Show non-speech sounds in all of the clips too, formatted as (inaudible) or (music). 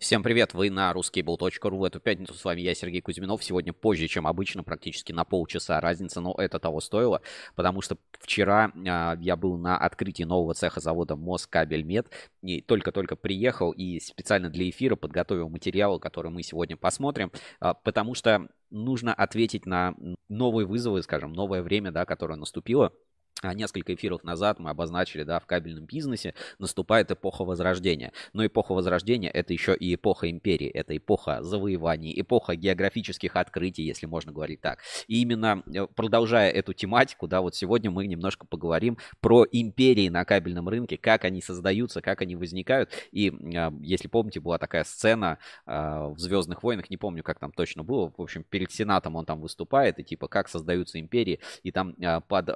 Всем привет, вы на ruskable.ru. В эту пятницу с вами я, Сергей Кузьминов. Сегодня позже, чем обычно, практически на полчаса разница, но это того стоило, потому что вчера э, я был на открытии нового цеха завода Москабельмет. И только-только приехал и специально для эфира подготовил материалы, которые мы сегодня посмотрим, э, потому что нужно ответить на новые вызовы, скажем, новое время, да, которое наступило. А несколько эфиров назад мы обозначили, да, в кабельном бизнесе наступает эпоха Возрождения. Но эпоха Возрождения это еще и эпоха империи, это эпоха завоеваний, эпоха географических открытий, если можно говорить так. И именно э, продолжая эту тематику, да, вот сегодня мы немножко поговорим про империи на кабельном рынке, как они создаются, как они возникают. И а, если помните, была такая сцена а, в Звездных войнах, не помню, как там точно было, в общем, перед Сенатом он там выступает, и типа, как создаются империи, и там под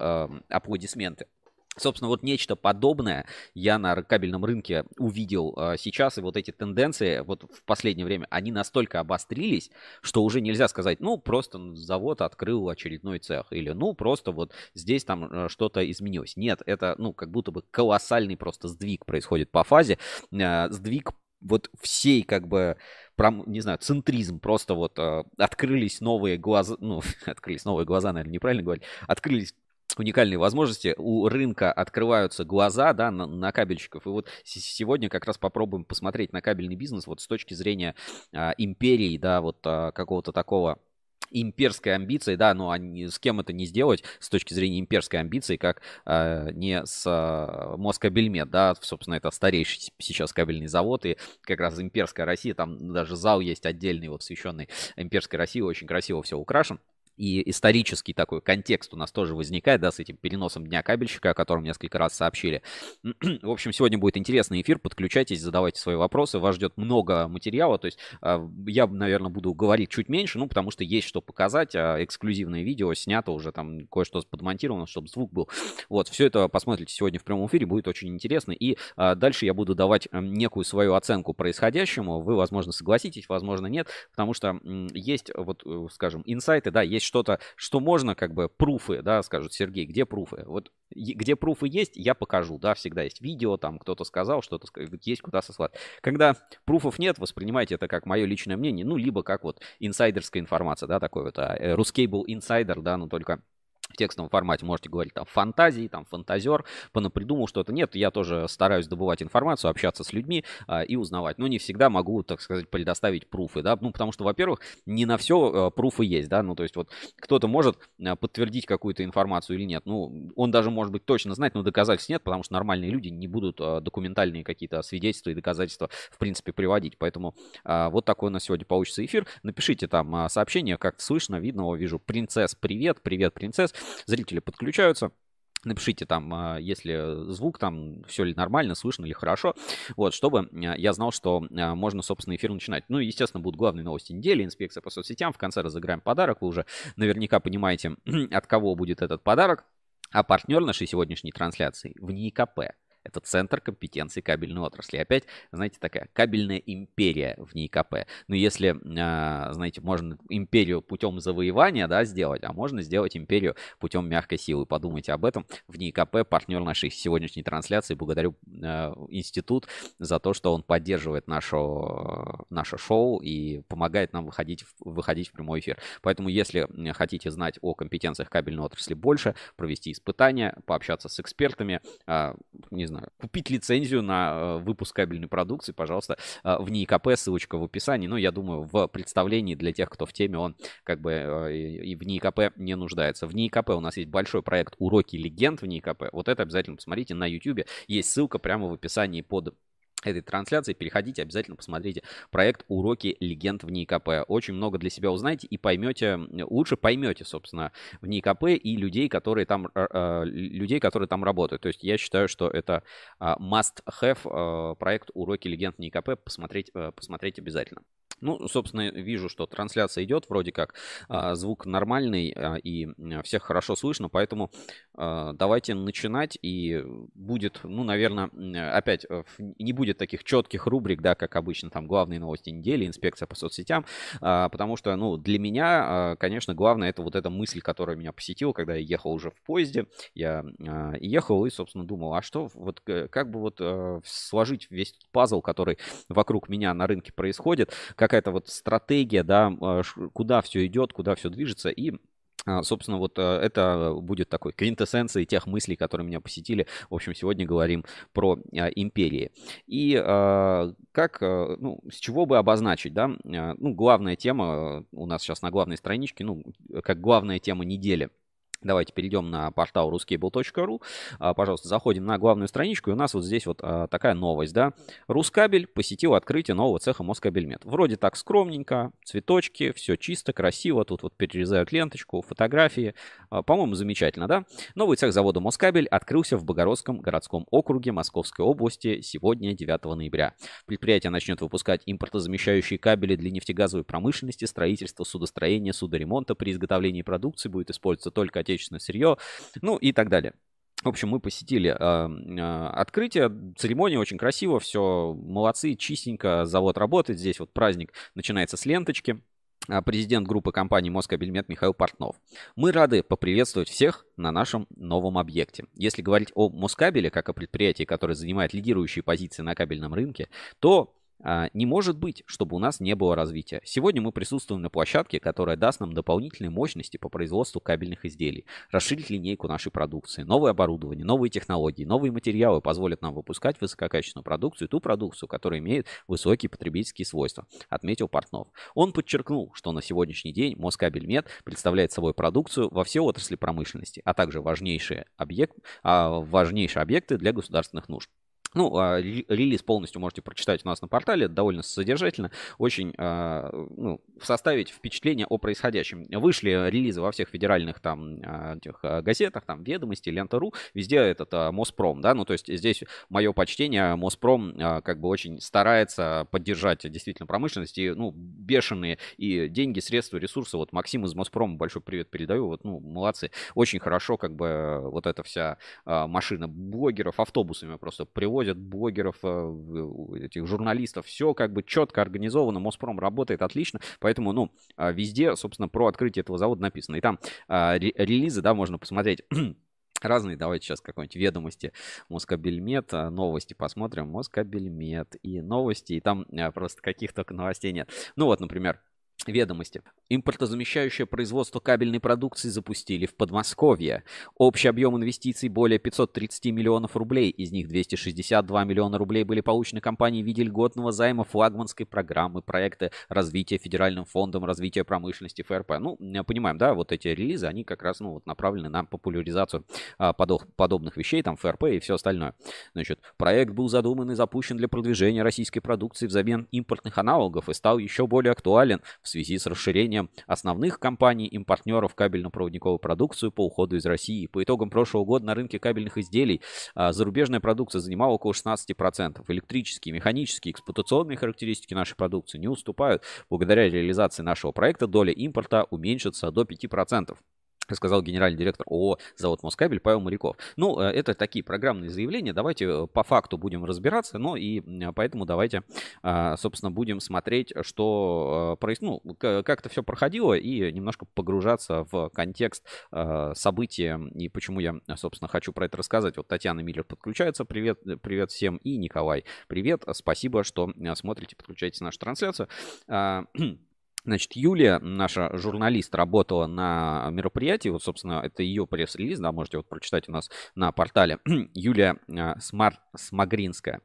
аплодисменты. Собственно, вот нечто подобное я на кабельном рынке увидел э, сейчас, и вот эти тенденции вот в последнее время, они настолько обострились, что уже нельзя сказать, ну, просто завод открыл очередной цех, или, ну, просто вот здесь там э, что-то изменилось. Нет, это, ну, как будто бы колоссальный просто сдвиг происходит по фазе, э, сдвиг вот всей, как бы, прям, не знаю, центризм, просто вот э, открылись новые глаза, ну, (laughs) открылись новые глаза, наверное, неправильно говорить, открылись уникальные возможности. У рынка открываются глаза да, на, на кабельщиков. И вот сегодня как раз попробуем посмотреть на кабельный бизнес вот с точки зрения а, империи, да, вот а, какого-то такого имперской амбиции, да, но они, с кем это не сделать с точки зрения имперской амбиции, как э, не с э, Москабельмет, да, собственно, это старейший сейчас кабельный завод, и как раз имперская Россия, там даже зал есть отдельный, вот, посвященный имперской России, очень красиво все украшен и исторический такой контекст у нас тоже возникает, да, с этим переносом Дня кабельщика, о котором несколько раз сообщили. (clears throat) В общем, сегодня будет интересный эфир, подключайтесь, задавайте свои вопросы, вас ждет много материала, то есть а, я, наверное, буду говорить чуть меньше, ну, потому что есть что показать, а, эксклюзивное видео снято уже, там кое-что подмонтировано, чтобы звук был. Вот, все это посмотрите сегодня в прямом эфире, будет очень интересно, и а, дальше я буду давать некую свою оценку происходящему, вы, возможно, согласитесь, возможно, нет, потому что есть, вот, э, скажем, инсайты, да, есть есть что-то, что можно, как бы, пруфы, да, скажут, Сергей, где пруфы? Вот где пруфы есть, я покажу, да, всегда есть видео, там кто-то сказал, что-то есть куда сослать. Когда пруфов нет, воспринимайте это как мое личное мнение, ну, либо как вот инсайдерская информация, да, такой вот, а, э, был инсайдер, да, но только в текстовом формате можете говорить там фантазии, там фантазер, понапридумал что-то. Нет, я тоже стараюсь добывать информацию, общаться с людьми а, и узнавать. Но не всегда могу, так сказать, предоставить пруфы, да, ну, потому что, во-первых, не на все а, пруфы есть, да, ну, то есть вот кто-то может а, подтвердить какую-то информацию или нет. Ну, он даже может быть точно знать, но доказательств нет, потому что нормальные люди не будут а, документальные какие-то свидетельства и доказательства, в принципе, приводить. Поэтому а, вот такой у нас сегодня получится эфир. Напишите там а, сообщение, как слышно, видно, вижу, принцесс, привет, привет, принцесс. Зрители подключаются. Напишите там, а, если звук там, все ли нормально, слышно ли хорошо, вот, чтобы а, я знал, что а, можно, собственно, эфир начинать. Ну, естественно, будут главные новости недели, инспекция по соцсетям, в конце разыграем подарок, вы уже наверняка понимаете, (clears throat) от кого будет этот подарок. А партнер нашей сегодняшней трансляции в НИКП это центр компетенции кабельной отрасли. Опять, знаете, такая кабельная империя в НИКП. Ну, если, а, знаете, можно империю путем завоевания, да, сделать, а можно сделать империю путем мягкой силы. Подумайте об этом. В НИКП партнер нашей сегодняшней трансляции. Благодарю а, институт за то, что он поддерживает наше, наше шоу и помогает нам выходить, выходить в прямой эфир. Поэтому, если хотите знать о компетенциях кабельной отрасли больше, провести испытания, пообщаться с экспертами, а, не знаю, знаю, купить лицензию на э, выпуск кабельной продукции, пожалуйста, э, в НИИКП, ссылочка в описании. Ну, я думаю, в представлении для тех, кто в теме, он как бы э, и в НИИКП не нуждается. В НИИКП у нас есть большой проект «Уроки легенд» в НИИКП. Вот это обязательно посмотрите на YouTube. Есть ссылка прямо в описании под этой трансляции, переходите, обязательно посмотрите проект «Уроки легенд в НИКП». Очень много для себя узнаете и поймете, лучше поймете, собственно, в НИКП и людей, которые там, э, людей, которые там работают. То есть я считаю, что это must-have проект «Уроки легенд в НИКП», посмотреть, посмотреть обязательно. Ну, собственно, вижу, что трансляция идет, вроде как а, звук нормальный а, и всех хорошо слышно, поэтому а, давайте начинать и будет, ну, наверное, опять э, не будет таких четких рубрик, да, как обычно там главные новости недели, инспекция по соцсетям, потому что, ну, для меня, конечно, главное это вот эта мысль, которая меня посетила, когда я ехал уже в поезде, я ехал и, собственно, думал, а что, вот как бы вот а, сложить весь пазл, который вокруг меня на рынке происходит, какая-то вот стратегия, да, а, куда все идет, куда все движется, и а, Собственно, вот а, это будет такой квинтэссенцией тех мыслей, которые меня посетили. В общем, сегодня говорим про империи. И как, ну, с чего бы обозначить, да? Ну, главная тема у нас сейчас на главной страничке, ну, как главная тема недели – Давайте перейдем на портал ruscable.ru. А, пожалуйста, заходим на главную страничку. И у нас вот здесь вот а, такая новость, да. Рускабель посетил открытие нового цеха Москабельмет. Вроде так скромненько, цветочки, все чисто, красиво. Тут вот перерезают ленточку, фотографии. А, по-моему, замечательно, да. Новый цех завода Москабель открылся в Богородском городском округе Московской области сегодня, 9 ноября. Предприятие начнет выпускать импортозамещающие кабели для нефтегазовой промышленности, строительства, судостроения, судоремонта. При изготовлении продукции будет использоваться только отечественная отечественное сырье, ну и так далее. В общем, мы посетили э, э, открытие, церемония очень красиво, все молодцы, чистенько, завод работает, здесь вот праздник начинается с ленточки. А, президент группы компании Москабельмет Михаил Портнов. Мы рады поприветствовать всех на нашем новом объекте. Если говорить о Москабеле, как о предприятии, которое занимает лидирующие позиции на кабельном рынке, то не может быть, чтобы у нас не было развития. Сегодня мы присутствуем на площадке, которая даст нам дополнительные мощности по производству кабельных изделий, расширить линейку нашей продукции, новое оборудование, новые технологии, новые материалы позволят нам выпускать высококачественную продукцию, ту продукцию, которая имеет высокие потребительские свойства, отметил Портнов. Он подчеркнул, что на сегодняшний день Москабельмет представляет собой продукцию во все отрасли промышленности, а также важнейшие, объект, а, важнейшие объекты для государственных нужд. Ну, а, релиз полностью можете прочитать у нас на портале, довольно содержательно, очень а, ну, составить впечатление о происходящем. Вышли релизы во всех федеральных там а, этих газетах, там Ведомости, Лента.ру, везде этот Моспром, да, ну то есть здесь мое почтение, Моспром как бы очень старается поддержать действительно промышленность и, ну, бешеные и деньги, средства, ресурсы. Вот Максим из Моспрома большой привет передаю, вот, ну, молодцы. Очень хорошо как бы вот эта вся машина блогеров автобусами просто приводит привозят блогеров, э, этих журналистов. Все как бы четко организовано, Моспром работает отлично. Поэтому, ну, а, везде, собственно, про открытие этого завода написано. И там а, релизы, да, можно посмотреть (clears throat) разные. Давайте сейчас какой-нибудь ведомости Москабельмет, а, новости посмотрим. Москабельмет и новости, и там просто каких-то новостей нет. Ну вот, например, Ведомости. Импортозамещающее производство кабельной продукции запустили в Подмосковье. Общий объем инвестиций более 530 миллионов рублей. Из них 262 миллиона рублей были получены компанией в виде льготного займа флагманской программы проекта развития Федеральным фондом развития промышленности ФРП. Ну, понимаем, да, вот эти релизы, они как раз ну, вот направлены на популяризацию а, подох, подобных вещей, там ФРП и все остальное. Значит, проект был задуман и запущен для продвижения российской продукции взамен импортных аналогов и стал еще более актуален в связи с расширением основных компаний им партнеров кабельно-проводниковую продукцию по уходу из России. По итогам прошлого года на рынке кабельных изделий а, зарубежная продукция занимала около 16%. Электрические, механические, эксплуатационные характеристики нашей продукции не уступают. Благодаря реализации нашего проекта доля импорта уменьшится до 5% сказал генеральный директор ООО «Завод Москабель» Павел Моряков. Ну, э, это такие программные заявления. Давайте э, по факту будем разбираться, ну и поэтому давайте, а, собственно, будем смотреть, что э, ну, как это все проходило и немножко погружаться в контекст события и почему я, собственно, хочу про это рассказать. Вот Татьяна Миллер подключается. Привет, привет всем. И Николай, привет. Спасибо, что смотрите, подключаетесь нашу трансляцию. (clears throat) Значит, Юлия, наша журналист, работала на мероприятии. Вот, собственно, это ее пресс-релиз, да, можете вот прочитать у нас на портале. (clears throat) Юлия а, Смар... Смагринская.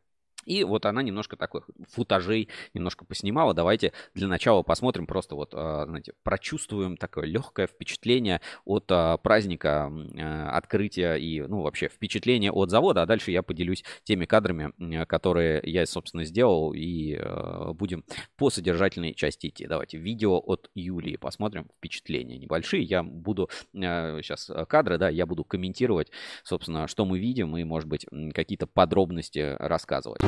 И вот она немножко такой футажей немножко поснимала. Давайте для начала посмотрим, просто вот, а, знаете, прочувствуем такое легкое впечатление от а, праздника а, открытия и, ну, вообще впечатление от завода. А дальше я поделюсь теми кадрами, которые я, собственно, сделал, и будем по содержательной части идти. Давайте видео от Юлии посмотрим, впечатления небольшие. Я буду сейчас кадры, да, я буду комментировать, собственно, что мы видим и, может быть, какие-то подробности рассказывать.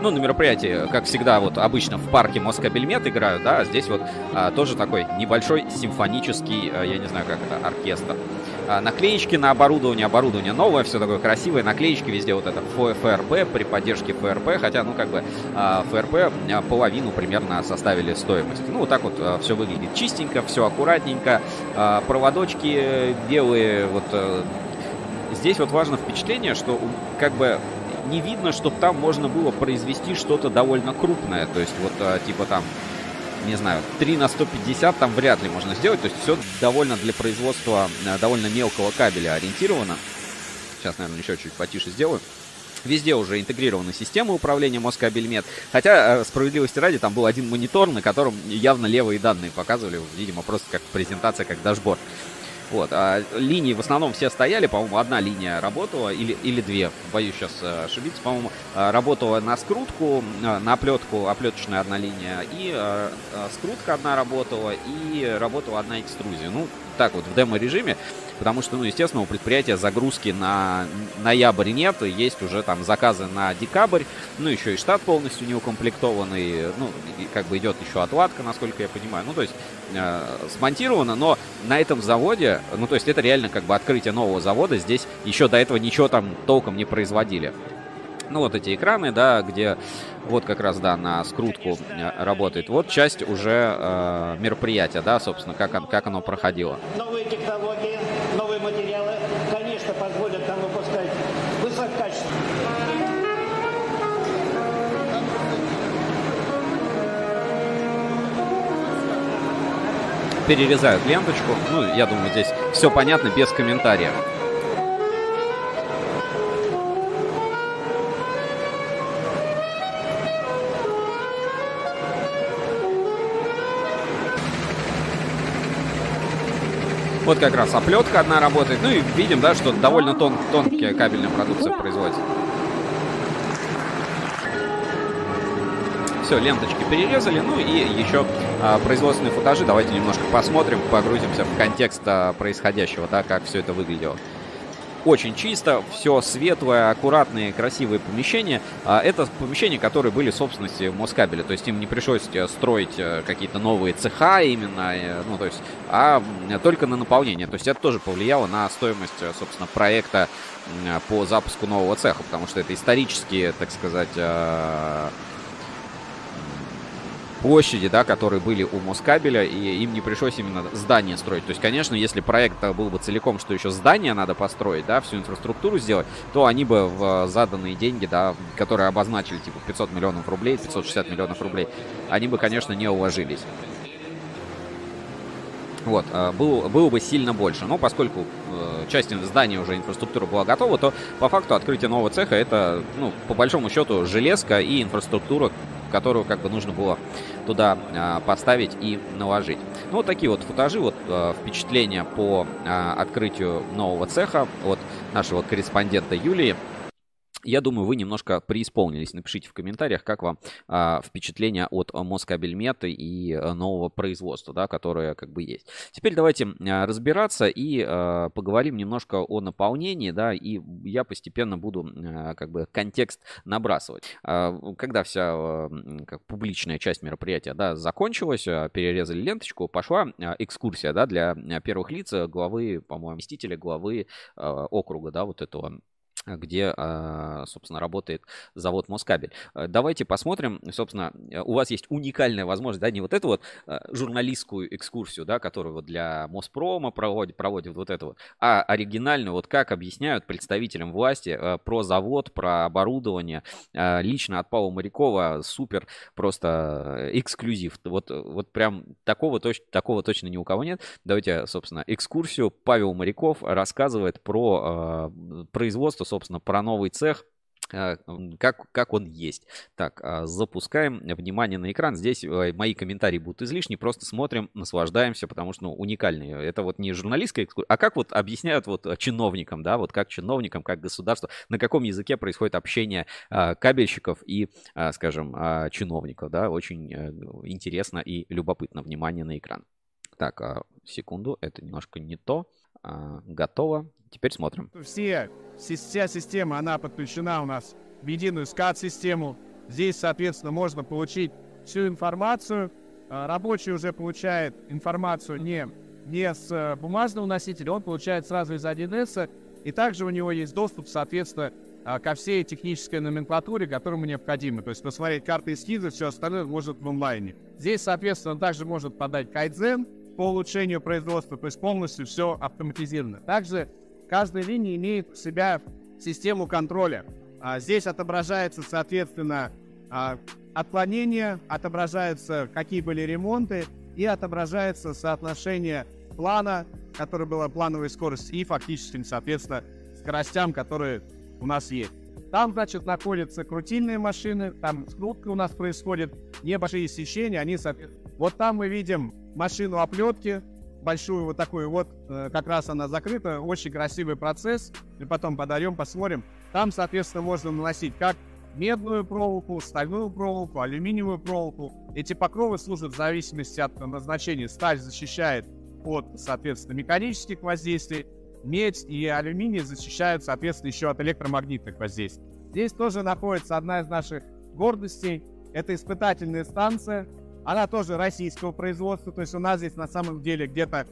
Ну, на мероприятии, как всегда, вот обычно в парке Москабельмет играют, да, а здесь вот а, тоже такой небольшой симфонический, а, я не знаю, как это, оркестр. А, наклеечки на оборудование, оборудование новое, все такое красивое, наклеечки везде вот это ФРП при поддержке ФРП, хотя, ну, как бы а, ФРП а, половину примерно составили стоимость. Ну, вот так вот все выглядит чистенько, все аккуратненько, проводочки белые, вот здесь вот важно впечатление, что как бы не видно, чтобы там можно было произвести что-то довольно крупное, то есть вот типа там не знаю, 3 на 150 там вряд ли можно сделать. То есть все довольно для производства э, довольно мелкого кабеля ориентировано. Сейчас, наверное, еще чуть потише сделаю. Везде уже интегрирована система управления Москабельмет. Хотя, э, справедливости ради, там был один монитор, на котором явно левые данные показывали. Видимо, просто как презентация, как дашборд. Вот, а линии в основном все стояли, по-моему, одна линия работала, или, или две, боюсь сейчас э, ошибиться, по-моему, э, работала на скрутку, э, на оплетку, оплеточная одна линия, и скрутка одна работала, и работала одна экструзия. Ну, так вот, в демо-режиме. Потому что, ну, естественно, у предприятия загрузки на ноябрь нет, есть уже там заказы на декабрь, ну, еще и штат полностью не укомплектованный, ну, как бы идет еще отладка, насколько я понимаю. Ну, то есть э, смонтировано, но на этом заводе, ну, то есть это реально как бы открытие нового завода, здесь еще до этого ничего там толком не производили. Ну, вот эти экраны, да, где вот как раз, да, на скрутку э, работает. Вот часть уже э, мероприятия, да, собственно, как, как оно проходило. Новые технологии, перерезают ленточку. Ну, я думаю, здесь все понятно, без комментариев. Вот как раз оплетка одна работает. Ну и видим, да, что довольно тон тонкая кабельная продукция производится. Все, ленточки перерезали. Ну и еще а, производственные футажи. Давайте немножко посмотрим, погрузимся в контекст а, происходящего, да, как все это выглядело очень чисто, все светлое, аккуратные, красивые помещения. А это помещения, которые были собственности Москабеля, то есть им не пришлось э, строить э, какие-то новые цеха именно, э, ну то есть, а только на наполнение. То есть это тоже повлияло на стоимость, собственно, проекта по запуску нового цеха, потому что это исторические, так сказать, площади, да, которые были у Москабеля, и им не пришлось именно здание строить. То есть, конечно, если проект был бы целиком, что еще здание надо построить, да, всю инфраструктуру сделать, то они бы в заданные деньги, да, которые обозначили, типа, 500 миллионов рублей, 560 миллионов рублей, они бы, конечно, не уложились. Вот, э, был, было бы сильно больше. Но поскольку э, часть здания уже инфраструктура была готова, то по факту открытие нового цеха это, ну, по большому счету, железка и инфраструктура, которую как бы нужно было туда а, поставить и наложить. Ну, вот такие вот футажи, вот а, впечатления по а, открытию нового цеха от нашего корреспондента Юлии. Я думаю, вы немножко преисполнились. Напишите в комментариях, как вам а, впечатление от Москабельмета и а, нового производства, да, которое как бы есть. Теперь давайте а, разбираться и а, поговорим немножко о наполнении, да, и я постепенно буду а, как бы контекст набрасывать. А, когда вся а, как, публичная часть мероприятия, да, закончилась, а, перерезали ленточку, пошла а, экскурсия, да, для первых лиц главы, по-моему, мстителя главы а, округа, да, вот этого где, а, собственно, работает завод Москабель. Э, давайте посмотрим, собственно, э, у вас есть уникальная возможность, да, не вот эту вот э, журналистскую экскурсию, да, которую вот для Моспрома проводит, проводит вот это вот, а оригинальную, вот как объясняют представителям власти про завод, про оборудование, лично от Павла Морякова супер просто эксклюзив. Вот, вот прям такого, точ, такого точно ни у кого нет. Давайте, собственно, экскурсию. Павел Моряков рассказывает про производство, собственно, про новый цех, э, как, как он есть. Так, а, запускаем внимание на экран. Здесь э, мои комментарии будут излишни, просто смотрим, наслаждаемся, потому что, ну, уникальные. Это вот не журналистская экскурсия, а как вот объясняют вот чиновникам, да, вот как чиновникам, как государство, на каком языке происходит общение а, кабельщиков и, а, скажем, чиновников, да, очень э, интересно и любопытно. Внимание на экран. Так, секунду, это немножко не то. Готово. Теперь смотрим. Все, вся система, она подключена у нас в единую скат-систему. Здесь, соответственно, можно получить всю информацию. А, рабочий уже получает информацию не, не с э, бумажного носителя, он получает сразу из 1С. И также у него есть доступ, соответственно, а, ко всей технической номенклатуре, которая ему необходима. То есть посмотреть карты эскизы, все остальное может в онлайне. Здесь, соответственно, также может подать кайдзен по улучшению производства, то есть полностью все автоматизировано. Также каждая линия имеет у себя систему контроля. А здесь отображается, соответственно, а, отклонения, отображаются какие были ремонты и отображается соотношение плана, который была плановой скорости, и фактически, соответственно, скоростям, которые у нас есть. Там, значит, находятся крутильные машины, там скрутка у нас происходит, небольшие сечения, они, соответственно... Вот там мы видим машину оплетки, большую вот такую вот, э, как раз она закрыта, очень красивый процесс, и потом подарем, посмотрим. Там, соответственно, можно наносить как медную проволоку, стальную проволоку, алюминиевую проволоку. Эти покровы служат в зависимости от назначения. Сталь защищает от, соответственно, механических воздействий, медь и алюминий защищают, соответственно, еще от электромагнитных воздействий. Здесь тоже находится одна из наших гордостей. Это испытательная станция. Она тоже российского производства, то есть у нас здесь на самом деле где-то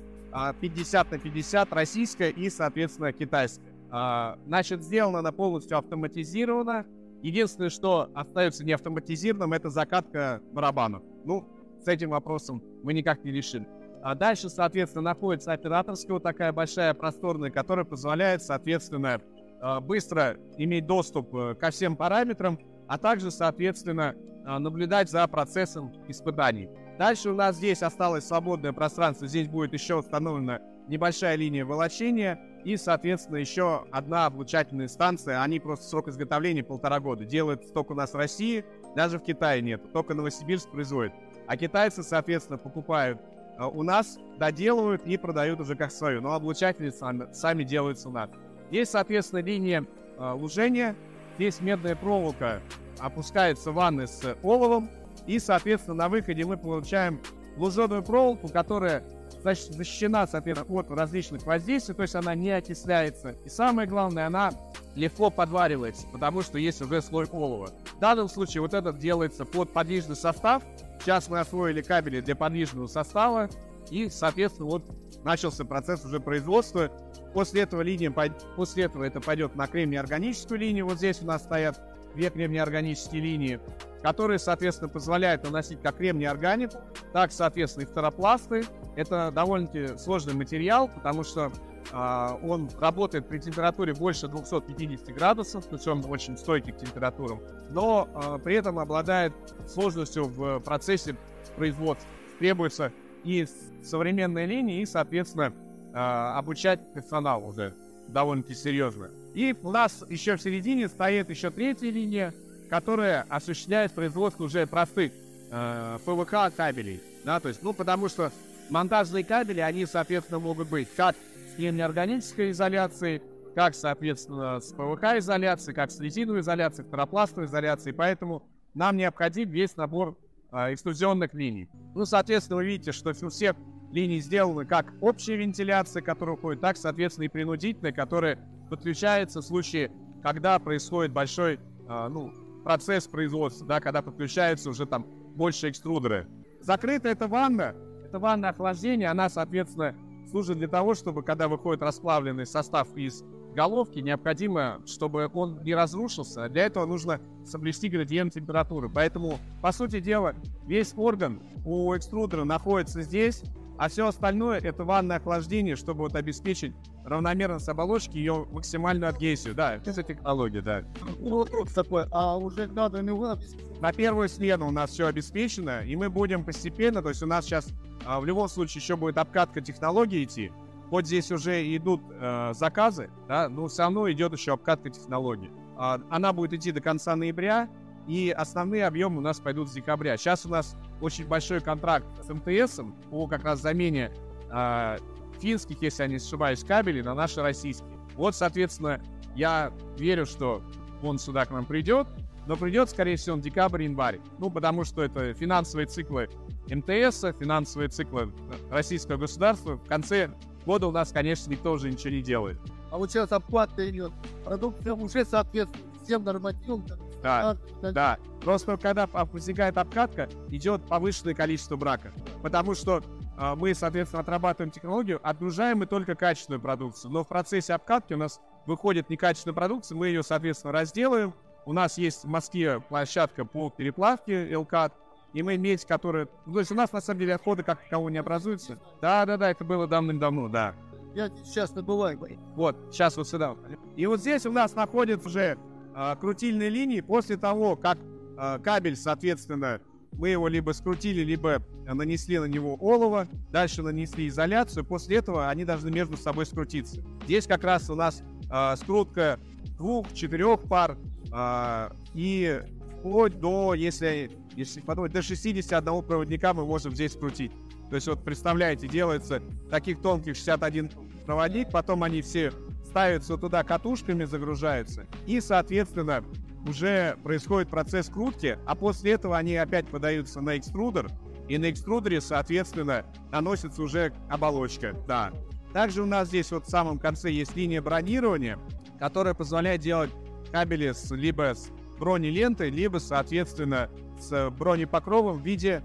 50 а, на 50 российская и, соответственно, китайская. А, значит, сделана она полностью автоматизирована. Единственное, что остается не автоматизированным, это закатка барабанов. Ну, с этим вопросом мы никак не решили. А дальше, соответственно, находится операторская вот такая большая, просторная, которая позволяет, соответственно, а, быстро иметь доступ э, ко всем параметрам, а также, соответственно, а, наблюдать за процессом испытаний. Дальше у нас здесь осталось свободное пространство, здесь будет еще установлена небольшая линия волочения и, соответственно, еще одна облучательная станция. Они просто срок изготовления полтора года. Делают только у нас в России, даже в Китае нет, только Новосибирск производит. А китайцы, соответственно, покупают а, у нас, доделывают и продают уже как свою. Но облучатели сами, сами делаются у нас. Здесь, соответственно, линия э, лужения. Здесь медная проволока опускается в ванны с оловом. И, соответственно, на выходе мы получаем луженую проволоку, которая защищена, соответственно, от различных воздействий, то есть она не окисляется. И самое главное, она легко подваривается, потому что есть уже слой олова. В данном случае вот этот делается под подвижный состав. Сейчас мы освоили кабели для подвижного состава, и, соответственно, вот начался процесс уже производства. После этого линия, после этого это пойдет на кремний-органическую линию. Вот здесь у нас стоят две кремний-органические линии, которые, соответственно, позволяют наносить как кремний-органику, так, соответственно, и фторопласты. Это довольно-таки сложный материал, потому что а, он работает при температуре больше 250 градусов, он очень стойкий к температурам, но а, при этом обладает сложностью в процессе производства. Требуется и современная линия, и, соответственно, а, обучать персонал уже довольно-таки серьезно. И у нас еще в середине стоит еще третья линия, которая осуществляет производство уже простых э, ПВК кабелей. Да, то есть, ну, потому что монтажные кабели, они, соответственно, могут быть как с неорганической изоляцией, как, соответственно, с ПВК изоляцией, как с резиновой изоляцией, второпластовой изоляцией. Поэтому нам необходим весь набор экструзионных линий. Ну, соответственно, вы видите, что у всех линий сделаны как общая вентиляция, которая уходит, так, соответственно, и принудительная, которая подключается в случае, когда происходит большой, э, ну, процесс производства, да, когда подключаются уже там больше экструдеры. Закрыта эта ванна, это ванна охлаждения, она, соответственно, служит для того, чтобы, когда выходит расплавленный состав из головки, необходимо, чтобы он не разрушился. Для этого нужно соблюсти градиент температуры. Поэтому, по сути дела, весь орган у экструдера находится здесь, а все остальное это ванное охлаждение, чтобы вот обеспечить равномерность оболочки, ее максимальную адгезию. Да, это технология, да. Вот такой, а уже надо не На первую смену у нас все обеспечено, и мы будем постепенно, то есть у нас сейчас а, в любом случае еще будет обкатка технологии идти. Вот здесь уже идут э, заказы, да, но все равно идет еще обкатка технологии. А, она будет идти до конца ноября, и основные объемы у нас пойдут с декабря. Сейчас у нас очень большой контракт с МТС по как раз замене э, финских, если я не ошибаюсь, кабелей на наши российские. Вот, соответственно, я верю, что он сюда к нам придет, но придет, скорее всего, в декабрь-январь. Ну, потому что это финансовые циклы МТС, финансовые циклы российского государства. В конце года у нас, конечно, никто уже ничего не делает. А вот сейчас оплата идет. Продукция уже соответствует всем нормативам, Да, да. Просто когда возникает обкатка, идет повышенное количество брака. Потому что э, мы, соответственно, отрабатываем технологию, отгружаем мы только качественную продукцию. Но в процессе обкатки у нас выходит некачественная продукция, мы ее, соответственно, разделаем. У нас есть в Москве площадка по переплавке LCAT, и мы медь, которая... Ну, то есть у нас, на самом деле, отходы как такового не образуются. Да-да-да, это было давным-давно, да. Я сейчас набываю. Вот, сейчас вот сюда. И вот здесь у нас находятся уже э, крутильные линии. После того, как э, кабель, соответственно, мы его либо скрутили, либо нанесли на него олово, дальше нанесли изоляцию. После этого они должны между собой скрутиться. Здесь как раз у нас э, скрутка двух-четырех пар э, и вплоть до, если, если подумать, до 61 проводника мы можем здесь скрутить. То есть вот представляете, делается таких тонких 61 проводник, потом они все ставятся туда катушками, загружаются, и, соответственно, уже происходит процесс крутки, а после этого они опять подаются на экструдер, и на экструдере, соответственно, наносится уже оболочка, да. Также у нас здесь вот в самом конце есть линия бронирования, которая позволяет делать кабели с, либо с бронелентой, либо, соответственно, с бронепокровом в виде...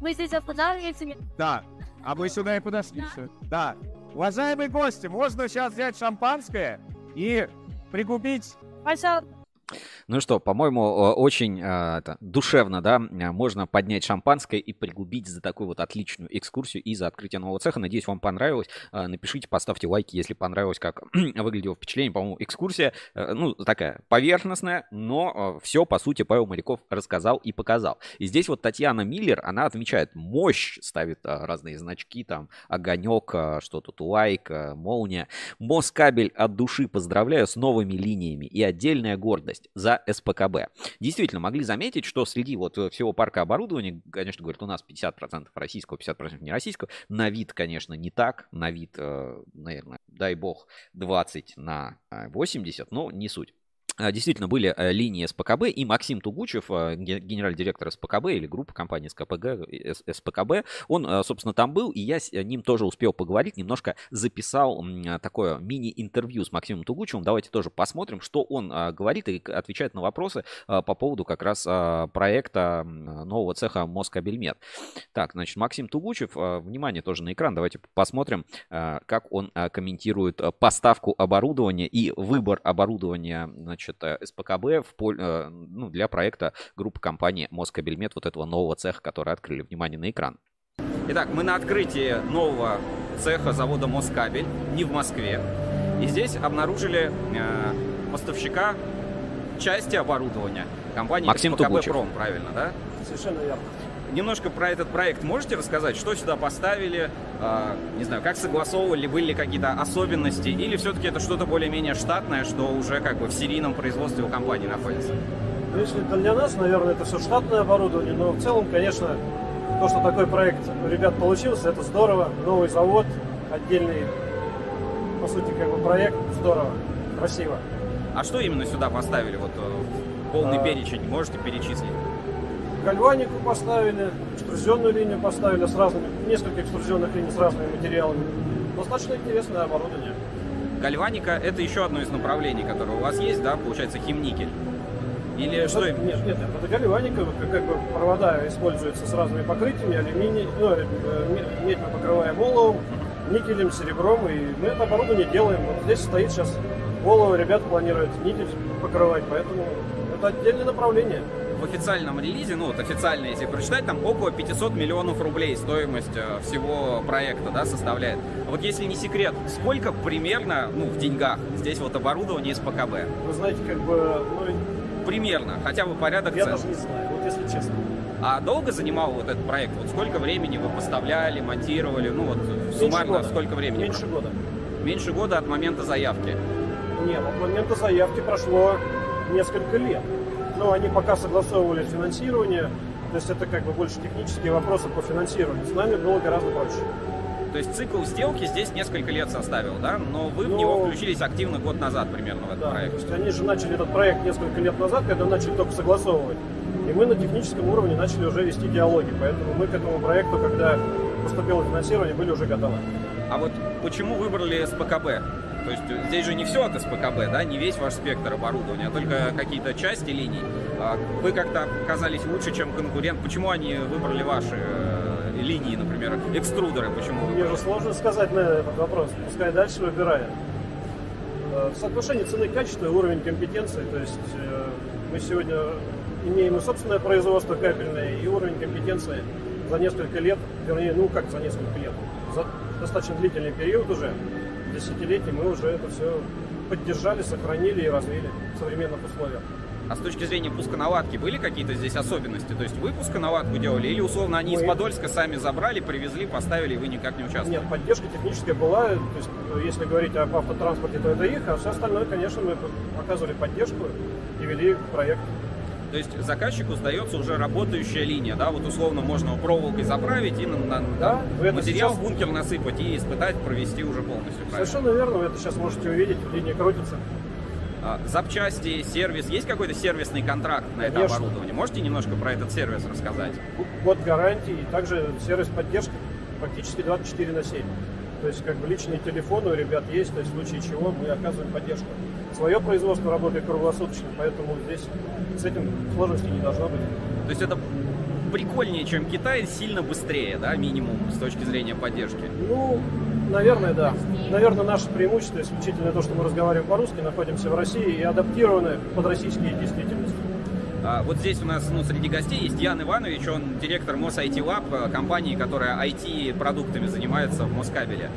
Мы здесь останавливаемся. Да, а мы сюда и подошли. Да. да. Уважаемые гости, можно сейчас взять шампанское и пригубить... Пожалуйста. Ну что, по-моему, очень э, это, душевно, да, можно поднять шампанское и пригубить за такую вот отличную экскурсию и за открытие нового цеха. Надеюсь, вам понравилось. Э, напишите, поставьте лайки, если понравилось, как (clears throat) выглядело впечатление. По-моему, экскурсия, э, ну, такая поверхностная, но все, по сути, Павел Моряков рассказал и показал. И здесь вот Татьяна Миллер, она отмечает мощь, ставит разные значки, там, огонек, что тут, лайк, молния. Москабель от души поздравляю с новыми линиями и отдельная гордость за СПКБ. Действительно, могли заметить, что среди вот э, всего парка оборудования, конечно, говорят, у нас 50% российского, 50% не российского. На вид, конечно, не так. На вид, э, наверное, дай бог, 20 на 80, э, но не суть. А, действительно были э, линии СПКБ, и Максим Тугучев, э, генеральный директор СПКБ или группа компании СКПГ, СПКБ, он, э, собственно, там был, и я с ним тоже успел поговорить, немножко записал такое мини-интервью с Максимом Тугучевым. Давайте тоже посмотрим, что он говорит и отвечает на вопросы по поводу как раз проекта нового цеха Москабельмет. Так, значит, Максим Тугучев, внимание тоже на экран, давайте посмотрим, как он комментирует поставку оборудования и выбор оборудования, значит, значит, э, СПКБ в поль... Э, ну, для проекта группы компании Москабельмет, вот этого нового цеха, который открыли. Внимание на экран. Итак, мы на открытии нового цеха завода Москабель, не в Москве. И здесь обнаружили э, поставщика части оборудования компании Максим СПКБ. Пром, правильно, да? Совершенно верно немножко про этот проект можете рассказать? Что сюда поставили? Э, не знаю, как согласовывали, были ли какие-то особенности? Или все-таки это что-то более-менее штатное, что уже как бы в серийном производстве у компании находится? Ну, если для нас, наверное, это все штатное оборудование, но в целом, конечно, то, что такой проект у ребят получился, это здорово. Новый завод, отдельный, по сути, как бы проект, здорово, красиво. А что именно сюда поставили? Вот э, полный а... перечень можете перечислить? Гальванику поставили, экструзионную линию поставили с разными, несколько экструзионных линий с разными материалами. Достаточно интересное оборудование. Гальваника – это еще одно из направлений, которое у вас есть, да, получается, химникель? Или это, что? Нет, нет, это гальваника, как, как бы провода используются с разными покрытиями, алюминий, ну, э, медь мы покрываем оловом, никелем, серебром, и мы это оборудование делаем. Вот здесь стоит сейчас олово, ребята планируют никель покрывать, поэтому это отдельное направление в официальном релизе, ну вот официально, если прочитать, там около 500 миллионов рублей стоимость э, всего проекта, да, составляет. Вот если не секрет, сколько примерно, ну, в деньгах здесь вот оборудование из ПКБ? Вы знаете, как бы, ну... Примерно, хотя бы порядок Я цен. даже не знаю, вот если честно. А долго занимал вот этот проект? Вот сколько времени вы поставляли, монтировали? Ну вот суммарно года. сколько времени? Меньше года. Меньше года от момента заявки? Нет, от момента заявки прошло несколько лет но они пока согласовывали финансирование, то есть это как бы больше технические вопросы по финансированию. С нами было гораздо проще. То есть цикл сделки здесь несколько лет составил, да? Но вы но... в него включились активно год назад примерно в этот да, проект. То есть они же начали этот проект несколько лет назад, когда начали только согласовывать. И мы на техническом уровне начали уже вести диалоги. Поэтому мы к этому проекту, когда поступило финансирование, были уже готовы. А вот почему выбрали СПКБ? То есть э, здесь же не все от СПКБ, да, не весь ваш спектр оборудования, а только какие-то части линий. А вы как-то оказались лучше, чем конкурент. Почему они выбрали ваши э, линии, например, экструдеры? Почему Мне же сложно сказать на этот вопрос. Пускай дальше выбирает. Э, Соотношение цены и качества и уровень компетенции. То есть мы сегодня имеем и собственное производство кабельное, и уровень компетенции за несколько лет, вернее, ну как за несколько лет, за достаточно длительный период уже, десятилетий, мы уже это все поддержали, сохранили и развили в современных условиях. А с точки зрения пусконаладки были какие-то здесь особенности? То есть вы пусконаладку делали или условно они из Мы- Подольска сами забрали, привезли, поставили, и вы никак не участвовали? Нет, поддержка техническая была. То есть, э, если говорить об автотранспорте, то это их, а все остальное, конечно, мы оказывали поддержку и вели проект. То есть заказчику сдается уже работающая линия, да, вот условно можно проволокой заправить и на, на- Да, это материал сейчас- в бункер насыпать и испытать, провести уже полностью. правильно? Совершенно верно, вы это сейчас можете увидеть, линия крутится. А, запчасти, сервис, есть какой-то сервисный контракт на это Конечно. оборудование? Можете немножко про этот сервис рассказать? Год гарантии и также сервис поддержки практически 24 на 7. То есть как бы личные телефоны у ребят есть, то есть в случае чего мы оказываем поддержку. Свое производство работает круглосуточно, поэтому здесь с этим сложностей не должно быть. То есть это прикольнее, чем Китай, сильно быстрее, да, минимум с точки зрения поддержки. Ну, наверное, да. Наверное, наше преимущество исключительно то, что мы разговариваем по-русски, находимся в России и адаптированы под российские действительности. А, вот здесь у нас, ну, среди гостей есть Ян Иванович, он директор МОС IT Lab, компании, которая IT-продуктами занимается в Москабеле.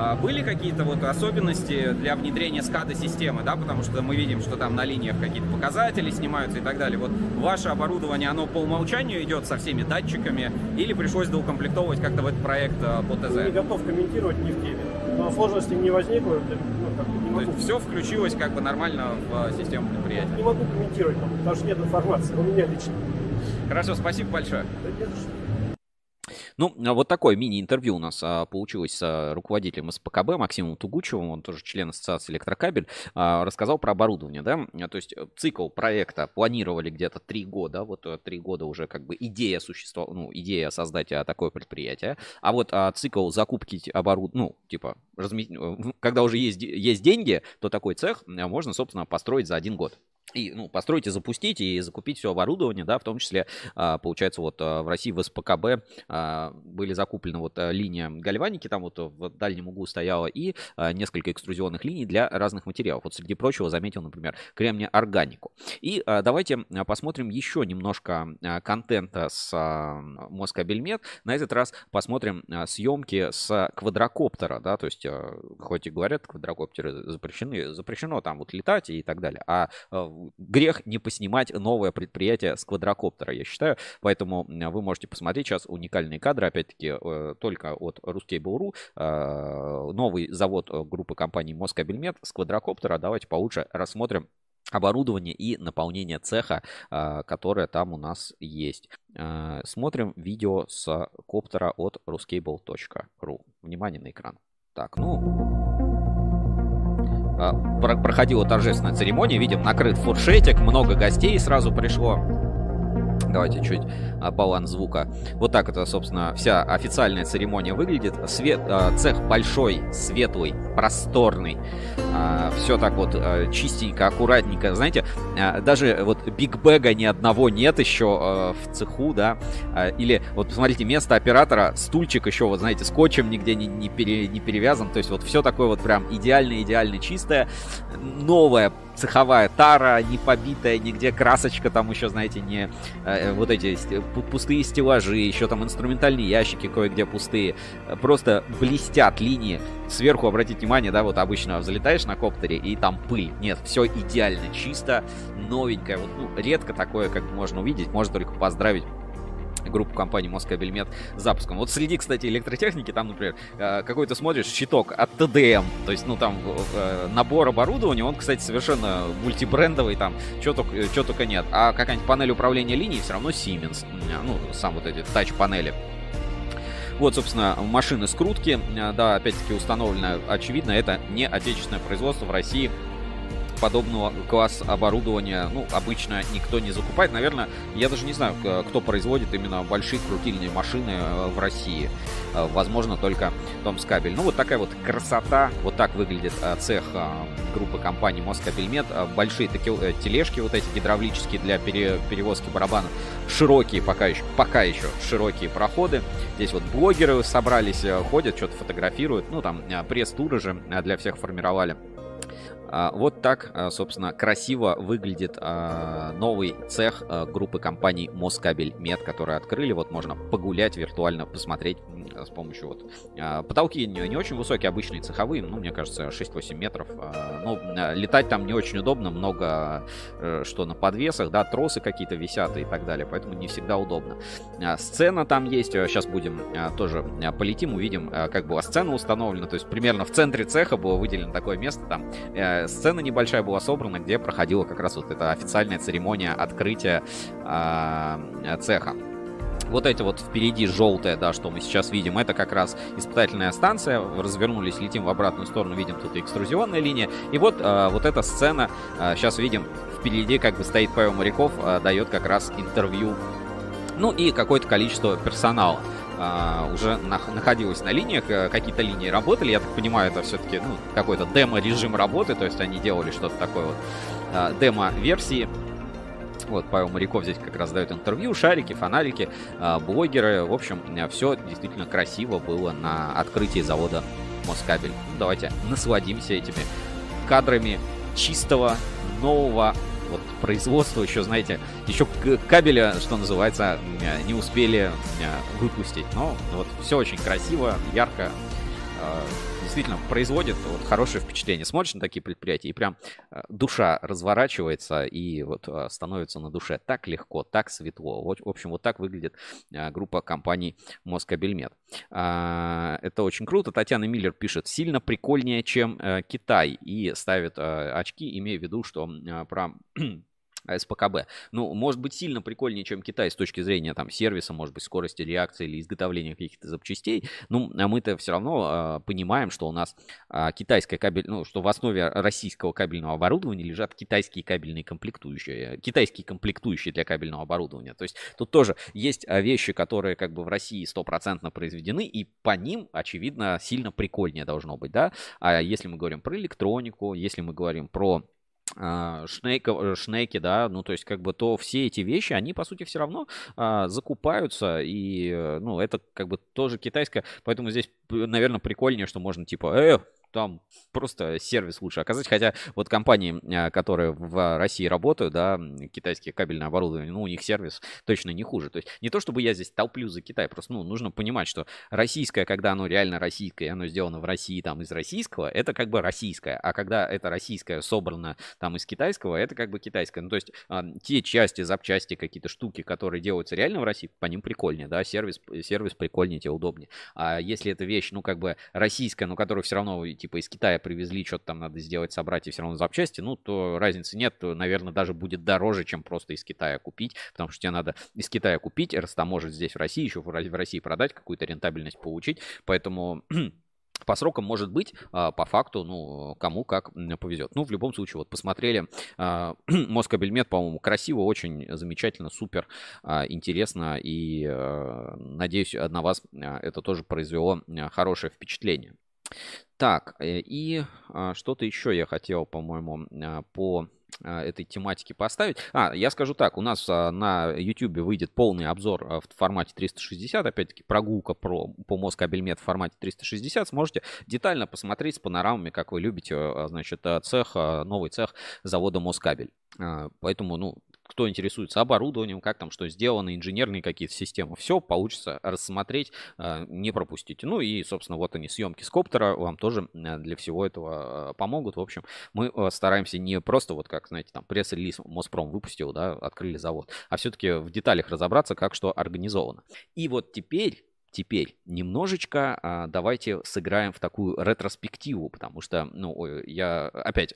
А, Были какие-то вот особенности для внедрения SCADA-системы, да, потому что мы видим, что там на линиях какие-то показатели снимаются и так далее. Вот ваше оборудование, оно по умолчанию идет со всеми датчиками или пришлось доукомплектовывать как-то в этот проект э, по Не ТЗ? готов комментировать не в теме. Но сложностей не возникло, ну, не То есть все включилось как бы нормально в э, систему предприятия. не могу комментировать, потому что нет информации у меня лично. Хорошо, спасибо большое. Да не что. Ну, а вот такое мини-интервью у нас а, получилось с а, руководителем СПКБ Максимом Тугучевым, он тоже член ассоциации Электрокабель, рассказал про оборудование, да, то есть э, цикл проекта планировали где-то три года, вот э, три года уже как бы идея существовала, ну, идея создать такое предприятие, а вот цикл закупки оборудования, ну, типа, разме- э, когда уже есть, есть деньги, то такой цех можно, собственно, построить за один год. И, ну, построить и запустить, и закупить все оборудование, да, в том числе, а, получается, вот а, в России в СПКБ а, были закуплены вот линия гальваники, там вот в дальнем углу стояла, и несколько экструзионных линий для разных материалов. Вот среди прочего заметил, например, кремния органику. И давайте посмотрим еще немножко контента с Москабельмет. На этот раз посмотрим съемки с квадрокоптера, да, то есть, хоть и говорят, квадрокоптеры запрещены, запрещено там вот летать и так далее, а, грех не поснимать новое предприятие с квадрокоптера, я считаю. Поэтому вы можете посмотреть сейчас уникальные кадры, опять-таки, э, только от Ruskable.ru. э, Новый завод э, группы компаний Москабельмет с квадрокоптера. Давайте получше рассмотрим оборудование и наполнение цеха, которое там у нас есть. Смотрим видео с коптера от ruscable.ru. Внимание на экран. Так, ну, проходила торжественная церемония. Видим, накрыт фуршетик, много гостей сразу пришло. Давайте чуть а, баланс звука. Вот так это, собственно, вся официальная церемония выглядит. Свет, а, цех большой, светлый, просторный. Все так вот а, чистенько, аккуратненько. Знаете, а, даже вот бигбэга ни одного нет еще а, в цеху, да. А, Или вот посмотрите, место оператора, стульчик еще, вот знаете, скотчем нигде не, не, пере- не перевязан. То есть вот все такое вот прям идеально-идеально чистое. Новая цеховая тара, не побитая нигде, красочка там еще, знаете, не э, вот эти пустые стеллажи, еще там инструментальные ящики кое-где пустые. Э, Просто блестят линии. Сверху, обратите внимание, да, вот обычно взлетаешь на коптере и там пыль. Нет, все идеально чисто, новенькое. Вот, ну, редко такое, как можно увидеть, можно только поздравить группу компании Москабельмет запуском. Вот среди, кстати, электротехники, там, например, э, какой-то смотришь щиток от ТДМ, то есть, ну, там э, набор оборудования, он, кстати, совершенно мультибрендовый, там, что только, чё только нет. А какая-нибудь панель управления линией все равно Siemens, М, ну, сам вот эти тач-панели. Вот, собственно, машины скрутки, э, да, опять-таки установлено, очевидно, это не отечественное производство в России подобного класса оборудования, ну, обычно никто не закупает. Наверное, я даже не знаю, кто производит именно большие крутильные машины э, в России. Э, возможно, только Томскабель. Ну, вот такая вот красота. Вот так выглядит э, цех группы компании Москабельмет. Большие такие тележки вот эти гидравлические для пере, перевозки барабанов. Широкие пока еще, пока еще широкие проходы. Здесь вот блогеры собрались, ходят, что-то фотографируют. Ну, там пресс-туры же для всех формировали. А, вот так, а, собственно, красиво выглядит а, новый цех группы компаний Москабель Мед, которые открыли. Вот можно погулять виртуально, посмотреть с помощью вот... Потолки не, очень высокие, обычные цеховые, ну, мне кажется, 6-8 метров. Ну, летать там не очень удобно, много э, что на подвесах, да, тросы какие-то висят и так далее, поэтому не всегда удобно. Сцена там есть, сейчас будем тоже полетим, увидим, как была сцена установлена, то есть примерно в центре цеха было выделено такое место, там э, сцена небольшая была собрана, где проходила как раз вот эта официальная церемония открытия э, цеха. Вот эти вот впереди желтое, да, что мы сейчас видим, это как раз испытательная станция. Развернулись, летим в обратную сторону, видим тут экструзионная линия. И вот, э, вот эта сцена, э, сейчас видим, впереди как бы стоит Павел Моряков, э, дает как раз интервью. Ну и какое-то количество персонала а, уже на, находилась на линиях, э, какие-то линии работали. Я так понимаю, это все-таки ну, какой-то демо-режим работы, то есть они делали что-то такое вот а, демо-версии. Вот, Павел Моряков здесь как раз дает интервью, шарики, фонарики, а, блогеры. В общем, все действительно красиво было на открытии завода Москабель. Ну, давайте насладимся этими кадрами чистого нового вот производство еще, знаете, еще кабеля, что называется, не успели выпустить. Но вот все очень красиво, ярко, а, действительно производит вот хорошее впечатление. Смотришь на такие предприятия, и прям а, душа разворачивается, и вот а, становится на душе так легко, так светло. Вот, в общем, вот так выглядит группа компаний Москабельмет. Это очень круто. Татьяна Миллер пишет, сильно прикольнее, чем Китай, и ставит очки, имея в виду, что про СПКБ. Ну, может быть, сильно прикольнее, чем Китай с точки зрения там сервиса, может быть, скорости реакции или изготовления каких-то запчастей. Ну, а мы-то все равно э, понимаем, что у нас э, китайская кабель, ну, что в основе российского кабельного оборудования лежат китайские кабельные комплектующие, китайские комплектующие для кабельного оборудования. То есть тут тоже есть вещи, которые как бы в России стопроцентно произведены, и по ним, очевидно, сильно прикольнее должно быть, да. А если мы говорим про электронику, если мы говорим про а, шнейков, э, шнейки, да, ну, то есть, как бы, то все эти вещи, они, по сути, все равно а, закупаются, и, э, ну, это, как бы, тоже китайское, поэтому здесь, наверное, прикольнее, что можно, типа, э, там просто сервис лучше оказать. Хотя вот компании, а, которые в России работают, да, китайские кабельное оборудование, ну, у них сервис точно не хуже. То есть не то, чтобы я здесь топлю за Китай, просто, ну, нужно понимать, что российское, когда оно реально российское, оно сделано в России там из российского, это как бы российское. А когда это российское собрано там из китайского, это как бы китайское. Ну, то есть а, те части, запчасти, какие-то штуки, которые делаются реально в России, по ним прикольнее, да, сервис, сервис прикольнее, тебе удобнее. А если эта вещь, ну, как бы российская, но которую все равно типа из Китая привезли, что-то там надо сделать, собрать и все равно запчасти, ну, то разницы нет, то, наверное, даже будет дороже, чем просто из Китая купить, потому что тебе надо из Китая купить, растаможить здесь в России, еще в России продать, какую-то рентабельность получить, поэтому (clears throat) по срокам может быть, а, по факту, ну, кому как повезет. Ну, в любом случае, вот посмотрели а, (clears throat) Москабельмет, по-моему, красиво, очень замечательно, супер а, интересно. И надеюсь, на вас это тоже произвело хорошее впечатление. Так, э, и а, что-то еще я хотел, по-моему, а, по а, этой тематике поставить. А, я скажу так, у нас на YouTube выйдет полный обзор в формате 360, опять-таки прогулка про, по Москабельмет в формате 360, сможете детально посмотреть с панорамами, как вы любите, значит, цех, новый цех завода Москабель. Поэтому, ну, кто интересуется оборудованием, как там что сделано, инженерные какие-то системы, все получится рассмотреть, а, не пропустите. Ну и, собственно, вот они, съемки с коптера вам тоже а, для всего этого а, помогут. В общем, мы стараемся не просто вот как, знаете, там пресс-релиз Моспром выпустил, да, открыли завод, а все-таки в деталях разобраться, как что организовано. И вот теперь Теперь немножечко а, давайте сыграем в такую ретроспективу, потому что, ну, я опять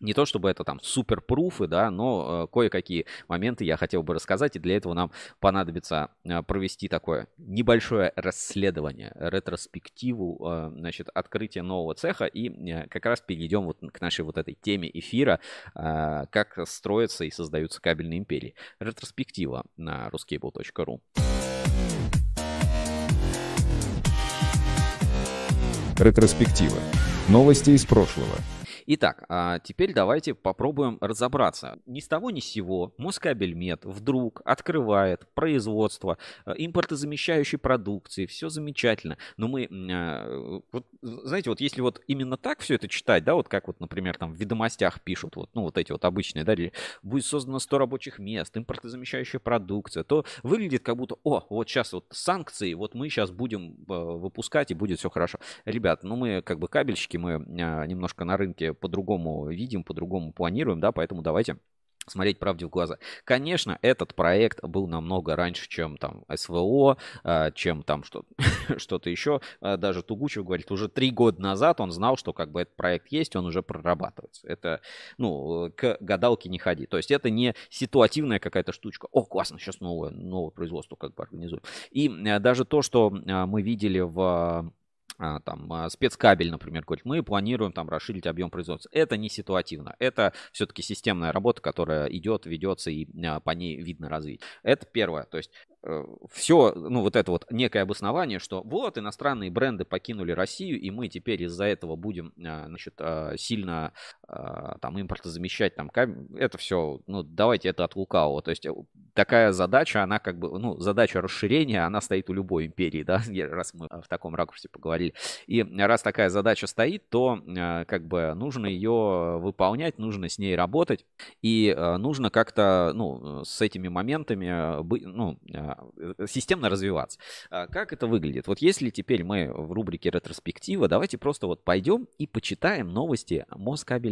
не то чтобы это там супер пруфы, да, но э, кое-какие моменты я хотел бы рассказать, и для этого нам понадобится э, провести такое небольшое расследование, ретроспективу, э, значит, открытия нового цеха, и э, как раз перейдем вот к нашей вот этой теме эфира, э, как строятся и создаются кабельные империи. Ретроспектива на ruscable.ru. Ретроспектива. Новости из прошлого. Итак, а теперь давайте попробуем разобраться. Ни с того ни с сего Москабельмет вдруг открывает производство э, импортозамещающей продукции. Все замечательно. Но мы, а, вот, знаете, вот если вот именно так все это читать, да, вот как вот, например, там в ведомостях пишут, вот, ну вот эти вот обычные, да, будет создано 100 рабочих мест, импортозамещающая продукция, то выглядит как будто, о, вот сейчас вот санкции, вот мы сейчас будем э, выпускать и будет все хорошо. Ребят, ну мы как бы кабельщики, мы а, немножко на рынке по-другому видим, по-другому планируем, да, поэтому давайте смотреть правде в глаза. Конечно, этот проект был намного раньше, чем там СВО, а, чем там (laughs) что-то еще. А, даже Тугучев говорит, уже три года назад он знал, что как бы этот проект есть, он уже прорабатывается. Это, ну, к гадалке не ходи. То есть это не ситуативная какая-то штучка. О, классно, сейчас новое, новое производство как бы организуем. И а, даже то, что мы видели в а, там а, спецкабель, например, говорит, мы планируем там расширить объем производства. Это не ситуативно. Это все-таки системная работа, которая идет, ведется и а, по ней видно развитие. Это первое. То есть Э, все, ну, вот это вот некое обоснование, что вот иностранные бренды покинули Россию, и мы теперь из-за этого будем, а, значит, а, сильно а, там импортозамещать там это все, ну, давайте это от лукавого. То есть э, такая задача, она как бы, ну, задача расширения, она стоит у любой империи, да, (laughs) раз мы в таком ракурсе поговорили. И раз такая задача стоит, то как бы нужно ее выполнять, нужно с ней работать, и нужно как-то, ну, с этими моментами, ну, Э, системно развиваться. А как это выглядит? Вот если теперь мы в рубрике ретроспектива, давайте просто вот пойдем и почитаем новости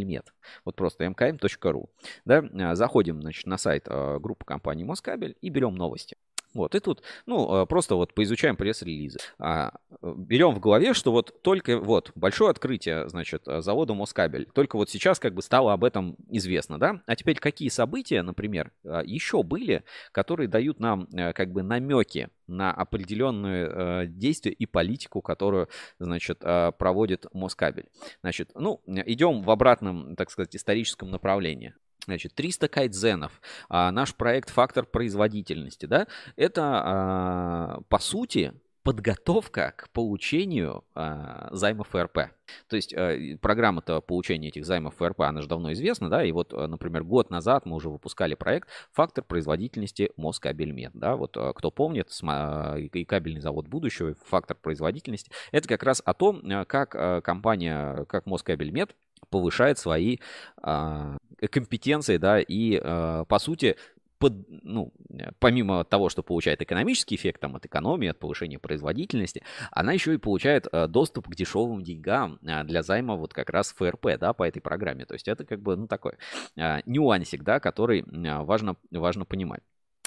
Москабельмет. Вот просто mkm.ru. Да? А, заходим значит, на сайт а, группы компании Москабель и берем новости. Вот, и тут, ну, э, просто вот поизучаем пресс-релизы. А, э, берем в голове, что вот только вот большое открытие, значит, э, завода Москабель. Только вот сейчас как бы стало об этом известно, да? А теперь какие события, например, еще были, которые дают нам как бы намеки на определенные действия и политику, которую, значит, проводит Москабель. Значит, ну, идем в обратном, так сказать, историческом направлении. Значит, 300 кайдзенов, а, наш проект «Фактор производительности», да, это, а, по сути, подготовка к получению а, займов ФРП. То есть а, программа-то получения этих займов ФРП, она же давно известна, да, и вот, а, например, год назад мы уже выпускали проект «Фактор производительности Москабельмет», да, вот а, кто помнит, сма, и кабельный завод будущего, фактор производительности, это как раз о том, как компания, как Москабельмет повышает свои а, компетенции, да, и, а, по сути, под, ну, помимо того, что получает экономический эффект там, от экономии, от повышения производительности, она еще и получает а, доступ к дешевым деньгам а, для займа вот как раз ФРП, да, по этой программе. То есть это как бы, ну, такой а, нюансик, да, который а, важно, важно понимать.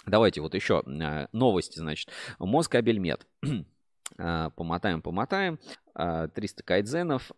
Давайте вот еще а, новости, значит. Москабельмет. (clears throat) а, помотаем, помотаем. А, 300 кайдзенов.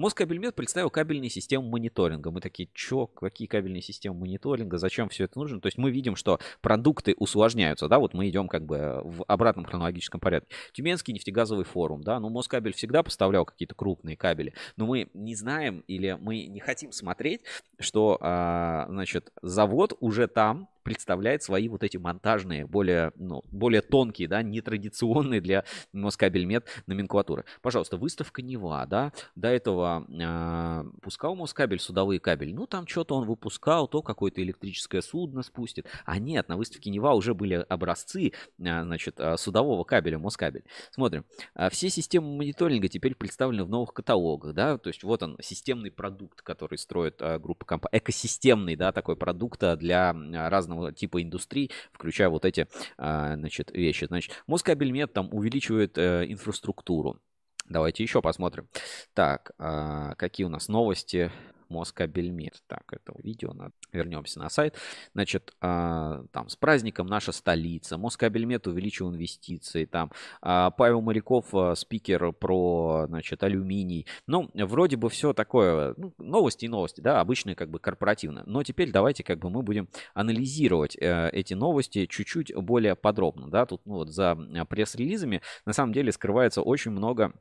Москабельмет представил кабельные системы мониторинга. Мы такие, чё, какие кабельные системы мониторинга, зачем все это нужно? То есть мы видим, что продукты усложняются, да, вот мы идем как бы в обратном хронологическом порядке. Тюменский нефтегазовый форум, да, ну Москабель всегда поставлял какие-то крупные кабели, но мы не знаем или мы не хотим смотреть, что, а, значит, завод уже там, представляет свои вот эти монтажные, более, ну, более тонкие, да, нетрадиционные для Москабельмет номенклатуры. Пожалуйста, выставка Нева, да, до этого э, пускал Москабель судовые кабели, ну, там что-то он выпускал, то какое-то электрическое судно спустит, а нет, на выставке Нева уже были образцы, э, значит, судового кабеля Москабель. Смотрим, все системы мониторинга теперь представлены в новых каталогах, да, то есть вот он, системный продукт, который строит группа компаний, экосистемный, да, такой продукт для разных разного типа индустрий, включая вот эти, а, значит, вещи. Значит, Москабельмет там увеличивает э, инфраструктуру. Давайте еще посмотрим. Так, а, какие у нас новости? Москабельмет. Так, это видео, надо... вернемся на сайт. Значит, а, там, с праздником наша столица, Москабельмет увеличил инвестиции, там, а, Павел Моряков, а, спикер про, значит, алюминий. Ну, вроде бы все такое, ну, новости и новости, да, обычные как бы корпоративные. Но теперь давайте как бы мы будем анализировать э, эти новости чуть-чуть более подробно, да, тут ну, вот за пресс-релизами на самом деле скрывается очень много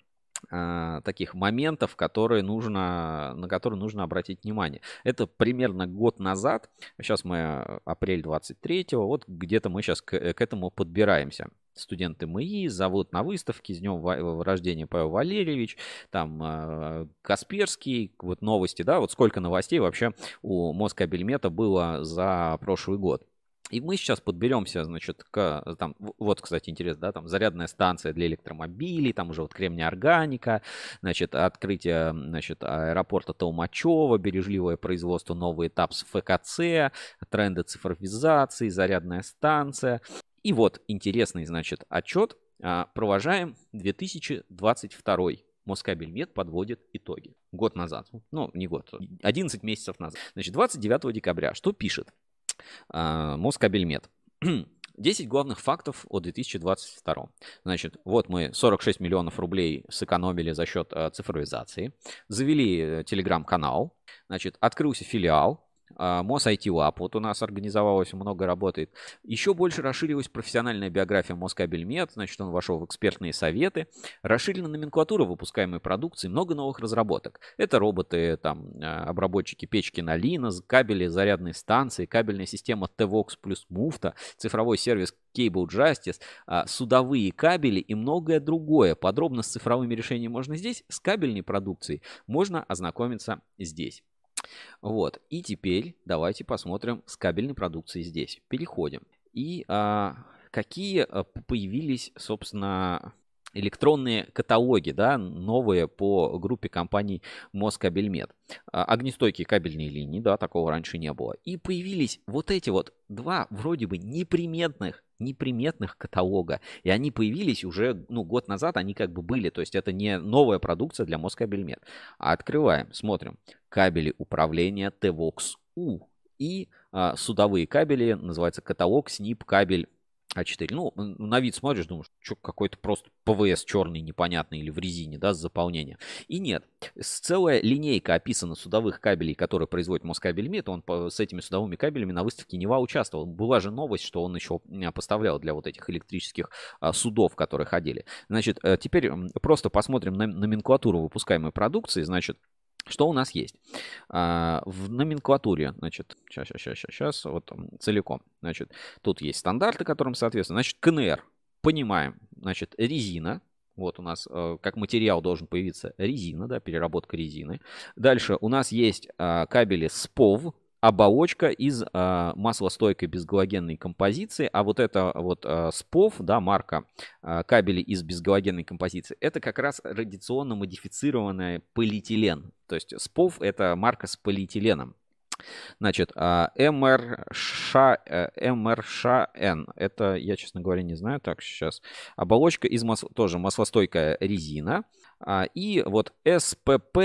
таких моментов, которые нужно, на которые нужно обратить внимание. Это примерно год назад, сейчас мы э, апрель 23-го, вот где-то мы сейчас к, э, к этому подбираемся. Студенты МИИ зовут на выставке, с днем рождения Павел Валерьевич, там э, Касперский, вот новости, да, вот сколько новостей вообще у Москабельмета было за прошлый год. И мы сейчас подберемся, значит, к, там, вот, кстати, интересно, да, там зарядная станция для электромобилей, там уже вот кремния органика, значит, открытие, значит, аэропорта Толмачева, бережливое производство, новый этап с ФКЦ, тренды цифровизации, зарядная станция. И вот интересный, значит, отчет. А, провожаем 2022 Москабельмет подводит итоги. Год назад. Ну, не год, 11 месяцев назад. Значит, 29 декабря. Что пишет? А, Москабельмет. (clears throat) 10 главных фактов о 2022. Значит, вот мы 46 миллионов рублей сэкономили за счет э, цифровизации. Завели э, телеграм-канал. Значит, открылся филиал а, МОС IT Lab вот у нас организовалось, много работает. Еще больше расширилась профессиональная биография Москабельмет, значит, он вошел в экспертные советы. Расширена номенклатура выпускаемой продукции, много новых разработок. Это роботы, там, а, обработчики печки на Linux, кабели зарядные станции, кабельная система TVOX плюс муфта, цифровой сервис Cable Justice, а, судовые кабели и многое другое. Подробно с цифровыми решениями можно здесь, с кабельной продукцией можно ознакомиться здесь. Вот. И теперь давайте посмотрим с кабельной продукцией здесь. Переходим. И а, какие а, появились, собственно, электронные каталоги, да, новые по группе компаний Москабельмет. А, огнестойкие кабельные линии, да, такого раньше не было. И появились вот эти вот два вроде бы неприметных неприметных каталога. И они появились уже, ну, год назад они как бы были. То есть это не новая продукция для Москабельмет. А открываем, смотрим. Кабели управления TVOX-U и а, судовые кабели, называется каталог SNIP кабель а4. Ну, на вид смотришь, думаешь, что какой-то просто ПВС черный, непонятный или в резине, да, с заполнением. И нет. Целая линейка описана судовых кабелей, которые производит Москабельмет. Он с этими судовыми кабелями на выставке Нева участвовал. Была же новость, что он еще поставлял для вот этих электрических а, судов, которые ходили. Значит, э, теперь просто посмотрим на номенклатуру выпускаемой продукции. Значит, что у нас есть? А, в номенклатуре, значит, сейчас, сейчас, сейчас, сейчас, вот целиком. Значит, тут есть стандарты, которым соответствует. Значит, КНР, понимаем, значит, резина, вот у нас э, как материал должен появиться резина, да, переработка резины. Дальше у нас есть э, кабели СПОВ, оболочка из э, маслостойкой безгалогенной композиции, а вот это вот э, СПОВ, да, марка э, кабелей из безгалогенной композиции, это как раз радиационно модифицированный полиэтилен. То есть СПОВ это марка с полиэтиленом. Значит, МРШ, э, МРШН, это я, честно говоря, не знаю. Так, сейчас. Оболочка из мас... тоже маслостойкая резина. А, и вот СПП,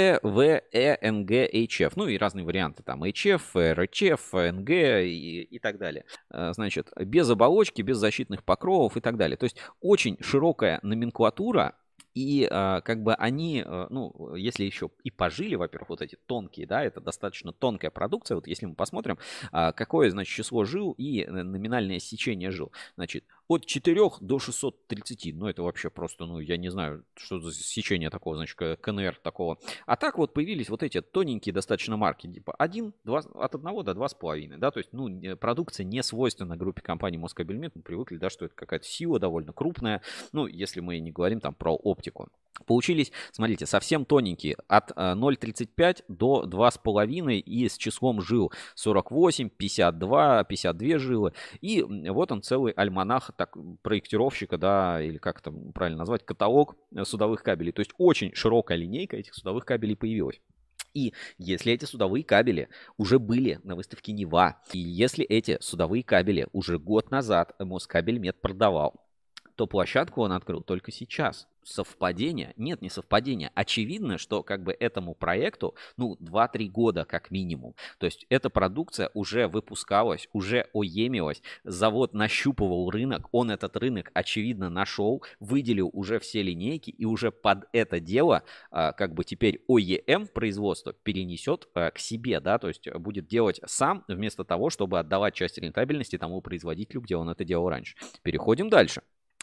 HF. Ну и разные варианты. Там HF, RHF, НГ и, и так далее. А, значит, без оболочки, без защитных покровов и так далее. То есть очень широкая номенклатура и э, как бы они, э, ну, если еще и пожили, во-первых, вот эти тонкие, да, это достаточно тонкая продукция. Вот если мы посмотрим, э, какое, значит, число жил и номинальное сечение жил. Значит, от 4 до 630. Ну, это вообще просто, ну, я не знаю, что за сечение такого, значит, КНР такого. А так вот появились вот эти тоненькие достаточно марки, типа 1, 2, от 1 до 2,5, да, то есть, ну, продукция не свойственна группе компании Москабельмет, мы привыкли, да, что это какая-то сила довольно крупная, ну, если мы не говорим там про оптику. Получились, смотрите, совсем тоненькие, от 0,35 э, до 2,5 и с числом жил 48, 52, 52 жилы. И вот он целый альманах так, проектировщика, да, или как это правильно назвать, каталог э, судовых кабелей. То есть очень широкая линейка этих судовых кабелей появилась. И если эти судовые кабели уже были на выставке Нева, и если эти судовые кабели уже год назад Москабельмет продавал, то площадку он открыл только сейчас. Совпадение? Нет, не совпадение. Очевидно, что как бы этому проекту, ну, 2-3 года как минимум. То есть эта продукция уже выпускалась, уже оемилась, завод нащупывал рынок, он этот рынок, очевидно, нашел, выделил уже все линейки и уже под это дело а, как бы теперь OEM производство перенесет а, к себе, да, то есть будет делать сам вместо того, чтобы отдавать часть рентабельности тому производителю, где он это делал раньше. Переходим дальше.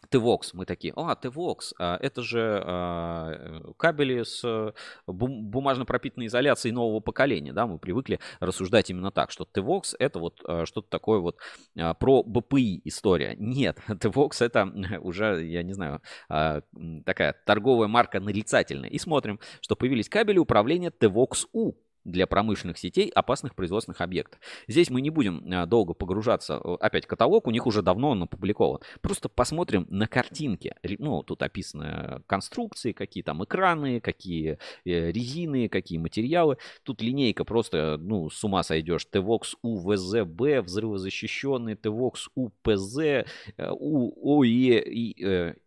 Твокс. Мы такие, а, Твокс, это же а, кабели с э, бумажно пропитанной изоляцией нового поколения, да, мы привыкли рассуждать именно так, что Твокс это вот а, что-то такое вот а, про БПИ история. Нет, (laughs) Твокс это (laughs) уже, я не знаю, такая торговая марка нарицательная. И смотрим, что появились кабели управления Твокс У для промышленных сетей опасных производственных объектов. Здесь мы не будем а, долго погружаться. Опять каталог у них уже давно он опубликован. Просто посмотрим на картинки. Ну, тут описаны конструкции, какие там экраны, какие э, резины, какие материалы. Тут линейка просто, ну, с ума сойдешь. TVOX UVZB, взрывозащищенный, TVOX UPZ, УОЕ,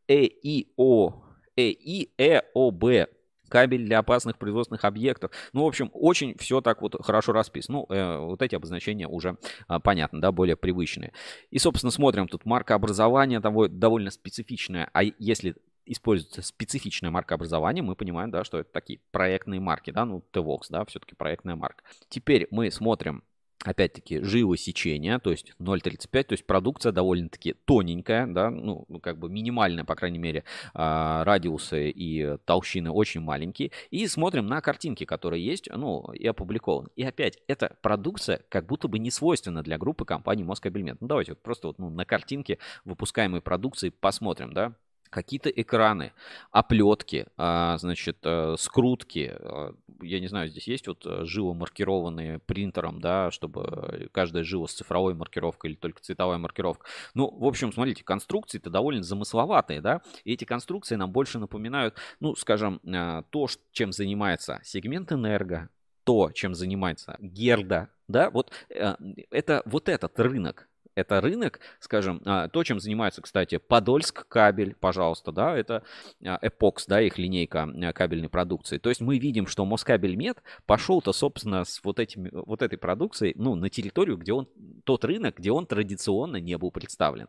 ЭИО, ЭИЭОБ кабель для опасных производственных объектов. Ну, в общем, очень все так вот хорошо расписано. Ну, э, вот эти обозначения уже э, понятно, да, более привычные. И, собственно, смотрим, тут марка образования того, довольно специфичная. А если используется специфичная марка образования, мы понимаем, да, что это такие проектные марки, да, ну, TVOX, да, все-таки проектная марка. Теперь мы смотрим опять-таки, жило сечение, то есть 0,35, то есть продукция довольно-таки тоненькая, да, ну, как бы минимальная, по крайней мере, а, радиусы и толщины очень маленькие. И смотрим на картинки, которые есть, ну, и опубликованы. И опять, эта продукция как будто бы не свойственна для группы компаний Москабельмет. Ну, давайте вот просто вот ну, на картинке выпускаемой продукции посмотрим, да какие-то экраны, оплетки, а, значит, э, скрутки. А, я не знаю, здесь есть вот э, жилы маркированные принтером, да, чтобы каждая жила с цифровой маркировкой или только цветовая маркировка. Ну, в общем, смотрите, конструкции-то довольно замысловатые, да, и эти конструкции нам больше напоминают, ну, скажем, э, то, чем занимается сегмент энерго, то, чем занимается Герда, да, вот это вот этот рынок, это рынок, скажем, а, то, чем занимается, кстати, Подольск кабель, пожалуйста, да, это Epox, да, их линейка а, кабельной продукции. То есть мы видим, что Москабельмет пошел-то, собственно, с вот, этими, вот этой продукцией, ну, на территорию, где он, тот рынок, где он традиционно не был представлен.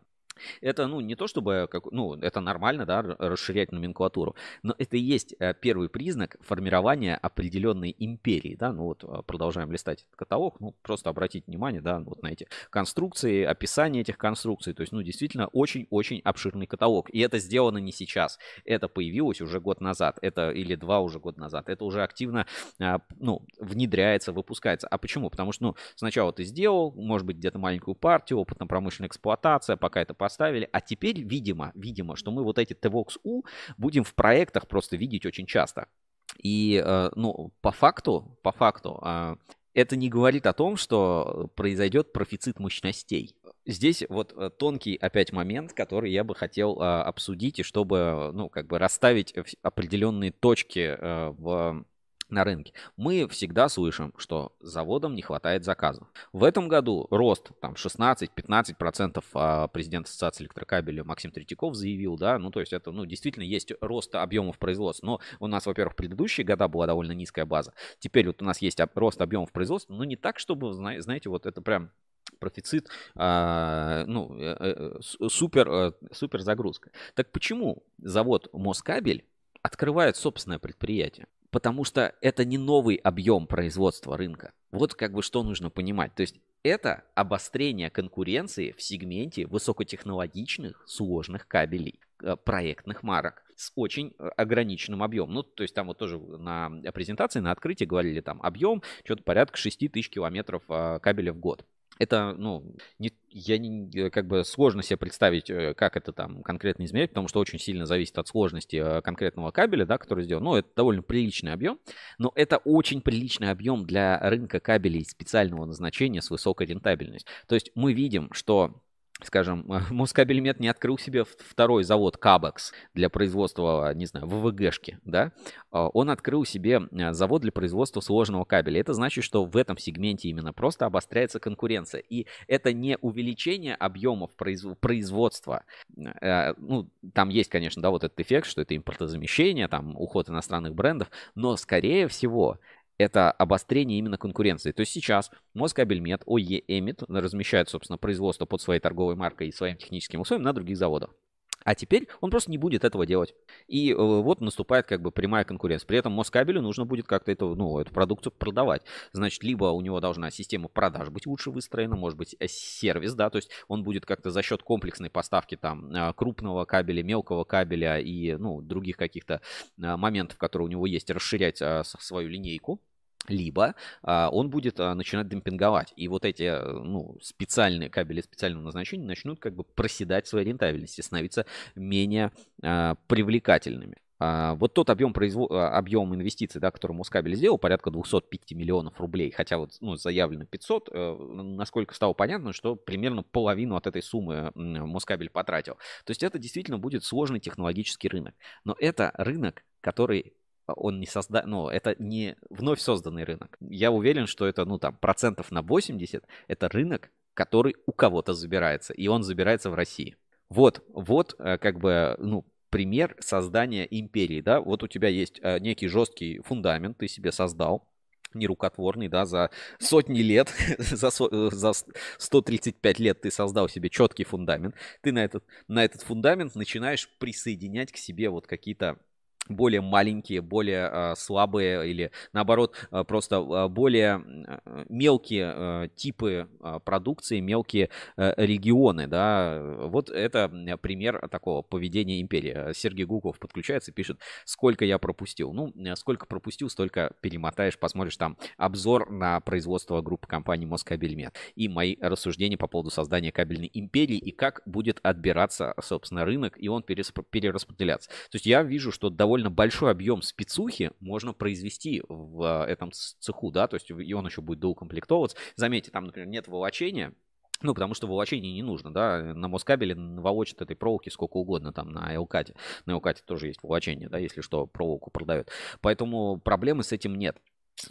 Это, ну, не то чтобы, как, ну, это нормально, да, расширять номенклатуру, но это и есть э, первый признак формирования определенной империи, да, ну вот э, продолжаем листать этот каталог, ну, просто обратить внимание, да, вот на эти конструкции, описание этих конструкций, то есть, ну, действительно, очень-очень обширный каталог, и это сделано не сейчас, это появилось уже год назад, это или два уже год назад, это уже активно, э, ну, внедряется, выпускается, а почему? Потому что, ну, сначала ты сделал, может быть, где-то маленькую партию, опытно-промышленная эксплуатация, пока это поставили. А теперь, видимо, видимо, что мы вот эти TVOX-U будем в проектах просто видеть очень часто. И, э, ну, по факту, по факту, э, это не говорит о том, что произойдет профицит мощностей. Здесь вот э, тонкий опять момент, который я бы хотел обсудить, и чтобы, ну, как бы расставить определенные точки в на рынке. Мы всегда слышим, что заводам не хватает заказов. В этом году рост там 16-15% а президент Ассоциации электрокабеля Максим Третьяков заявил, да, ну то есть это, ну действительно есть рост объемов производства, но у нас, во-первых, предыдущие года была довольно низкая база, теперь вот у нас есть рост объемов производства, но не так, чтобы, знаете, вот это прям профицит, а, ну, э, э, супер, э, супер загрузка. Так почему завод Москабель открывает собственное предприятие? Потому что это не новый объем производства рынка. Вот как бы что нужно понимать. То есть это обострение конкуренции в сегменте высокотехнологичных сложных кабелей, э, проектных марок с очень э, ограниченным объемом. Ну, то есть там вот тоже на презентации, на открытии говорили там объем, что-то порядка 6 тысяч километров а, кабеля в год это, ну, не, я не, э, как бы сложно себе представить, э, как это там конкретно измерять, потому что очень сильно зависит от сложности э, конкретного кабеля, да, который сделан. Ну, это довольно приличный объем, но это очень приличный объем для рынка кабелей специального назначения с высокой рентабельностью. То есть мы видим, что скажем, (laughs) Москабельмет не открыл себе второй завод Кабекс для производства, не знаю, ВВГшки, да, а, он открыл себе э, завод для производства сложного кабеля. Это значит, что в этом сегменте именно просто обостряется конкуренция. И это не увеличение объемов производства. Э, ну, там есть, конечно, да, вот этот эффект, что это импортозамещение, там уход иностранных брендов, но, скорее всего, это обострение именно конкуренции. То есть сейчас Москабельмет, ОЕ Эмит размещает, собственно, производство под своей торговой маркой и своим техническим условием на других заводах. А теперь он просто не будет этого делать. И э, вот наступает как бы прямая конкуренция. При этом Москабелю нужно будет как-то эту, ну, эту продукцию продавать. Значит, либо у него должна система продаж быть лучше выстроена, может быть, э, сервис, да, то есть он будет как-то за счет комплексной поставки там э, крупного кабеля, мелкого кабеля и, ну, других каких-то моментов, которые у него есть, расширять свою линейку либо а, он будет а, начинать демпинговать. И вот эти э, ну, специальные кабели специального назначения начнут как бы проседать своей рентабельности, становиться менее а, привлекательными. А, вот тот объем, производ... А, объем инвестиций, да, который Москабель сделал, порядка 205 миллионов рублей, хотя вот ну, заявлено 500, э, насколько стало понятно, что примерно половину от этой суммы Москабель потратил. То есть это действительно будет сложный технологический рынок. Но это рынок, который он не созда... ну, это не вновь созданный рынок. Я уверен, что это, ну, там, процентов на 80 это рынок, который у кого-то забирается, и он забирается в России. Вот, вот, э, как бы, ну, пример создания империи, да, вот у тебя есть э, некий жесткий фундамент, ты себе создал, нерукотворный, да, за сотни лет, (laughs) за, со, э, за 135 лет ты создал себе четкий фундамент, ты на этот, на этот фундамент начинаешь присоединять к себе вот какие-то более маленькие, более э, слабые или наоборот э, просто э, более мелкие э, типы э, продукции, мелкие э, регионы, да, вот это пример такого поведения империи. Сергей Гуков подключается пишет, сколько я пропустил. Ну, сколько пропустил, столько перемотаешь, посмотришь там обзор на производство группы компаний Москабельмет и мои рассуждения по поводу создания кабельной империи и как будет отбираться, собственно, рынок и он перераспределяться. То есть я вижу, что довольно довольно большой объем спецухи можно произвести в а, этом цеху, да, то есть и он еще будет доукомплектовываться. Заметьте, там, например, нет волочения, ну, потому что волочение не нужно, да, на Москабеле волочат этой проволоки сколько угодно, там, на Элкате. На Элкате тоже есть волочение, да, если что, проволоку продают. Поэтому проблемы с этим нет.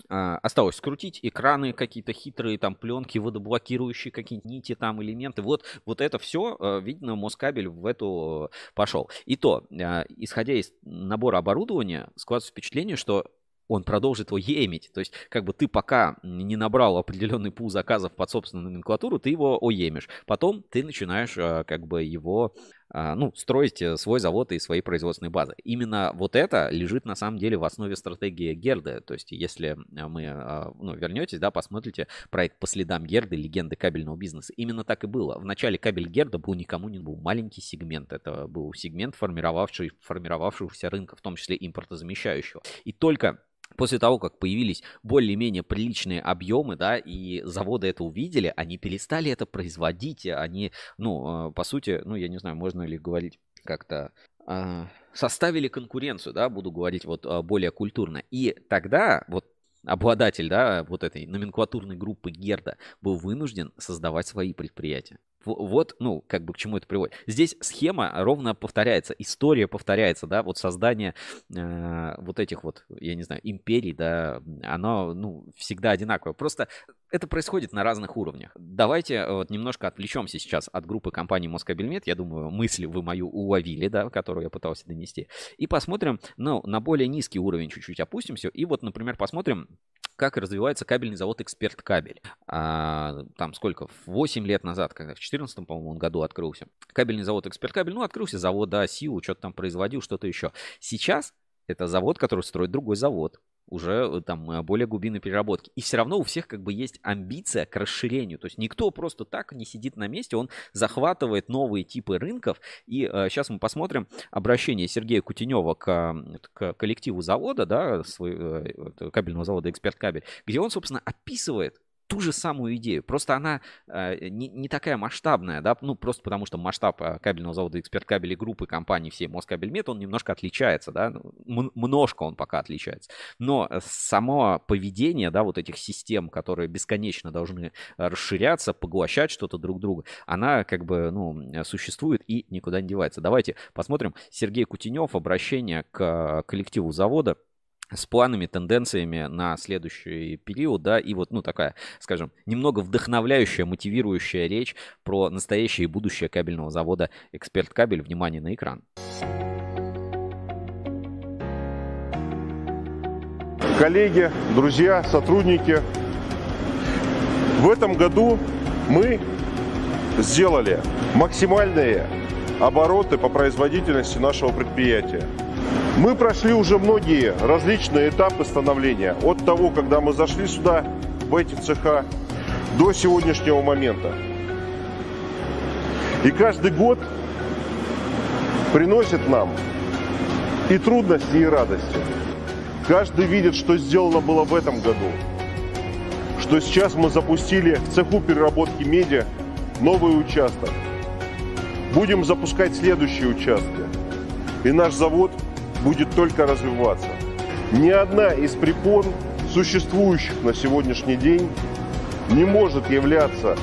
А, осталось скрутить экраны какие-то хитрые, там пленки, водоблокирующие какие-нибудь нити, там элементы. Вот, вот это все, а, видно, Москабель в эту пошел. И то, а, исходя из набора оборудования, складывается впечатление, что он продолжит его емить. То есть, как бы ты пока не набрал определенный пул заказов под собственную номенклатуру, ты его оемишь. Потом ты начинаешь как бы его ну, строить э, свой завод и свои производственные базы. Именно вот это лежит на самом деле в основе стратегии Герды. То есть, если мы, а, ну, вернетесь, да, посмотрите проект по следам Герды, легенды кабельного бизнеса. Именно так и было. В начале кабель Герда был никому не был маленький сегмент. Это был сегмент, формировавший, формировавшегося рынка, в том числе импортозамещающего. И только После того, как появились более-менее приличные объемы, да, и заводы это увидели, они перестали это производить, они, ну, э, по сути, ну, я не знаю, можно ли говорить как-то а, составили конкуренцию, да, буду говорить вот а, более культурно. И тогда вот обладатель, да, вот этой номенклатурной группы Герда был вынужден создавать свои предприятия. Вот, ну, как бы к чему это приводит. Здесь схема ровно повторяется, история повторяется, да, вот создание э, вот этих вот, я не знаю, империй, да, оно, ну, всегда одинаковое. Просто это происходит на разных уровнях. Давайте э, вот немножко отвлечемся сейчас от группы компании Москабельмет. Я думаю, мысли вы мою уловили, да, которую я пытался донести. И посмотрим, ну, на более низкий уровень чуть-чуть опустимся. И вот, например, посмотрим, как развивается кабельный завод «Эксперт Кабель». А, там сколько? 8 лет назад, когда в 2014, по-моему, году открылся. Кабельный завод «Эксперт Кабель», ну, открылся завод, да, силу, что-то там производил, что-то еще. Сейчас это завод, который строит другой завод уже э, там э, более глубинной переработки. И все равно у всех как бы есть амбиция к расширению. То есть никто просто так не сидит на месте, он захватывает новые типы рынков. И э, сейчас мы посмотрим обращение Сергея Кутенева к, к коллективу завода, да, свой, э, кабельного завода «Эксперт Кабель», где он, собственно, описывает ту же самую идею. Просто она э, не, не такая масштабная, да, ну, просто потому что масштаб э, кабельного завода «Эксперт кабели» группы компаний всей Москабельмет, он немножко отличается, да, ну, множко он пока отличается. Но само поведение, да, вот этих систем, которые бесконечно должны расширяться, поглощать что-то друг друга, она как бы, ну, существует и никуда не девается. Давайте посмотрим. Сергей Кутенев, обращение к коллективу завода с планами, тенденциями на следующий период, да, и вот, ну, такая, скажем, немного вдохновляющая, мотивирующая речь про настоящее и будущее кабельного завода «Эксперт Кабель». Внимание на экран. Коллеги, друзья, сотрудники, в этом году мы сделали максимальные обороты по производительности нашего предприятия. Мы прошли уже многие различные этапы становления. От того, когда мы зашли сюда, в эти цеха, до сегодняшнего момента. И каждый год приносит нам и трудности, и радости. Каждый видит, что сделано было в этом году. Что сейчас мы запустили в цеху переработки меди новый участок. Будем запускать следующие участки. И наш завод – будет только развиваться. Ни одна из препон, существующих на сегодняшний день, не может являться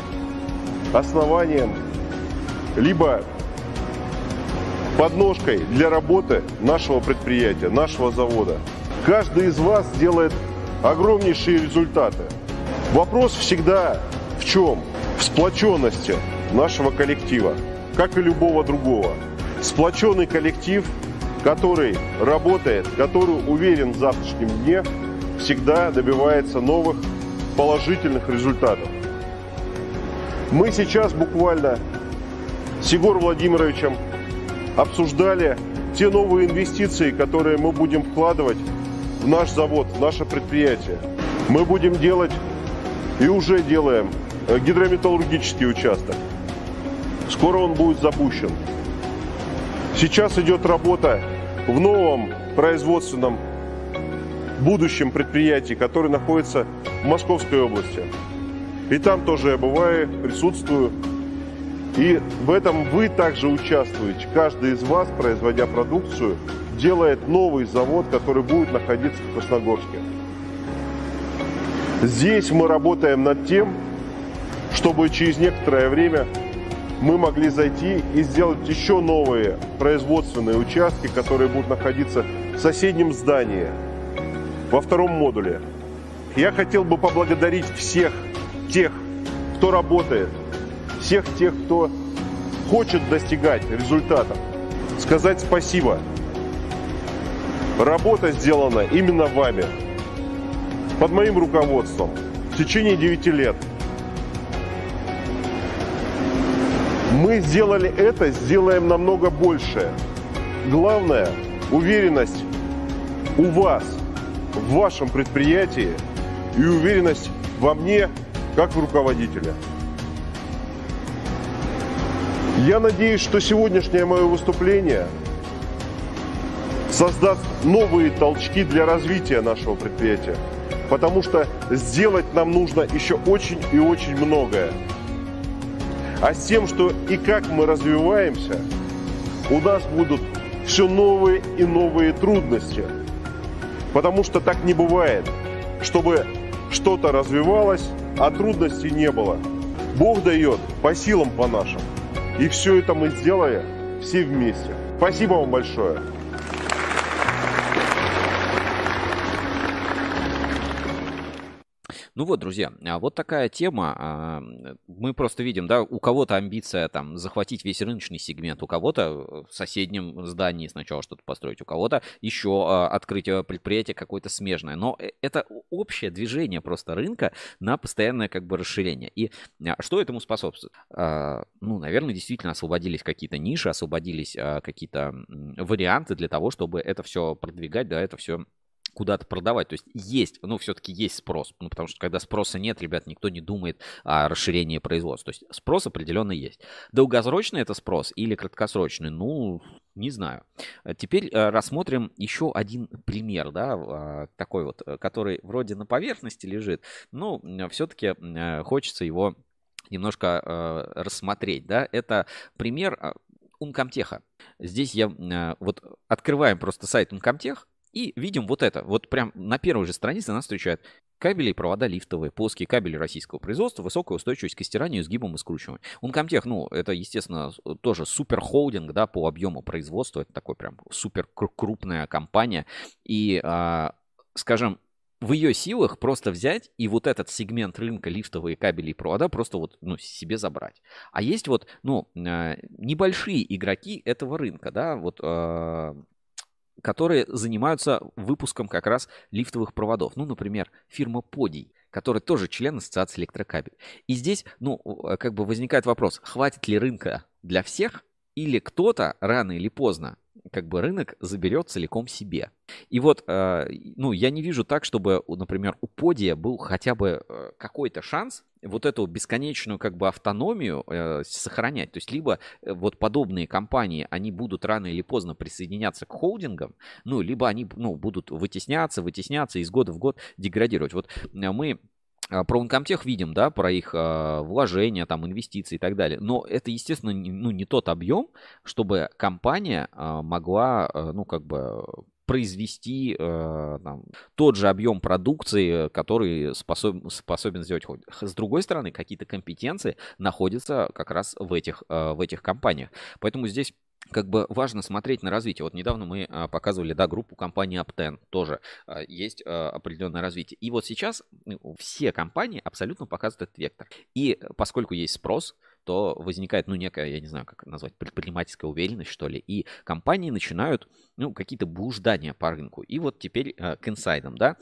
основанием либо подножкой для работы нашего предприятия, нашего завода. Каждый из вас делает огромнейшие результаты. Вопрос всегда в чем? В сплоченности нашего коллектива, как и любого другого. Сплоченный коллектив – который работает, который уверен в завтрашнем дне, всегда добивается новых положительных результатов. Мы сейчас буквально с Егором Владимировичем обсуждали те новые инвестиции, которые мы будем вкладывать в наш завод, в наше предприятие. Мы будем делать и уже делаем э, гидрометаллургический участок. Скоро он будет запущен. Сейчас идет работа в новом производственном будущем предприятии, которое находится в Московской области. И там тоже я бываю, присутствую. И в этом вы также участвуете. Каждый из вас, производя продукцию, делает новый завод, который будет находиться в Красногорске. Здесь мы работаем над тем, чтобы через некоторое время мы могли зайти и сделать еще новые производственные участки, которые будут находиться в соседнем здании, во втором модуле. Я хотел бы поблагодарить всех тех, кто работает, всех тех, кто хочет достигать результатов, сказать спасибо. Работа сделана именно вами, под моим руководством в течение 9 лет – Мы сделали это, сделаем намного больше. Главное – уверенность у вас, в вашем предприятии и уверенность во мне, как в руководителя. Я надеюсь, что сегодняшнее мое выступление создаст новые толчки для развития нашего предприятия. Потому что сделать нам нужно еще очень и очень многое а с тем, что и как мы развиваемся, у нас будут все новые и новые трудности. Потому что так не бывает, чтобы что-то развивалось, а трудностей не было. Бог дает по силам по нашим. И все это мы сделаем все вместе. Спасибо вам большое. Ну вот, друзья, а вот такая тема. А, мы просто видим, да, у кого-то амбиция там захватить весь рыночный сегмент, у кого-то в соседнем здании сначала что-то построить, у кого-то еще а, открытие предприятия какое-то смежное. Но э, это общее движение просто рынка на постоянное как бы расширение. И что этому способствует? Ну, наверное, действительно освободились какие-то ниши, освободились какие-то варианты для того, чтобы это все продвигать, да, это все куда-то продавать. То есть есть, ну, все-таки есть спрос. Ну, потому что когда спроса нет, ребят, никто не думает о расширении производства. То есть спрос определенно есть. Долгосрочный это спрос или краткосрочный? Ну, Не знаю. Э, теперь э, рассмотрим еще один пример, да, а, такой вот, э, который вроде на поверхности лежит, но все-таки хочется его немножко рассмотреть, да. Это пример Uncomtech. Здесь я вот открываем просто сайт Uncomtech и видим вот это. Вот прям на первой же странице нас встречает Кабели и провода лифтовые, плоские кабели российского производства, высокая устойчивость к стиранию, изгибам и скручиванию. Uncomtech, ну, это, естественно, тоже супер холдинг, да, по объему производства. Это такой прям супер крупная компания. И, а, скажем, в ее силах просто взять и вот этот сегмент рынка лифтовые кабели и провода просто вот, ну, себе забрать. А есть вот, ну, а, небольшие игроки этого рынка, да, вот а, которые занимаются выпуском как раз лифтовых проводов. Ну, например, фирма Подий, которая тоже член Ассоциации электрокабель. И здесь, ну, как бы возникает вопрос, хватит ли рынка для всех, или кто-то рано или поздно как бы рынок заберет целиком себе. И вот, э, ну, я не вижу так, чтобы, например, у Подия был хотя бы э, какой-то шанс вот эту бесконечную как бы автономию э, сохранять. То есть либо вот подобные компании, они будут рано или поздно присоединяться к холдингам, ну, либо они, ну, будут вытесняться, вытесняться из года в год деградировать. Вот мы а, про Uncomtech видим, да, про их э, вложения, там, инвестиции и так далее. Но это, естественно, ну, не тот объем, чтобы компания э, могла, ну, как бы произвести э, там, тот же объем продукции, который способ, способен сделать. С другой стороны, какие-то компетенции находятся как раз в этих, э, в этих компаниях. Поэтому здесь как бы важно смотреть на развитие. Вот недавно мы а, показывали, да, группу компании Upten, тоже а, есть а, определенное развитие. И вот сейчас все компании абсолютно показывают этот вектор. И поскольку есть спрос, то возникает, ну, некая, я не знаю, как назвать, предпринимательская уверенность, что ли, и компании начинают, ну, какие-то блуждания по рынку. И вот теперь к инсайдам, да,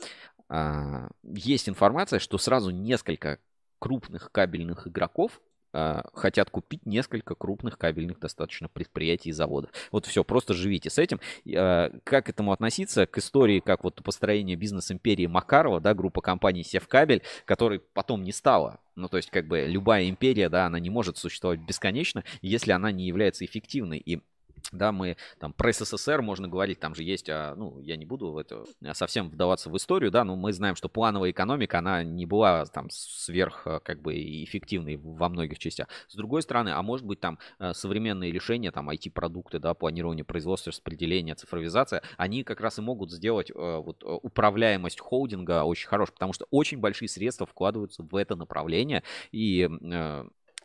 есть информация, что сразу несколько крупных кабельных игроков хотят купить несколько крупных кабельных достаточно предприятий и заводов. Вот все, просто живите с этим. А, как к этому относиться? К истории, как вот построение бизнес-империи Макарова, да, группа компаний Севкабель, которой потом не стало. Ну, то есть, как бы любая империя, да, она не может существовать бесконечно, если она не является эффективной. И да, мы там про СССР можно говорить, там же есть, а, ну, я не буду в это а, совсем вдаваться в историю, да, но мы знаем, что плановая экономика, она не была там сверх, а, как бы, эффективной во многих частях. С другой стороны, а может быть там современные решения, там IT-продукты, да, планирование производства, распределение, цифровизация, они как раз и могут сделать вот управляемость холдинга очень хорошей, потому что очень большие средства вкладываются в это направление, и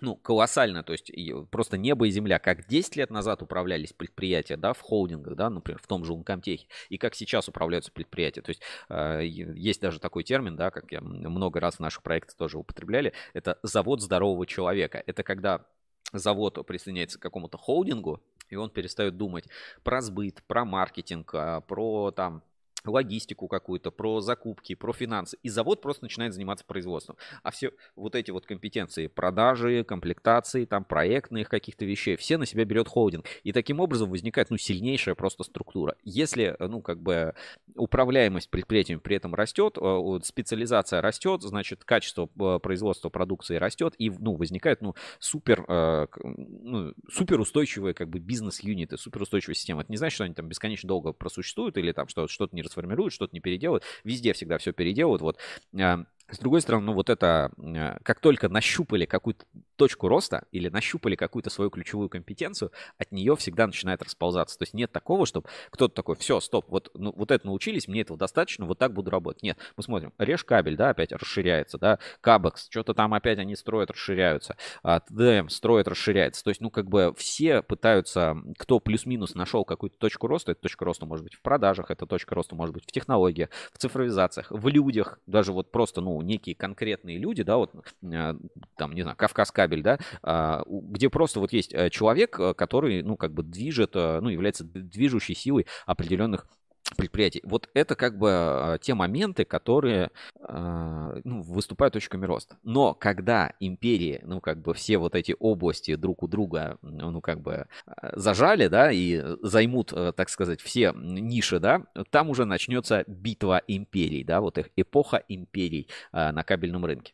ну, колоссально, то есть просто небо и земля, как 10 лет назад управлялись предприятия, да, в холдингах, да, например, в том же Uncomtech, и как сейчас управляются предприятия. То есть э, есть даже такой термин, да, как я много раз в наших проектах тоже употребляли, это завод здорового человека. Это когда завод присоединяется к какому-то холдингу, и он перестает думать про сбыт, про маркетинг, а, про там логистику какую-то, про закупки, про финансы. И завод просто начинает заниматься производством. А все вот эти вот компетенции, продажи, комплектации, там проектных каких-то вещей, все на себя берет холдинг. И таким образом возникает, ну, сильнейшая просто структура. Если, ну, как бы управляемость предприятием при этом растет, э, специализация растет, значит, качество э, производства продукции растет, и, ну, возникает, ну, супер, э, ну, супер устойчивые, как бы, бизнес-юниты, супер устойчивая система. Это не значит, что они там бесконечно долго просуществуют или там что-то что не сформируют, что-то не переделают. Везде всегда все переделают. Вот а, с другой стороны, ну вот это, э, как только нащупали какую-то точку роста или нащупали какую-то свою ключевую компетенцию, от нее всегда начинает расползаться. То есть нет такого, чтобы кто-то такой, все, стоп, вот, ну, вот это научились, мне этого достаточно, вот так буду работать. Нет, мы смотрим, режь кабель, да, опять расширяется, да, Кабекс, что-то там опять они строят, расширяются, а, ТДМ строит, расширяется. То есть, ну, как бы все пытаются, кто плюс-минус нашел какую-то точку роста, эта точка роста может быть в продажах, эта точка роста может быть в технологиях, в цифровизациях, в людях, даже вот просто, ну, некие конкретные люди, да, вот э, там, не знаю, Кавказ кабель, да, а, где просто вот есть э, человек, э, который, ну, как бы движет, ну, является движущей силой определенных предприятий. Вот это как бы а, те моменты, которые а, ну, выступают точками роста. Но когда империи, ну как бы все вот эти области друг у друга, ну как бы а, зажали, да, и займут, так сказать, все ниши, да, там уже начнется битва империй, да, вот их эпоха империй на кабельном рынке.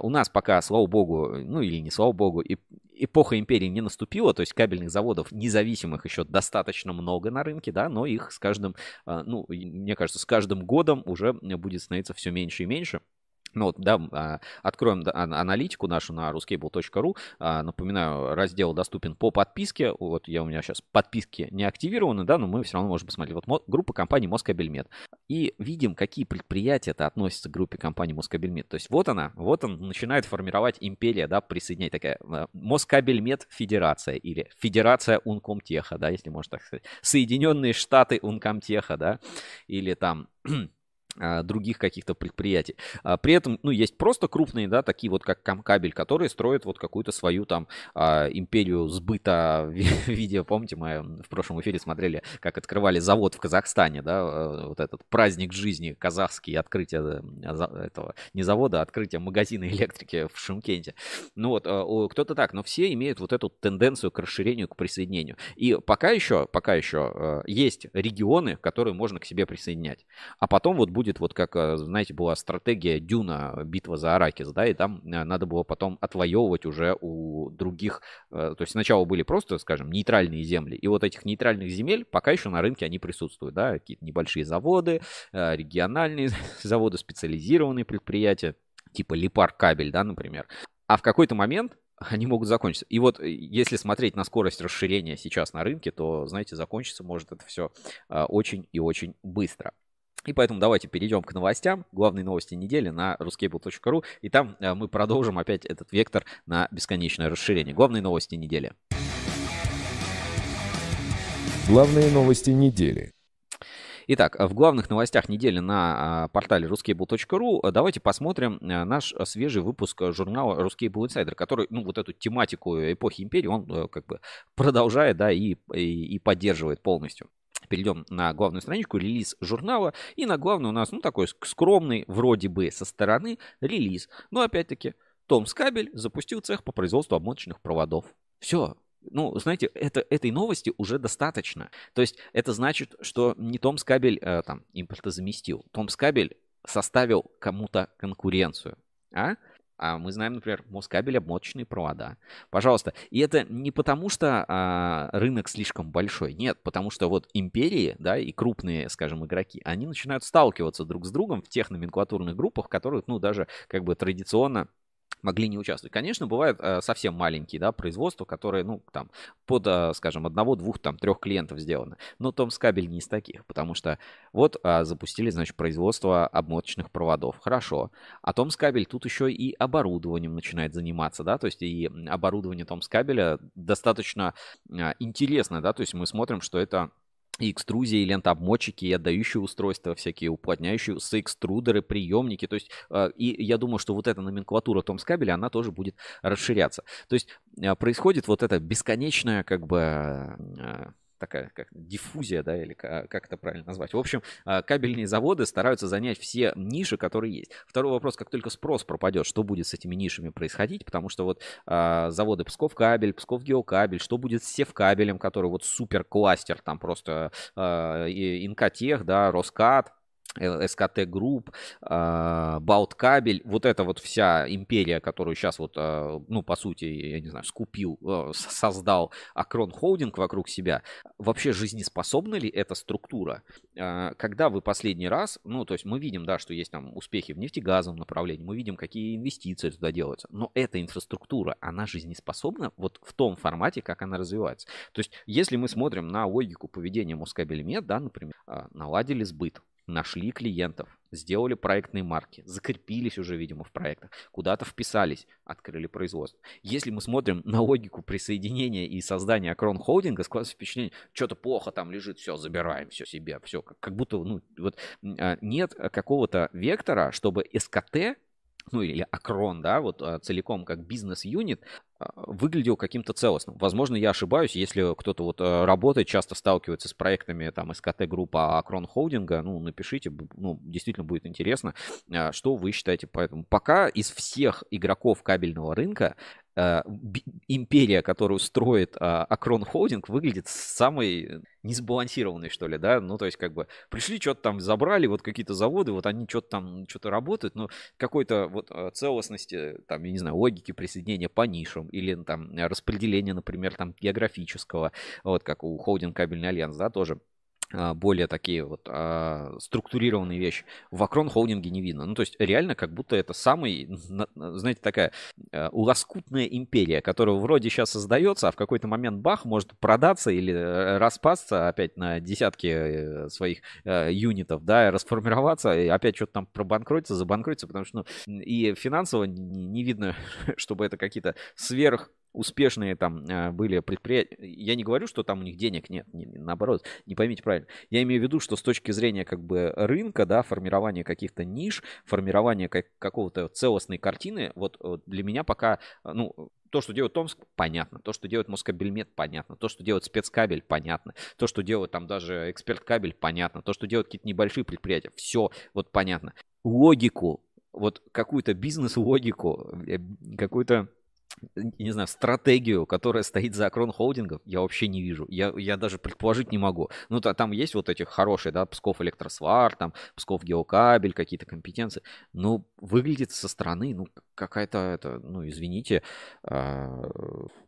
У нас пока, слава богу, ну или не слава богу, эпоха империи не наступила, то есть кабельных заводов независимых еще достаточно много на рынке, да, но их с каждым, а, ну, мне кажется, с каждым годом уже будет становиться все меньше и меньше. Ну вот, да, а, откроем аналитику нашу на ruscable.ru. А, напоминаю, раздел доступен по подписке. Вот я у меня сейчас подписки не активированы, да, но мы все равно можем посмотреть. Вот группа компании Москабельмет. И видим, какие предприятия это относятся к группе компании Москабельмет. То есть вот она, вот он начинает формировать империя, да, присоединять такая Москабельмет Федерация или Федерация Ункомтеха, да, если можно так сказать. Соединенные Штаты Ункомтеха, да, или там других каких-то предприятий. А, при этом, ну, есть просто крупные, да, такие вот как Камкабель, которые строят вот какую-то свою там а, империю сбыта в (laughs) виде, помните, мы в прошлом эфире смотрели, как открывали завод в Казахстане, да, вот этот праздник жизни казахский, открытие этого, не завода, а открытие магазина электрики в Шимкенте. Ну вот, кто-то так, но все имеют вот эту тенденцию к расширению, к присоединению. И пока еще, пока еще есть регионы, которые можно к себе присоединять. А потом вот будет будет вот как, э, знаете, была стратегия Дюна, битва за Аракис, да, и там э, надо было потом отвоевывать уже у других, э, то есть сначала были просто, скажем, нейтральные земли, и вот этих нейтральных земель пока еще на рынке они присутствуют, да, какие-то небольшие заводы, региональные (laughs) заводы, специализированные предприятия, типа Липар кабель, да, например. А в какой-то момент (laughs) они могут закончиться. И вот если смотреть на скорость расширения сейчас на рынке, то, знаете, закончится может это все очень и очень быстро. И поэтому давайте перейдем к новостям. Главные новости недели на ruscable.ru. И там э, мы продолжим опять этот вектор на бесконечное расширение. Главные новости недели. Главные новости недели. Итак, в главных новостях недели на а, портале ruscable.ru э, давайте посмотрим э, наш свежий выпуск журнала Ruscable Insider, который, ну, вот эту тематику эпохи империи, он как бы продолжает, да, и, и, и поддерживает полностью. Перейдем на главную страничку, релиз журнала. И на главную у нас, ну, такой скромный, вроде бы, со стороны релиз. Но, опять-таки, Том Скабель запустил цех по производству обмоточных проводов. Все, ну, знаете, это, этой новости уже достаточно. То есть это значит, что не Том Скабель э, там импортозаместил. Том Скабель составил кому-то конкуренцию. А? А мы знаем, например, Москабель обмоточные провода. Пожалуйста. И это не потому, что а, рынок слишком большой. Нет, потому что вот империи, да, и крупные, скажем, игроки, они начинают сталкиваться друг с другом в тех номенклатурных группах, которые, ну, даже как бы традиционно могли не участвовать. Конечно, бывают э, совсем маленькие да, производства, которые, ну, там, под, э, скажем, одного, двух, там, трех клиентов сделаны. Но Томскабель не из таких, потому что вот э, запустили, значит, производство обмоточных проводов. Хорошо. А Томскабель тут еще и оборудованием начинает заниматься, да, то есть и оборудование Томскабеля достаточно э, интересно, да, то есть мы смотрим, что это и экструзии, и лентообмотчики, и отдающие устройства, всякие уплотняющие, экструдеры, приемники. То есть, э, и я думаю, что вот эта номенклатура Томскабеля, она тоже будет расширяться. То есть, э, происходит вот это бесконечное, как бы, э, такая как диффузия, да, или как, как это правильно назвать. В общем, а, кабельные заводы стараются занять все ниши, которые есть. Второй вопрос, как только спрос пропадет, что будет с этими нишами происходить, потому что вот а, заводы Псков кабель, Псков геокабель, что будет с Севкабелем, который вот супер кластер, там просто а, Инкотех, да, Роскат, СКТ Групп, Бауткабель, вот эта вот вся империя, которую сейчас вот, а, ну, по сути, я не знаю, скупил, а, создал Акрон Холдинг вокруг себя, вообще жизнеспособна ли эта структура? А, когда вы последний раз, ну, то есть мы видим, да, что есть там успехи в нефтегазовом направлении, мы видим, какие инвестиции туда делаются, но эта инфраструктура, она жизнеспособна вот в том формате, как она развивается. То есть, если мы смотрим на логику поведения Москабельмет, да, например, наладили сбыт, нашли клиентов, сделали проектные марки, закрепились уже, видимо, в проектах, куда-то вписались, открыли производство. Если мы смотрим на логику присоединения и создания Акрон Холдинга, складывается впечатление, что-то плохо там лежит, все, забираем, все себе, все, как, как будто, ну, вот а, нет какого-то вектора, чтобы СКТ ну или Акрон, да, вот а, целиком как бизнес-юнит, а, выглядел каким-то целостным. Возможно, я ошибаюсь, если кто-то вот а, работает, часто сталкивается с проектами там СКТ группа Акрон Холдинга, ну, напишите, ну, действительно будет интересно, что вы считаете по этому. Пока из всех игроков кабельного рынка империя, которую строит э, Акрон Холдинг, выглядит самой несбалансированной, что ли, да, ну, то есть, как бы, пришли, что-то там забрали, вот какие-то заводы, вот они что-то там, что-то работают, но какой-то вот э, целостности, там, я не знаю, логики присоединения по нишам или там распределения, например, там, географического, вот как у Холдинг Кабельный Альянс, да, тоже. а, более такие вот а, структурированные вещи. В Акрон холдинге не видно. Ну, то есть реально как будто это самый, знаете, такая а, лоскутная империя, которая вроде сейчас создается, а в какой-то момент бах может продаться или э, распасться опять на десятки э, своих а, юнитов, да, расформироваться, и опять что-то там пробанкротиться, забанкротиться, потому что, ну, и финансово не видно, (laughs) чтобы это какие-то сверх успешные там а, были предприятия. Я не говорю, что там у них денег нет, не, наоборот, не поймите правильно. Я имею в виду, что с точки зрения как бы рынка, да, формирования каких-то ниш, формирования как, какого-то целостной картины, вот, вот для меня пока, ну, то, что делает Томск, понятно. То, что делает Москабельмет, понятно. То, что делает спецкабель, понятно. То, что делает там даже эксперт кабель, понятно. То, что делают какие-то небольшие предприятия, все вот понятно. Логику, вот какую-то бизнес-логику, э, какую-то не знаю, стратегию, которая стоит за Акрон Холдингов, я вообще не вижу. Я, я даже предположить не могу. Ну, то, там есть вот эти хорошие, да, Псков Электросвар, там, Псков Геокабель, какие-то компетенции. Ну, выглядит со стороны, ну, какая-то, это, ну, извините, э,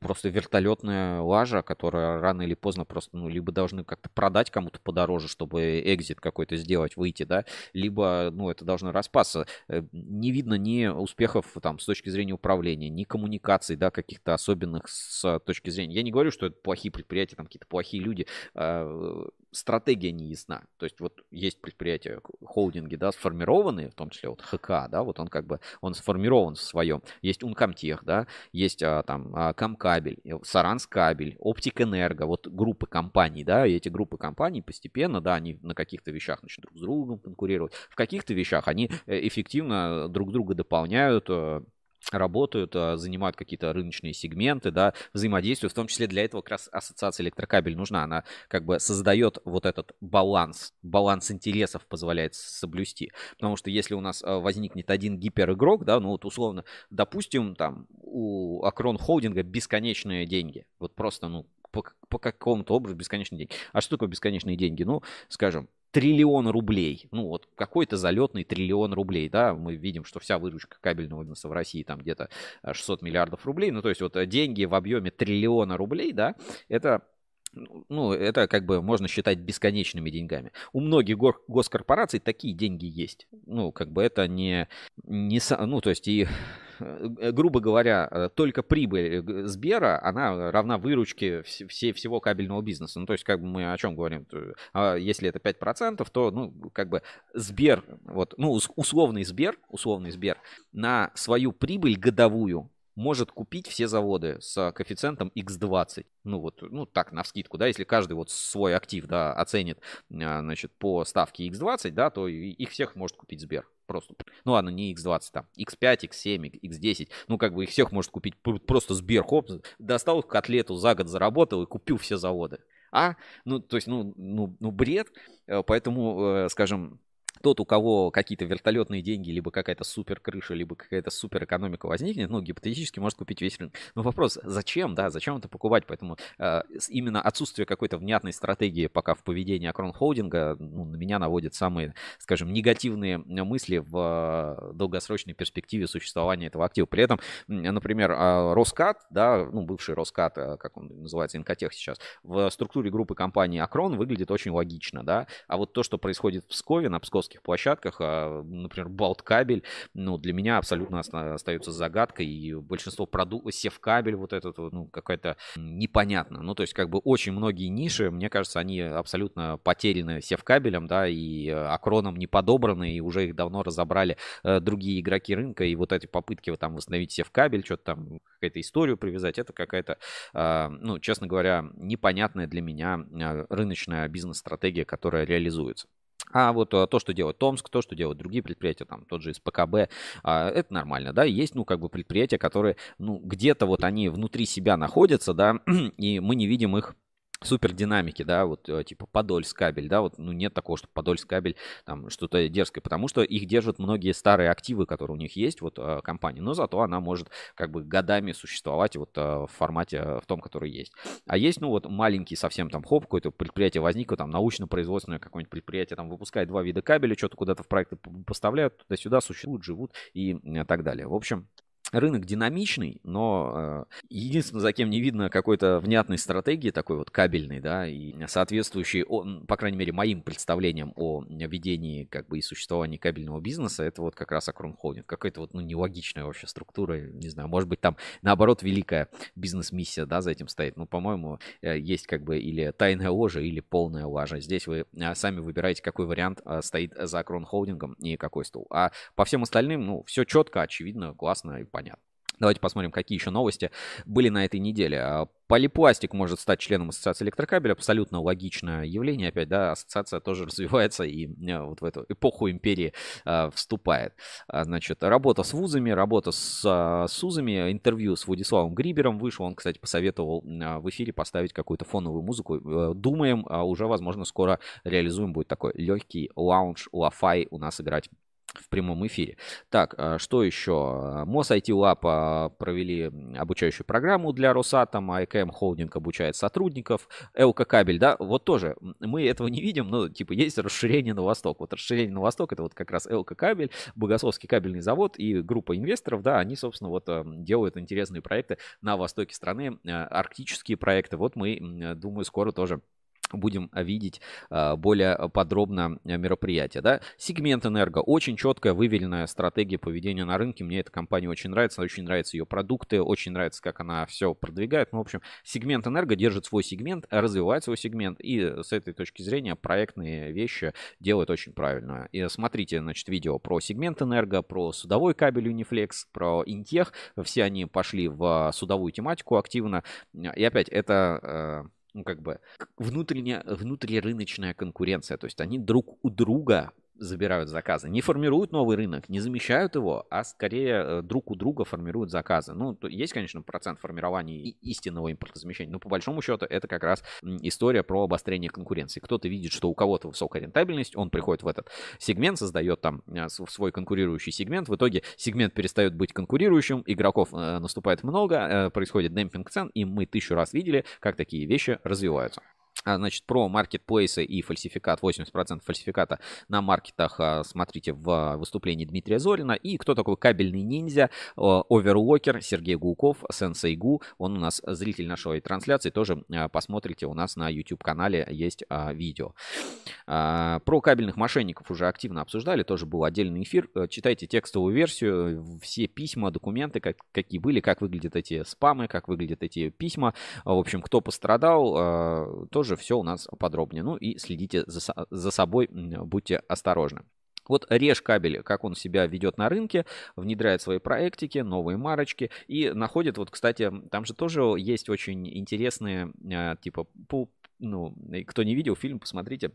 просто вертолетная лажа, которая рано или поздно просто, ну, либо должны как-то продать кому-то подороже, чтобы экзит какой-то сделать, выйти, да, либо, ну, это должно распасться. Э, не видно ни успехов там с точки зрения управления, ни коммуникаций, да, каких-то особенных с точки зрения. Я не говорю, что это плохие предприятия, там какие-то плохие люди. Э, стратегия не ясна. То есть вот есть предприятия, холдинги, да, сформированные, в том числе вот ХК, да, вот он как бы, он сформирован в своем. Есть Ункомтех, да, есть а, там а, Камкабель, Саранскабель, Оптик Энерго, вот группы компаний, да, и эти группы компаний постепенно, да, они на каких-то вещах начнут друг с другом конкурировать, в каких-то вещах они э, эффективно друг друга дополняют, э, работают, а, занимают какие-то рыночные сегменты, да, взаимодействуют. В том числе для этого как раз ассоциация электрокабель нужна. Она как бы создает вот этот баланс, баланс интересов позволяет соблюсти. Потому что если у нас а, возникнет один гиперигрок, да, ну вот условно, допустим, там у Акрон Холдинга бесконечные деньги. Вот просто, ну, по, по какому-то образу бесконечные деньги. А что такое бесконечные деньги? Ну, скажем, триллион рублей. Ну, вот какой-то залетный триллион рублей, да, мы видим, что вся выручка кабельного бизнеса в России там где-то 600 миллиардов рублей. Ну, то есть вот э, деньги в объеме триллиона рублей, да, это ну, это как бы можно считать бесконечными деньгами. У многих госкорпораций такие деньги есть. Ну, как бы это не, не ну, то есть и грубо говоря, э, только прибыль э, Сбера, она равна выручке все, всего кабельного бизнеса. Ну, то есть, как бы мы о чем говорим? А если это 5%, то, ну, как бы Сбер, вот, ну, условный Сбер, условный Сбер на свою прибыль годовую может купить все заводы с коэффициентом x20. Ну вот, ну так, на вскидку, да, если каждый вот свой актив, да, оценит, значит, по ставке x20, да, то их всех может купить Сбер. Просто. Ну ладно, не X20, там, X5, X7, X10. Ну, как бы их всех может купить просто Сбер, хоп, достал котлету, за год заработал и купил все заводы. А, ну, то есть, ну, ну, ну бред. Э, поэтому, э, скажем, тот, у кого какие-то вертолетные деньги, либо какая-то супер крыша, либо какая-то супер экономика возникнет, ну, гипотетически может купить весь рынок. Но вопрос, зачем, да, зачем это покупать? Поэтому э, именно отсутствие какой-то внятной стратегии пока в поведении Акрон Холдинга ну, на меня наводит самые, скажем, негативные мысли в долгосрочной перспективе существования этого актива. При этом, например, а, Роскат, да, ну, бывший Роскат, э, как он называется, Инкотех сейчас, в структуре группы компании Акрон выглядит очень логично, да, а вот то, что происходит в Пскове, на Псковской плоских площадках, а, например, Балткабель, ну, для меня абсолютно остается загадкой, и большинство продуктов, Севкабель вот этот, ну, какая-то непонятно. Ну, то есть, как бы очень многие ниши, мне кажется, они абсолютно потеряны Севкабелем, да, и Акроном не подобраны, и уже их давно разобрали э, другие игроки рынка, и вот эти попытки вот там восстановить Севкабель, что-то там, какую-то историю привязать, это какая-то, а, ну, честно говоря, непонятная для меня а, рыночная бизнес-стратегия, которая реализуется. А вот а, то, что делает Томск, то, что делают другие предприятия, там тот же СПКБ, а, это нормально, да, есть, ну, как бы предприятия, которые, ну, где-то вот они внутри себя находятся, да, (clears throat) и мы не видим их супер динамики, да, вот э, типа Подольск кабель, да, вот, ну нет такого, что Подольск кабель там что-то дерзкое, потому что их держат многие старые активы, которые у них есть, вот э, компании, но зато она может как бы годами существовать вот э, в формате в том, который есть. А есть, ну вот маленький совсем там хоп, какое-то предприятие возникло, там научно-производственное какое-нибудь предприятие, там выпускает два вида кабеля, что-то куда-то в проекты поставляют, туда-сюда существуют, живут и так далее. В общем, Рынок динамичный, но э, единственное, за кем не видно какой-то внятной стратегии, такой вот кабельной, да, и соответствующей, по крайней мере, моим представлениям о ведении как бы и существовании кабельного бизнеса, это вот как раз Акрон Холдинг. Какая-то вот, ну, нелогичная вообще структура, не знаю, может быть, там, наоборот, великая бизнес-миссия, да, за этим стоит. Ну, по-моему, э, есть как бы или тайная ложа, или полная лажа. Здесь вы э, сами выбираете, какой вариант стоит за Акрон Холдингом и какой стул. А по всем остальным, ну, все четко, очевидно, классно и понятно. Давайте посмотрим, какие еще новости были на этой неделе. А, Полипластик может стать членом Ассоциации электрокабеля. Абсолютно логичное явление. Опять, да, ассоциация тоже (laughs) развивается и э, вот в эту эпоху империи э, вступает. А, значит, работа с вузами, работа с, э, с вузами, интервью с Владиславом Грибером вышло. Он, кстати, посоветовал э, в эфире поставить какую-то фоновую музыку. Э, думаем, э, уже, возможно, скоро реализуем будет такой легкий лаунж, лафай у нас играть в прямом эфире. Так, а, что еще? МОС IT Lab провели обучающую программу для Росатома, IKM Holding обучает сотрудников, ЛК Кабель, да, вот тоже мы этого не видим, но типа есть расширение на восток. Вот расширение на восток это вот как раз ЛК Кабель, Богословский кабельный завод и группа инвесторов, да, они, собственно, вот а, делают интересные проекты на востоке страны, а, арктические проекты. Вот мы, думаю, скоро тоже будем видеть а, более подробно мероприятие. Да? Сегмент энерго. Очень четкая, выверенная стратегия поведения на рынке. Мне эта компания очень нравится. Очень нравятся ее продукты. Очень нравится, как она все продвигает. Ну, в общем, сегмент энерго держит свой сегмент, развивает свой сегмент. И с этой точки зрения проектные вещи делает очень правильно. И смотрите, значит, видео про сегмент энерго, про судовой кабель Uniflex, про Интех. Все они пошли в судовую тематику активно. И опять, это э, ну, как бы внутренняя, внутрирыночная конкуренция. То есть они друг у друга забирают заказы. Не формируют новый рынок, не замещают его, а скорее э, друг у друга формируют заказы. Ну, есть, конечно, процент формирования истинного импортозамещения, но по большому счету это как раз история про обострение конкуренции. Кто-то видит, что у кого-то высокая рентабельность, он приходит в этот сегмент, создает там э, свой конкурирующий сегмент, в итоге сегмент перестает быть конкурирующим, игроков э, наступает много, происходит демпинг цен, и мы тысячу раз видели, как такие вещи развиваются. А, значит, про маркетплейсы и фальсификат, 80% фальсификата на маркетах а, смотрите в выступлении Дмитрия Зорина. И кто такой кабельный ниндзя, оверлокер Сергей Гулков, Сенсей Гу. Он у нас зритель нашей трансляции, тоже а, посмотрите, у нас на YouTube-канале есть видео. Про кабельных мошенников уже активно обсуждали, тоже был отдельный эфир. Э, читайте текстовую версию, все письма, документы, как, какие были, как выглядят эти спамы, как выглядят эти письма. В общем, кто пострадал, тоже тоже все у нас подробнее. Ну и следите за, за собой, будьте осторожны. Вот Реж кабель, как он себя ведет на рынке, внедряет свои проектики, новые марочки и находит, вот, кстати, там же тоже есть очень интересные, а, типа, ну, кто не видел фильм, посмотрите,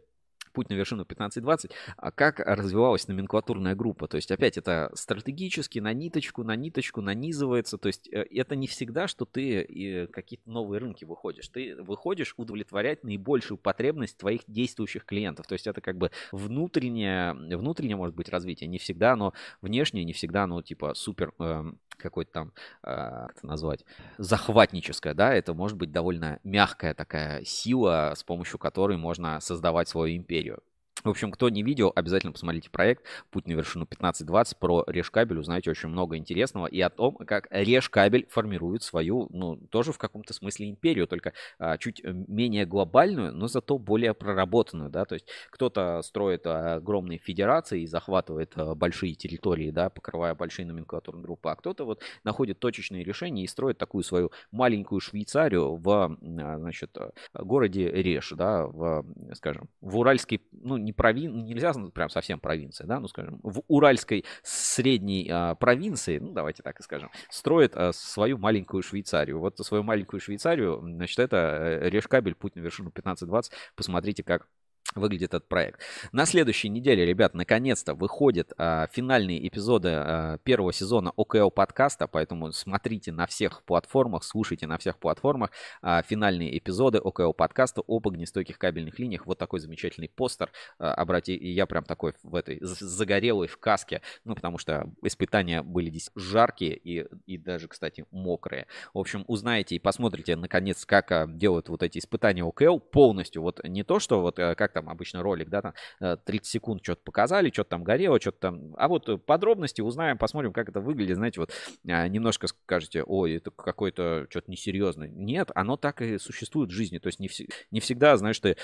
путь на вершину 15-20, а как развивалась номенклатурная группа. То есть опять это стратегически на ниточку, на ниточку нанизывается. То есть э, это не всегда, что ты какие-то новые рынки выходишь. Ты выходишь удовлетворять наибольшую потребность твоих действующих клиентов. То есть это как бы внутреннее, внутреннее может быть развитие. Не всегда но внешнее, не всегда оно типа супер эм, какой-то там, э, как это назвать, захватническое, да, это может быть довольно мягкая такая сила, с помощью которой можно создавать свою империю. В общем, кто не видел, обязательно посмотрите проект «Путь на вершину 1520» про Решкабель, узнаете очень много интересного и о том, как Решкабель формирует свою, ну, тоже в каком-то смысле империю, только а, чуть э, менее глобальную, но зато более проработанную, да, то есть кто-то строит огромные федерации и захватывает а, большие территории, да, покрывая большие номенклатурные группы, а кто-то вот находит точечные решения и строит такую свою маленькую Швейцарию в, а, значит, городе Реш, да, в, скажем, в Уральской, ну, не провин... нельзя прям совсем провинция, да, ну, скажем, в Уральской средней а, провинции, ну, давайте так и скажем, строит а, свою маленькую Швейцарию. Вот свою маленькую Швейцарию, значит, это э, Решкабель, путь на вершину 15-20. Посмотрите, как выглядит этот проект. На следующей неделе, ребят, наконец-то выходят а, финальные эпизоды а, первого сезона ОКО подкаста, поэтому смотрите на всех платформах, слушайте на всех платформах а, финальные эпизоды ОКО подкаста об огнестойких кабельных линиях. Вот такой замечательный постер. А, обрати, я прям такой в этой загорелой в каске, ну потому что испытания были здесь жаркие и, и даже, кстати, мокрые. В общем, узнаете и посмотрите наконец, как а, делают вот эти испытания ОКО полностью. Вот не то, что вот а, как там там обычно ролик, да, там 30 э, секунд что-то показали, что-то там горело, что-то там. А вот э, подробности узнаем, посмотрим, как это выглядит. Знаете, вот а, немножко скажете, ой, это какой-то что-то несерьезное. Нет, оно так и существует в жизни. То есть не, вс- не всегда, знаешь, ты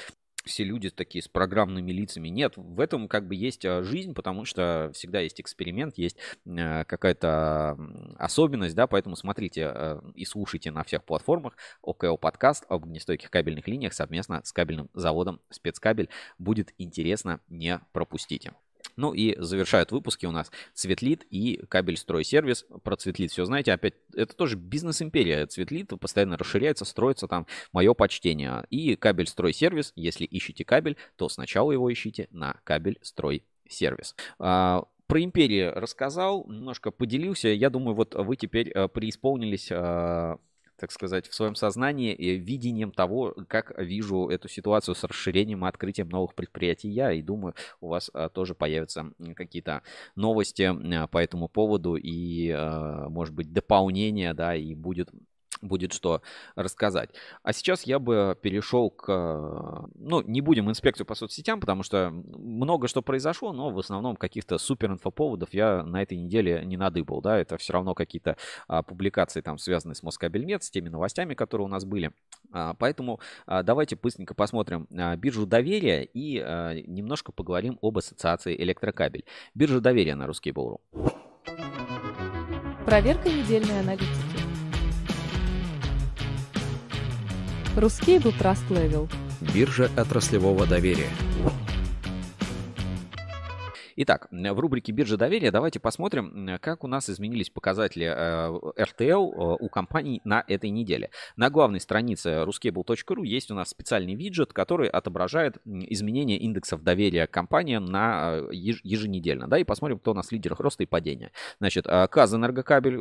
все люди такие с программными лицами. Нет, в этом как бы есть а, жизнь, потому что всегда есть эксперимент, есть э, какая-то особенность, да, поэтому смотрите э, и слушайте на всех платформах ОКО подкаст об огнестойких кабельных линиях совместно с кабельным заводом Спецкабель. Будет интересно, не пропустите. Ну и завершают выпуски у нас Цветлит и кабель стройсервис. Про Цветлит все знаете. Опять, это тоже бизнес-империя. Цветлит постоянно расширяется, строится там. Мое почтение. И кабель стройсервис. Если ищете кабель, то сначала его ищите на кабель стройсервис. А, про империи рассказал, немножко поделился. Я думаю, вот вы теперь э, преисполнились а, так сказать, в своем сознании и видением того, как вижу эту ситуацию с расширением и открытием новых предприятий я. И думаю, у вас а, тоже появятся какие-то новости а, по этому поводу и, а, может быть, дополнение, да, и будет будет что рассказать. А сейчас я бы перешел к... Ну, не будем инспекцию по соцсетям, потому что много что произошло, но в основном каких-то супер инфоповодов я на этой неделе не надыбал, да, это все равно какие-то а, публикации там связанные с Москабельмет, с теми новостями, которые у нас были. А, поэтому а, давайте быстренько посмотрим а, биржу доверия и а, немножко поговорим об ассоциации электрокабель. Биржа доверия на русский Буру. Проверка недельной аналитики. Ruscable Trust Level. Биржа отраслевого доверия. Итак, в рубрике «Биржа доверия» давайте посмотрим, как у нас изменились показатели RTL э, э, у компаний на этой неделе. На главной странице ruscable.ru есть у нас специальный виджет, который отображает изменения индексов доверия компаниям на э, еженедельно. Да, и посмотрим, кто у нас в лидерах роста и падения. Значит, Казэнергокабель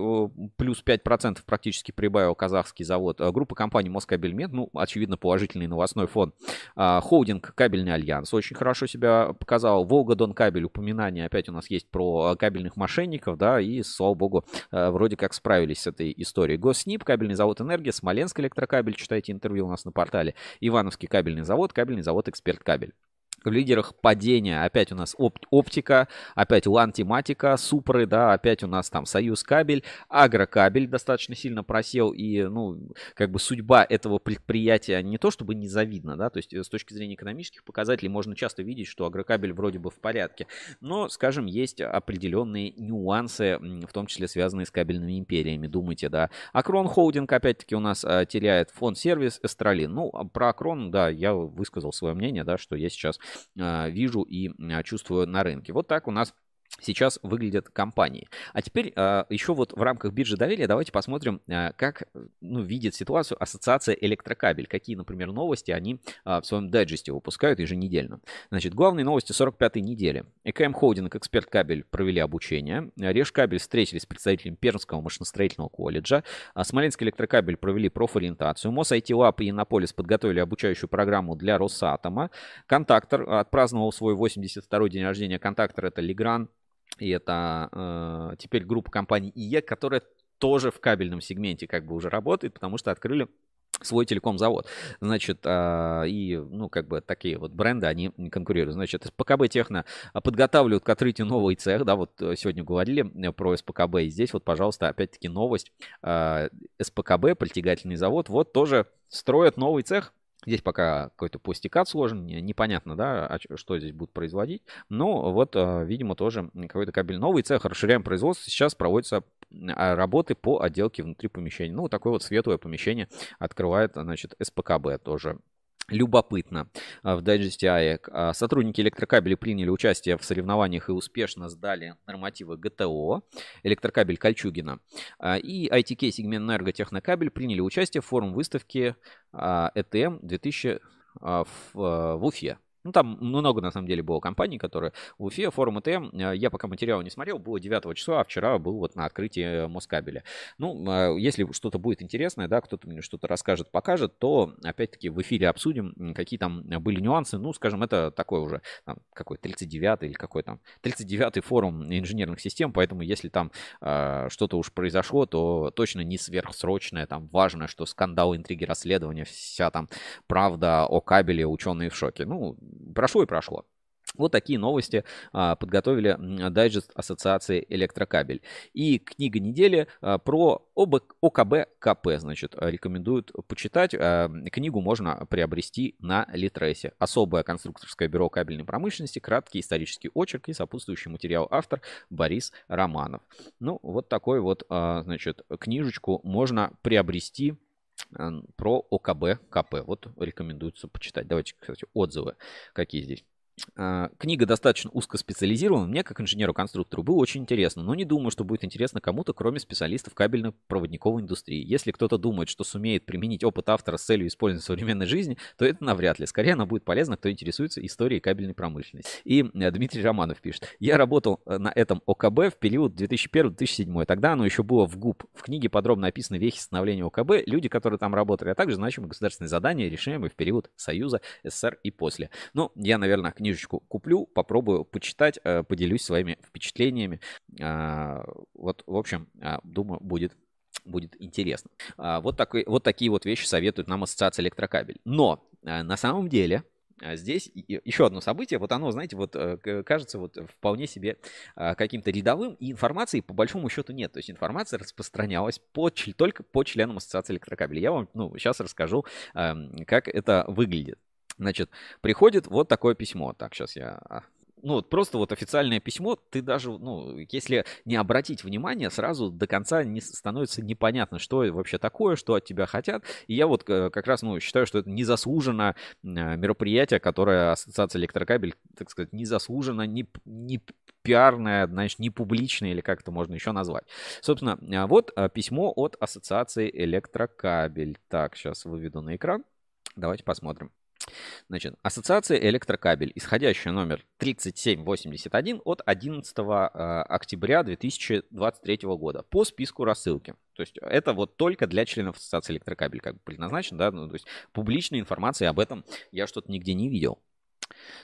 плюс 5% практически прибавил казахский завод. Группа компаний Москабельмет, ну, очевидно, положительный новостной фон. Холдинг Кабельный Альянс очень хорошо себя показал. Волга-Дон Кабель упомянул упоминание опять у нас есть про кабельных мошенников, да, и, слава богу, э, вроде как справились с этой историей. Госнип, кабельный завод «Энергия», Смоленск электрокабель, читайте интервью у нас на портале, Ивановский кабельный завод, кабельный завод «Эксперт Кабель». В лидерах падения опять у нас оп- оптика, опять лантиматика, супры, да, опять у нас там союз кабель, агрокабель достаточно сильно просел, и, ну, как бы судьба этого предприятия не то чтобы незавидна, да, то есть э, с точки зрения экономических показателей можно часто видеть, что агрокабель вроде бы в порядке, но, скажем, есть определенные нюансы, в том числе связанные с кабельными империями, думайте, да. Акрон Холдинг, опять-таки, у нас а, теряет фонд-сервис Эстралин. Ну, а про Акрон, да, я высказал свое мнение, да, что я сейчас вижу и чувствую на рынке. Вот так у нас сейчас выглядят компании. А теперь э, еще вот в рамках биржи доверия давайте посмотрим, э, как ну, видит ситуацию ассоциация электрокабель. Какие, например, новости они э, в своем дайджесте выпускают еженедельно. Значит, главные новости 45-й недели. ЭКМ Холдинг, Эксперт Кабель провели обучение. Решкабель встретились с представителем Пермского машиностроительного колледжа. Смоленский электрокабель провели профориентацию. МОС IT Lab и Иннополис подготовили обучающую программу для Росатома. Контактор отпраздновал свой 82-й день рождения. Контактор это Лигран и это э, теперь группа компаний ИЕ, которая тоже в кабельном сегменте как бы уже работает, потому что открыли свой телеком-завод. Значит, а, и, ну, как бы такие вот бренды, они конкурируют. Значит, СПКБ Техно подготавливают к открытию новый цех, да, вот э, сегодня говорили э, про СПКБ, и здесь вот, пожалуйста, опять-таки новость. А, СПКБ, притягательный завод, вот тоже строят новый цех, Здесь пока какой-то пластикат сложен, непонятно, да, а что здесь будут производить. Но вот, а, видимо, тоже какой-то кабель новый цех, расширяем производство. Сейчас проводятся а, работы по отделке внутри помещения. Ну, такое вот светлое помещение открывает, значит, СПКБ тоже Любопытно. А, в дайджесте АЭК а, сотрудники электрокабеля приняли участие в соревнованиям и успешно сдали нормативы ГТО. Электрокабель Кольчугина и ITK сегмент энерготехнокабель приняли участие в форум выставки ETM 2000 в Уфе. Ну, там много, на самом деле, было компаний, которые в Уфе, форум ЭТМ, э, я пока материал не смотрел, было 9 числа, а вчера был вот на открытии Москабеля. Ну, э, если что-то будет интересное, да, кто-то мне что-то расскажет, покажет, то, опять-таки, в эфире обсудим, какие там были нюансы. Ну, скажем, это такой уже, там, какой 39 или какой там, 39-й форум инженерных систем, поэтому если там э, что-то уж произошло, то точно не сверхсрочное, там, важно, что скандал, интриги, расследования, вся там правда о кабеле, ученые в шоке. Ну, прошло и прошло. Вот такие новости а, подготовили дайджест Ассоциации Электрокабель. И книга недели а, про ОБ, ОКБ КП, значит, рекомендуют почитать. А, книгу можно приобрести на Литресе. Особое конструкторское бюро кабельной промышленности, краткий исторический очерк и сопутствующий материал автор Борис Романов. Ну, вот такой вот, а, значит, книжечку можно приобрести про ОКБ КП. Вот рекомендуется почитать. Давайте, кстати, отзывы какие здесь. А, книга достаточно узкоспециализирована. Мне, как инженеру-конструктору, было очень интересно, но не думаю, что будет интересно кому-то, кроме специалистов кабельно-проводниковой индустрии. Если кто-то думает, что сумеет применить опыт автора с целью использования в современной жизни, то это навряд ли. Скорее, она будет полезна, кто интересуется историей кабельной промышленности. И э, Дмитрий Романов пишет. Я работал э, на этом ОКБ в период 2001-2007. Тогда оно еще было в ГУП. В книге подробно описаны вехи становления ОКБ, люди, которые там работали, а также значимые государственные задания, решаемые в период Союза, СССР и после. Ну, я, наверное, книгу книжечку куплю, попробую почитать, э, поделюсь своими впечатлениями. А, вот, в общем, а, думаю, будет будет интересно. А, вот, такой, вот такие вот вещи советует нам Ассоциация Электрокабель. Но на самом деле здесь еще одно событие, вот оно, знаете, вот э, кажется вот вполне себе каким-то рядовым, и информации по большому счету нет. То есть информация распространялась по, только по членам Ассоциации Электрокабель. Я вам ну, сейчас расскажу, как это выглядит. Значит, приходит вот такое письмо. Так, сейчас я а, ну, вот просто вот официальное письмо, ты даже, ну, если не обратить внимание, сразу до конца не становится непонятно, что вообще такое, что от тебя хотят. И я вот э, как раз, ну, считаю, что это незаслуженно мероприятие, которое Ассоциация Электрокабель, так сказать, незаслуженно, не, не пиарное, значит, не публичное, или как это можно еще назвать. Собственно, а, вот письмо от Ассоциации Электрокабель. Так, сейчас выведу на экран. Давайте посмотрим. Значит, Ассоциация электрокабель, исходящая номер 3781 от 11 а, октября 2023 года по списку рассылки. То есть это вот только для членов Ассоциации электрокабель как бы предназначено, да, ну, то есть публичной информации об этом я что-то нигде не видел.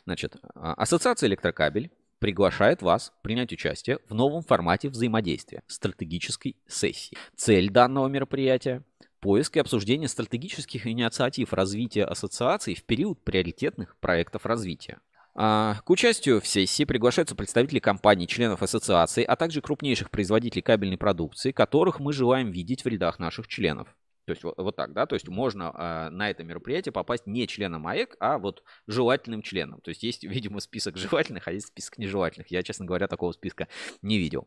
Значит, а, Ассоциация электрокабель приглашает вас принять участие в новом формате взаимодействия стратегической сессии. Цель данного мероприятия поиск и обсуждение стратегических инициатив развития ассоциаций в период приоритетных проектов развития. А, к участию в сессии приглашаются представители компаний, членов ассоциации, а также крупнейших производителей кабельной продукции, которых мы желаем видеть в рядах наших членов. То есть вот, вот так, да, то есть можно э, на это мероприятие попасть не членом АЭК, а вот желательным членом. То есть есть, видимо, список (laughs) желательных, а есть список нежелательных. Я, честно говоря, такого списка не видел.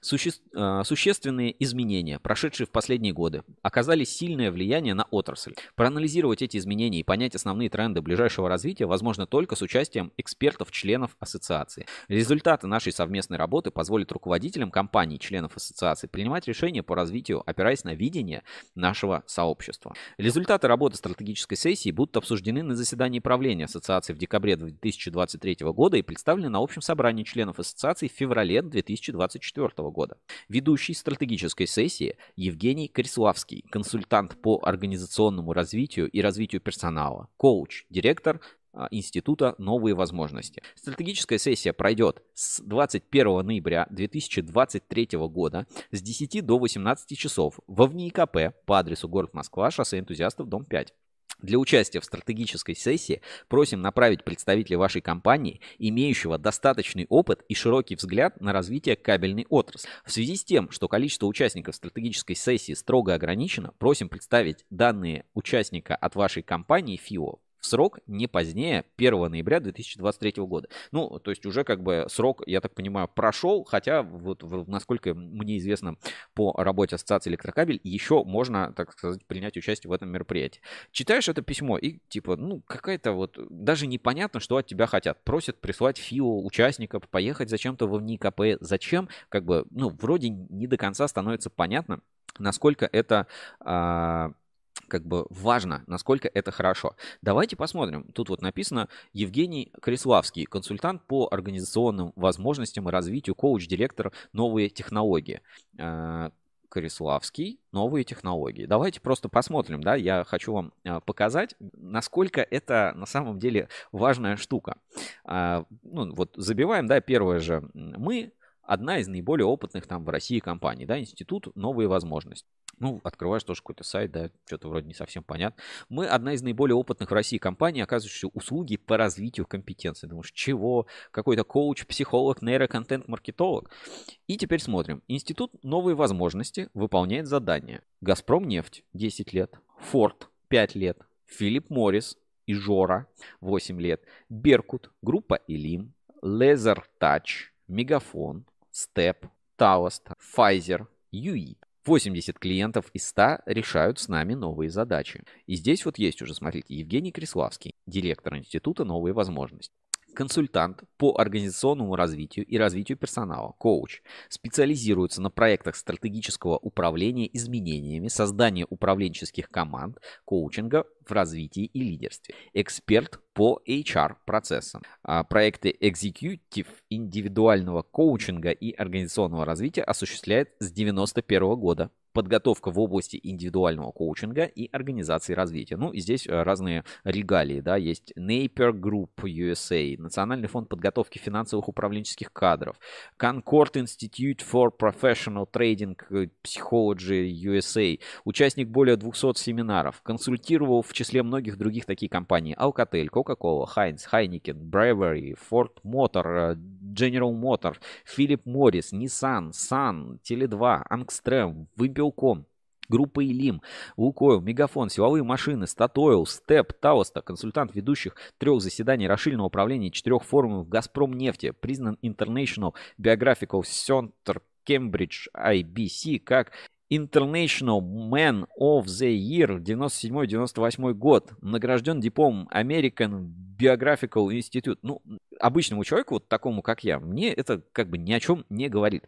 Суще... А, существенные изменения, прошедшие в последние годы, оказали сильное влияние на отрасль. Проанализировать эти изменения и понять основные тренды ближайшего развития возможно только с участием экспертов-членов ассоциации. Результаты нашей совместной работы позволят руководителям компаний, членов ассоциации, принимать решения по развитию, опираясь на видение нашего сообщества. Результаты работы стратегической сессии будут обсуждены на заседании правления ассоциации в декабре 2023 года и представлены на общем собрании членов ассоциации в феврале 2024 2024 года. Ведущий стратегической сессии Евгений Кориславский, консультант по организационному развитию и развитию персонала, коуч, директор а, Института «Новые возможности». Стратегическая сессия пройдет с 21 ноября 2023 года с 10 до 18 часов во ВНИКП по адресу город Москва, шоссе энтузиастов, дом 5. Для участия в стратегической сессии просим направить представителя вашей компании, имеющего достаточный опыт и широкий взгляд на развитие кабельной отрасли. В связи с тем, что количество участников стратегической сессии строго ограничено, просим представить данные участника от вашей компании ФИО в срок не позднее 1 ноября 2023 года. Ну, то есть уже как бы срок, я так понимаю, прошел, хотя вот насколько мне известно по работе Ассоциации Электрокабель, еще можно, так сказать, принять участие в этом мероприятии. Читаешь это письмо и типа, ну, какая-то вот, даже непонятно, что от тебя хотят. Просят прислать ФИО участников, поехать зачем-то в НИКП. Зачем? Как бы, ну, вроде не до конца становится понятно, насколько это... А, как бы важно, насколько это хорошо. Давайте посмотрим. Тут вот написано Евгений Криславский, консультант по организационным возможностям и развитию, коуч-директор новые технологии. Э, Кориславский, новые технологии. Давайте просто посмотрим, да, я хочу вам э, показать, насколько это на самом деле важная штука. А, ну, вот забиваем, да, первое же, мы одна из наиболее опытных там в России компаний, да, институт «Новые возможности». Ну, открываешь тоже какой-то сайт, да, что-то вроде не совсем понятно. Мы одна из наиболее опытных в России компаний, оказывающих услуги по развитию компетенций. Думаешь, чего? Какой-то коуч, психолог, нейроконтент-маркетолог. И теперь смотрим. Институт «Новые возможности» выполняет задания. «Газпром нефть» 10 лет, «Форд» 5 лет, «Филипп Моррис» и «Жора» 8 лет, «Беркут», группа «Илим», «Лезер Тач», «Мегафон», «Степ», «Тауэст», «Pfizer», «Юит. 80 клиентов из 100 решают с нами новые задачи. И здесь вот есть уже, смотрите, Евгений Криславский, директор Института «Новые возможности» консультант по организационному развитию и развитию персонала, коуч, специализируется на проектах стратегического управления изменениями, создания управленческих команд, коучинга в развитии и лидерстве, эксперт по HR-процессам, а, проекты Executive индивидуального коучинга и организационного развития осуществляет с 1991 года подготовка в области индивидуального коучинга и организации развития. Ну, и здесь э, разные регалии, да, есть Napier Group USA, Национальный фонд подготовки финансовых управленческих кадров, Concord Institute for Professional Trading э, Psychology USA, участник более 200 семинаров, консультировал в числе многих других таких компаний Alcatel, Coca-Cola, Heinz, Heineken, Bravery, Ford Motor, э, General Motors, Philip Morris, Nissan, Sun, Tele2, Angstrom, Выбил Белком, Группа Илим, Лукойл, Мегафон, Силовые машины, Статойл, Степ, Тауста, консультант ведущих трех заседаний расширенного управления четырех форумов Газпром нефти, признан International Biographical Center Cambridge IBC как International Man of the Year 97-98 год. Награжден дипломом American Biographical Institute. Ну, обычному человеку, вот такому, как я, мне это как бы ни о чем не говорит.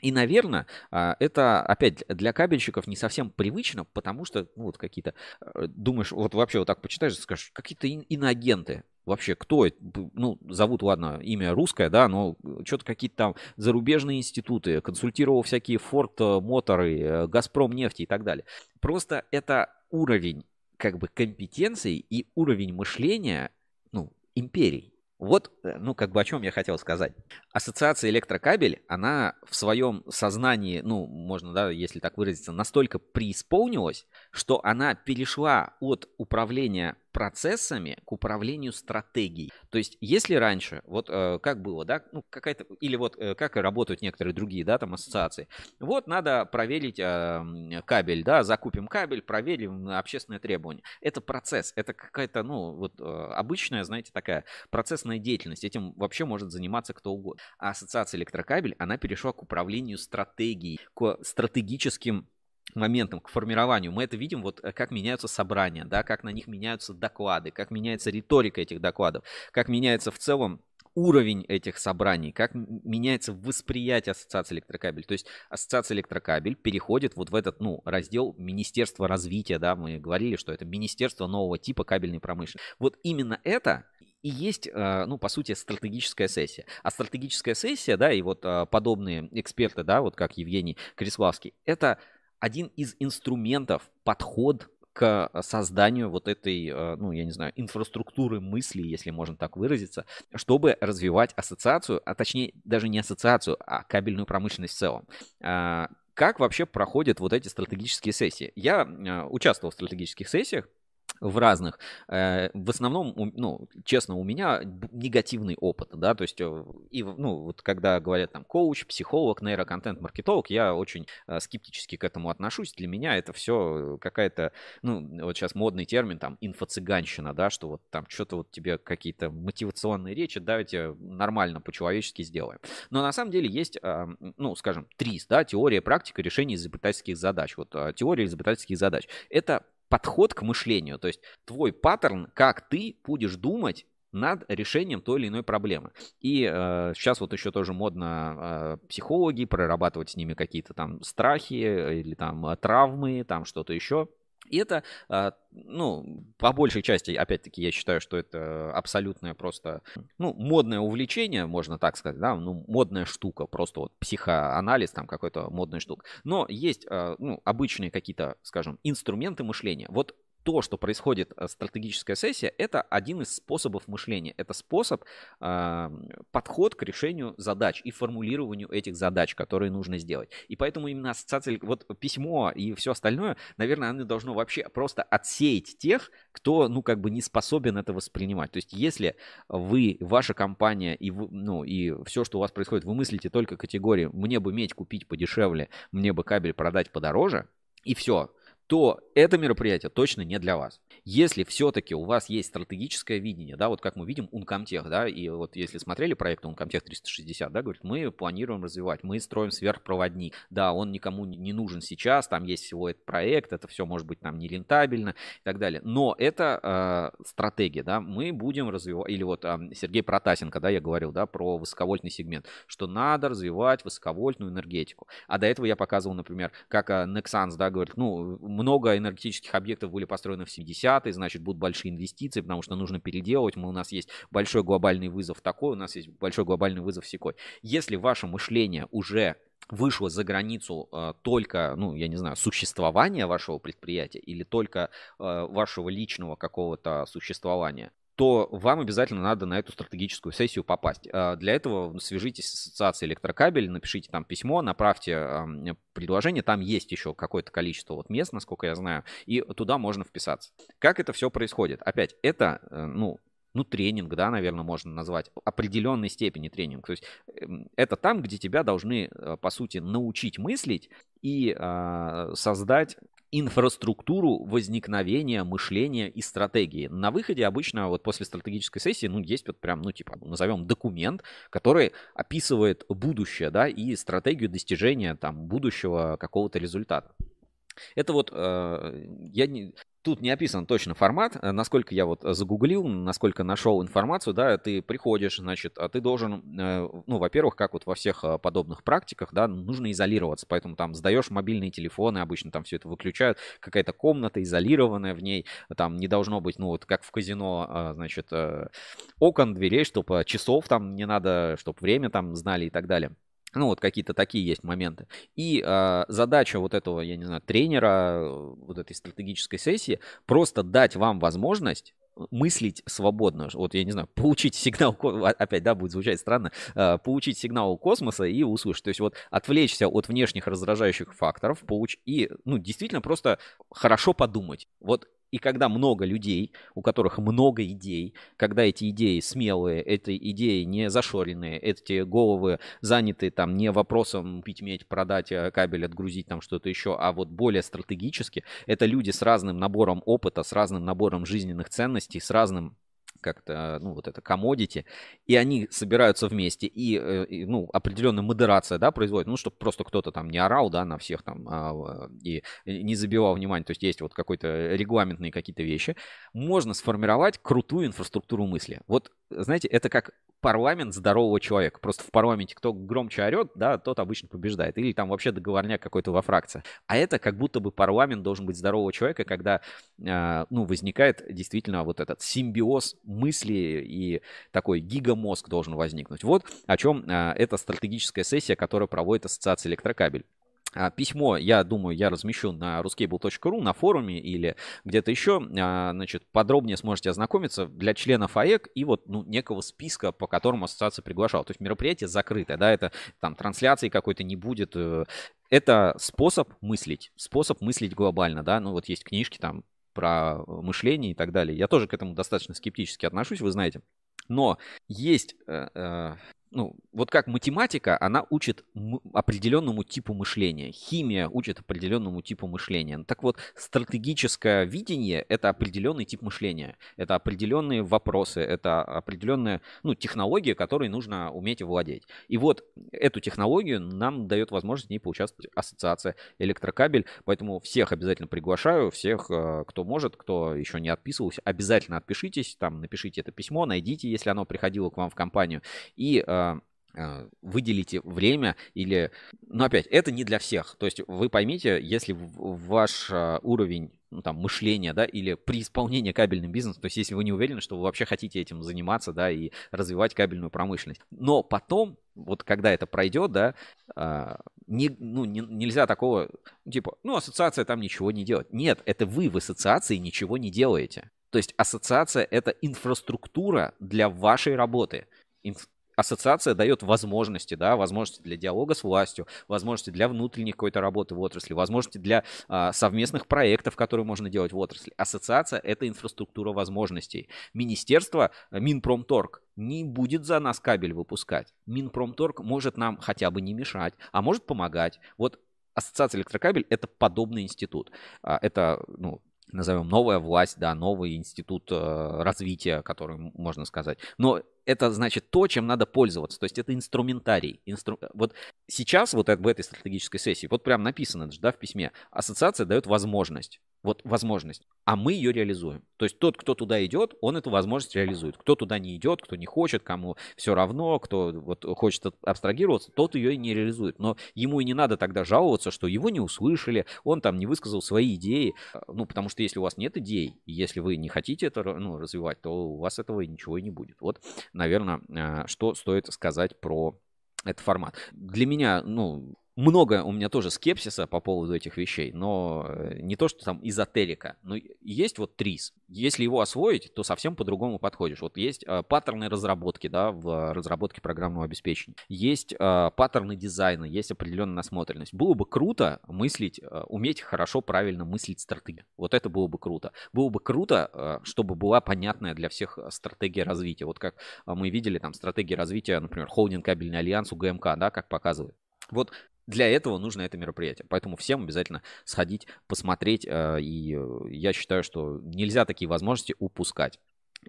И, наверное, а, это, опять, для кабельщиков не совсем привычно, потому что, ну, вот какие-то, э, думаешь, вот вообще вот так почитаешь, скажешь, какие-то иноагенты. Вообще, кто? Ну, зовут, ладно, имя русское, да, но что-то какие-то там зарубежные институты, консультировал всякие Форд Моторы, э, Газпром нефти и так далее. Просто это уровень, как бы, компетенций и уровень мышления, ну, империй. Вот, э, ну, как бы о чем я хотел сказать. Ассоциация электрокабель, она в своем сознании, ну, можно, да, если так выразиться, настолько преисполнилась, что она перешла от управления процессами к управлению стратегией. То есть, если раньше, вот э, как было, да, ну, какая-то, или вот э, как работают некоторые другие, да, там, ассоциации. Вот надо проверить э, кабель, да, закупим кабель, проверим общественное требование. Это процесс, это какая-то, ну, вот э, обычная, знаете, такая процессная деятельность. Этим вообще может заниматься кто угодно. А ассоциация электрокабель, она перешла к управлению стратегией, к стратегическим моментом, к формированию. Мы это видим, вот э, как меняются собрания, да, как на них меняются доклады, как меняется риторика этих докладов, как меняется в целом уровень этих собраний, как меняется восприятие ассоциации электрокабель. То есть ассоциация электрокабель переходит вот в этот, ну, раздел Министерства развития, да, мы говорили, что это Министерство нового типа кабельной промышленности. Вот именно это и есть, э, ну, по сути, стратегическая сессия. А стратегическая сессия, да, и вот э, подобные эксперты, да, вот как Евгений Криславский, это один из инструментов, подход к созданию вот этой, э, ну, я не знаю, инфраструктуры мысли, если можно так выразиться, чтобы развивать ассоциацию, а точнее даже не ассоциацию, а кабельную промышленность в целом. А, как вообще проходят вот эти стратегические сессии? Я э, участвовал в стратегических сессиях, в разных. Э, в основном, ну, честно, у меня негативный опыт, да, то есть, э, и, ну, вот когда говорят там коуч, психолог, нейроконтент-маркетолог, я очень э, скептически к этому отношусь. Для меня это все какая-то, ну, вот сейчас модный термин, там, инфо-цыганщина, да, что вот там что-то вот тебе какие-то мотивационные речи, давайте нормально, по-человечески сделаем. Но на самом деле есть, ну, скажем, ТРИС, да, теория, практика решения изобретательских задач. Вот теория изобретательских задач. Это подход к мышлению, то есть твой паттерн, как ты будешь думать над решением той или иной проблемы. И э, сейчас вот еще тоже модно э, психологи прорабатывать с ними какие-то там страхи или там травмы, там что-то еще. И это, а, ну, по большей части, опять-таки, я считаю, что это абсолютное просто, ну, модное увлечение, можно так сказать, да, ну, модная штука, просто вот психоанализ там какой-то модная штука. Но есть, а, ну, обычные какие-то, скажем, инструменты мышления. Вот то, что происходит э, стратегическая сессия, это один из способов мышления. Это способ, э, подход к решению задач и формулированию этих задач, которые нужно сделать. И поэтому именно ассоциация, вот письмо и все остальное, наверное, оно должно вообще просто отсеять тех, кто, ну, как бы не способен это воспринимать. То есть, если вы, ваша компания и, вы, ну, и все, что у вас происходит, вы мыслите только категории «мне бы медь купить подешевле, мне бы кабель продать подороже», и все, то это мероприятие точно не для вас. Если все-таки у вас есть стратегическое видение, да, вот как мы видим Uncomtech, да, и вот если смотрели проект Uncomtech 360, да, говорит, мы планируем развивать, мы строим сверхпроводник, да, он никому не нужен сейчас, там есть всего этот проект, это все может быть там нерентабельно и так далее, но это э, стратегия, да, мы будем развивать, или вот э, Сергей Протасенко, да, я говорил, да, про высоковольтный сегмент, что надо развивать высоковольтную энергетику, а до этого я показывал, например, как э, Nexans, да, говорит, ну, много энергетических объектов были построены в 70-е, значит, будут большие инвестиции, потому что нужно переделывать. Мы, у нас есть большой глобальный вызов такой, у нас есть большой глобальный вызов секой. Если ваше мышление уже вышло за границу э, только, ну, я не знаю, существования вашего предприятия или только э, вашего личного какого-то существования, то вам обязательно надо на эту стратегическую сессию попасть. А, для этого свяжитесь с ассоциацией электрокабель, напишите там письмо, направьте предложение, там есть еще какое-то количество вот мест, насколько я знаю, и туда можно вписаться. Как это все происходит? Опять, это, э, ну, ну, тренинг, да, наверное, можно назвать, определенной степени тренинг. То есть эм, это там, где тебя должны, э, по сути, научить мыслить и э, создать инфраструктуру возникновения мышления и стратегии. На выходе обычно вот после стратегической сессии, ну, есть вот прям, ну, типа, назовем документ, который описывает будущее, да, и стратегию достижения там будущего какого-то результата. Это вот э, я не, Тут не описан точно формат, э, насколько я вот загуглил, насколько нашел информацию, да, ты приходишь, значит, а ты должен, э, ну, во-первых, как вот во всех э, подобных практиках, да, нужно изолироваться, поэтому там сдаешь мобильные телефоны, обычно там все это выключают, какая-то комната изолированная в ней, там не должно быть, ну, вот как в казино, значит, окон, дверей, чтобы часов там не надо, чтобы время там знали и так далее. Ну, вот какие-то такие есть моменты. И э, задача вот этого, я не знаю, тренера, вот этой стратегической сессии, просто дать вам возможность мыслить свободно. Вот, я не знаю, (laughs) получить сигнал, опять, да, будет звучать странно, э, получить сигнал космоса и услышать. То есть вот отвлечься от внешних раздражающих факторов получ... и, ну, действительно просто хорошо подумать. Вот и когда много людей, у которых много идей, когда эти идеи смелые, эти идеи не зашоренные, эти головы заняты там не вопросом пить медь, продать э, кабель, отгрузить там что-то еще, а вот более стратегически, это люди с разным набором опыта, с разным набором жизненных ценностей, с разным как-то, ну, вот это commodity, и они собираются вместе, и, э, и ну, определенная модерация, да, производит, ну, чтобы просто кто-то там не орал, да, на всех там, а, и не забивал внимание, то есть есть вот какой-то регламентные какие-то вещи, можно сформировать крутую инфраструктуру мысли. Вот, знаете, это как парламент здорового человека. Просто в парламенте кто громче орет, да, тот обычно побеждает. Или там вообще договорняк какой-то во фракции. А это как будто бы парламент должен быть здорового человека, когда, э, ну, возникает действительно вот этот симбиоз мысли и такой гигамозг должен возникнуть. Вот о чем э, эта стратегическая сессия, которая проводит Ассоциация Электрокабель. А, письмо, я думаю, я размещу на ruscable.ru, на форуме или где-то еще. А, значит, подробнее сможете ознакомиться для членов АЭК и вот ну, некого списка, по которому ассоциация приглашала. То есть мероприятие закрытое, да, это там трансляции какой-то не будет. Э, это способ мыслить, способ мыслить глобально, да. Ну вот есть книжки там про мышление и так далее. Я тоже к этому достаточно скептически отношусь, вы знаете. Но есть э, э, ну, вот как математика, она учит определенному типу мышления. Химия учит определенному типу мышления. Так вот, стратегическое видение – это определенный тип мышления. Это определенные вопросы, это определенная ну, технология, которой нужно уметь владеть. И вот эту технологию нам дает возможность в ней поучаствовать ассоциация электрокабель. Поэтому всех обязательно приглашаю, всех, э, кто может, кто еще не отписывался, обязательно отпишитесь, там напишите это письмо, найдите, если оно приходило к вам в компанию. И э, выделите время или... Но опять, это не для всех. То есть вы поймите, если ваш э, уровень ну, там, мышления, да, или при исполнении кабельным бизнесом, то есть если вы не уверены, что вы вообще хотите этим заниматься, да, и развивать кабельную промышленность. Но потом, вот когда это пройдет, да, а, не, ну, не, нельзя такого, типа, ну, ассоциация там ничего не делает. Нет, это вы в ассоциации ничего не делаете. То есть ассоциация — это инфраструктура для вашей работы ассоциация дает возможности, да, возможности для диалога с властью, возможности для внутренней какой-то работы в отрасли, возможности для а, совместных проектов, которые можно делать в отрасли. Ассоциация – это инфраструктура возможностей. Министерство, э, Минпромторг, не будет за нас кабель выпускать. Минпромторг может нам хотя бы не мешать, а может помогать. Вот Ассоциация электрокабель – это подобный институт. А, это ну, назовем новая власть, да, новый институт э, развития, который можно сказать. Но это значит то, чем надо пользоваться. То есть это инструментарий. Инстру... Вот сейчас вот в этой стратегической сессии, вот прям написано да, в письме, ассоциация дает возможность. Вот возможность. А мы ее реализуем. То есть тот, кто туда идет, он эту возможность реализует. Кто туда не идет, кто не хочет, кому все равно, кто вот хочет абстрагироваться, тот ее и не реализует. Но ему и не надо тогда жаловаться, что его не услышали, он там не высказал свои идеи. Ну, потому что если у вас нет идей, если вы не хотите это ну, развивать, то у вас этого ничего и не будет. Вот наверное, э, что стоит сказать про этот формат. Для меня, ну, много у меня тоже скепсиса по поводу этих вещей, но э, не то, что там эзотерика, но есть вот ТРИС. Если его освоить, то совсем по-другому подходишь. Вот есть э, паттерны разработки, да, в разработке программного обеспечения. Есть э, паттерны дизайна, есть определенная насмотренность. Было бы круто мыслить, э, уметь хорошо, правильно мыслить стратегию. Вот это было бы круто. Было бы круто, э, чтобы была понятная для всех стратегия развития. Вот как мы видели там стратегии развития, например, холдинг кабельный альянс у ГМК, да, как показывает. Вот для этого нужно это мероприятие. Поэтому всем обязательно сходить, посмотреть. Э, и э, я считаю, что нельзя такие возможности упускать.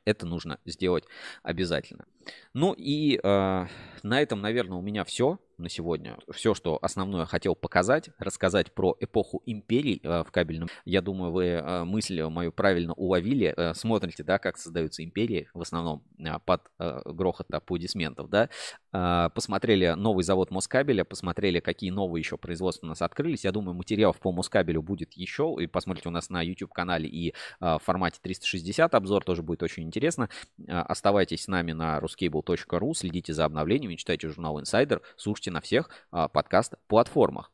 Это нужно сделать обязательно. Ну и э, на этом, наверное, у меня все на сегодня. Все, что основное хотел показать, рассказать про эпоху империй э, в кабельном. Я думаю, вы э, мысль мою правильно уловили. Э, смотрите, да, как создаются империи, в основном э, под э, грохот аплодисментов, да. Э, посмотрели новый завод Москабеля, посмотрели, какие новые еще производства у нас открылись. Я думаю, материалов по Москабелю будет еще. И посмотрите у нас на YouTube-канале и э, в формате 360 обзор тоже будет очень интересно. Э, оставайтесь с нами на ruscable.ru, следите за обновлениями, читайте журнал Insider, слушайте на всех а, подкаст-платформах.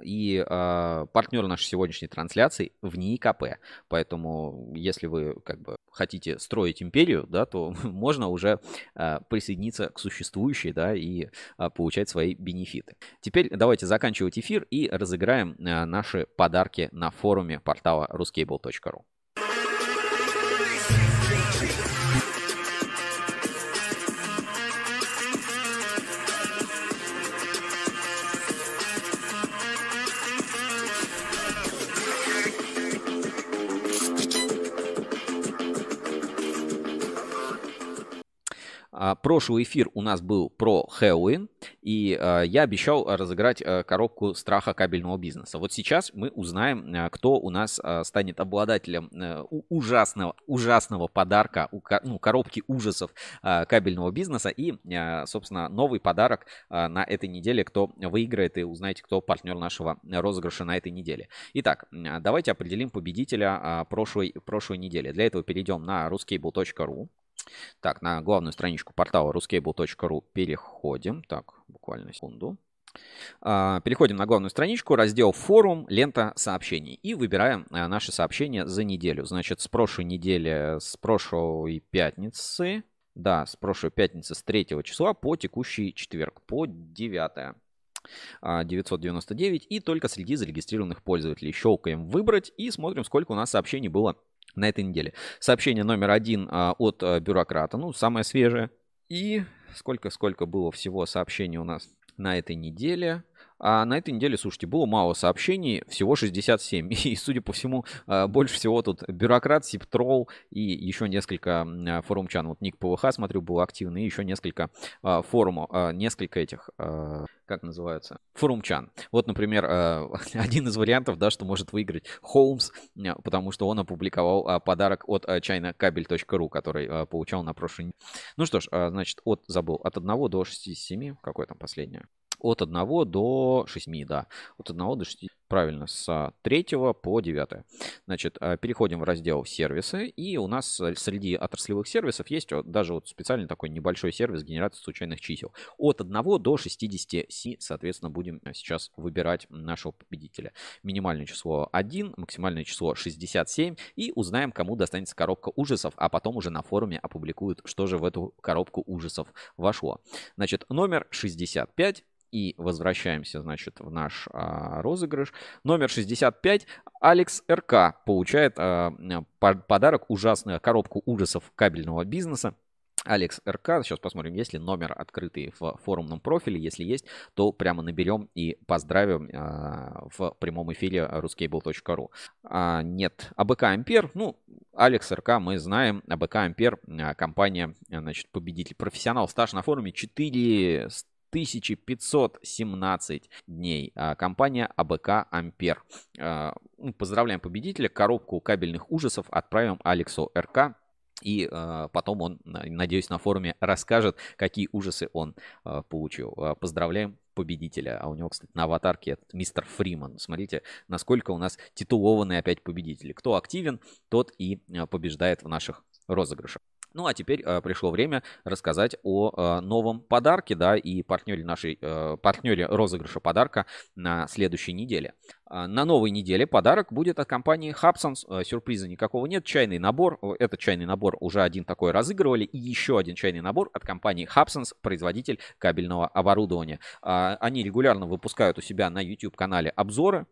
И э, партнер нашей сегодняшней трансляции в НИИКП. Поэтому, если вы как бы хотите строить империю, да, то (laughs) можно уже э, присоединиться к существующей, да, и э, получать свои бенефиты. Теперь давайте заканчивать эфир и разыграем э, наши подарки на форуме портала ruscable.ru. прошлый эфир у нас был про Хэллоуин, и а, я обещал разыграть а, коробку страха кабельного бизнеса. Вот сейчас мы узнаем, кто у нас станет обладателем ужасного, ужасного подарка, ну, коробки ужасов кабельного бизнеса. И, собственно, новый подарок на этой неделе, кто выиграет, и узнаете, кто партнер нашего розыгрыша на этой неделе. Итак, давайте определим победителя прошлой, прошлой недели. Для этого перейдем на ruscable.ru. Так, на главную страничку портала ruscable.ru переходим. Так, буквально секунду. А, переходим на главную страничку, раздел форум, лента сообщений и выбираем а, наши сообщения за неделю. Значит, с прошлой недели, с прошлой пятницы, да, с прошлой пятницы, с 3 числа по текущий четверг, по 9 999 и только среди зарегистрированных пользователей. Щелкаем «Выбрать» и смотрим, сколько у нас сообщений было на этой неделе. Сообщение номер один а, от а, бюрократа, ну, самое свежее. И сколько-сколько было всего сообщений у нас на этой неделе. А на этой неделе, слушайте, было мало сообщений, всего 67. (laughs) И, судя по всему, а, больше всего тут бюрократ, сиптрол и еще несколько а, форумчан. Вот Ник ПВХ, смотрю, был активный, и еще несколько а, форумов, несколько этих как называется, форумчан. Вот, например, (laughs) один из вариантов, да, что может выиграть Холмс, потому что он опубликовал подарок от chinakabel.ru, который получал на прошлой Ну что ж, значит, от, забыл, от 1 до 67, какое там последнее? От 1 до 6, да. От 1 до 6. Правильно, с 3 по 9. Значит, э, переходим в раздел сервисы. И у нас среди отраслевых сервисов есть даже вот специальный такой небольшой сервис генерации случайных чисел. От 1 до 60 Си, соответственно, будем сейчас выбирать нашего победителя. Минимальное число 1, максимальное число 67. И узнаем, кому достанется коробка ужасов. А потом уже на форуме опубликуют, что же в эту коробку ужасов вошло. Значит, номер 65 и возвращаемся, значит, в наш а, розыгрыш. Номер 65. Алекс РК получает а, подарок ужасную коробку ужасов кабельного бизнеса. Алекс РК. Сейчас посмотрим, есть ли номер открытый в форумном профиле. Если есть, то прямо наберем и поздравим э, в прямом эфире ruscable.ru. А, нет, АБК Ампер. Ну, Алекс РК мы знаем. АБК Ампер, компания, значит, победитель. Профессионал стаж на форуме 4 1517 дней. А, компания АБК Ампер. А, ну, поздравляем победителя. Коробку кабельных ужасов отправим Алексу РК. И э, потом он, надеюсь, на форуме расскажет, какие ужасы он получил. Поздравляем победителя. А у него, кстати, на аватарке этот мистер Фриман. Смотрите, насколько у нас титулованные опять победители. Кто активен, тот и побеждает в наших розыгрышах. Ну а теперь э, пришло время рассказать о э, новом подарке, да, и партнере нашей, э, партнере розыгрыша подарка на следующей неделе. Э, на новой неделе подарок будет от компании Hubsons. Сюрприза никакого нет. Чайный набор. Этот чайный набор уже один такой разыгрывали. И еще один чайный набор от компании Hubsons, производитель кабельного оборудования. Э, они регулярно выпускают у себя на YouTube-канале обзоры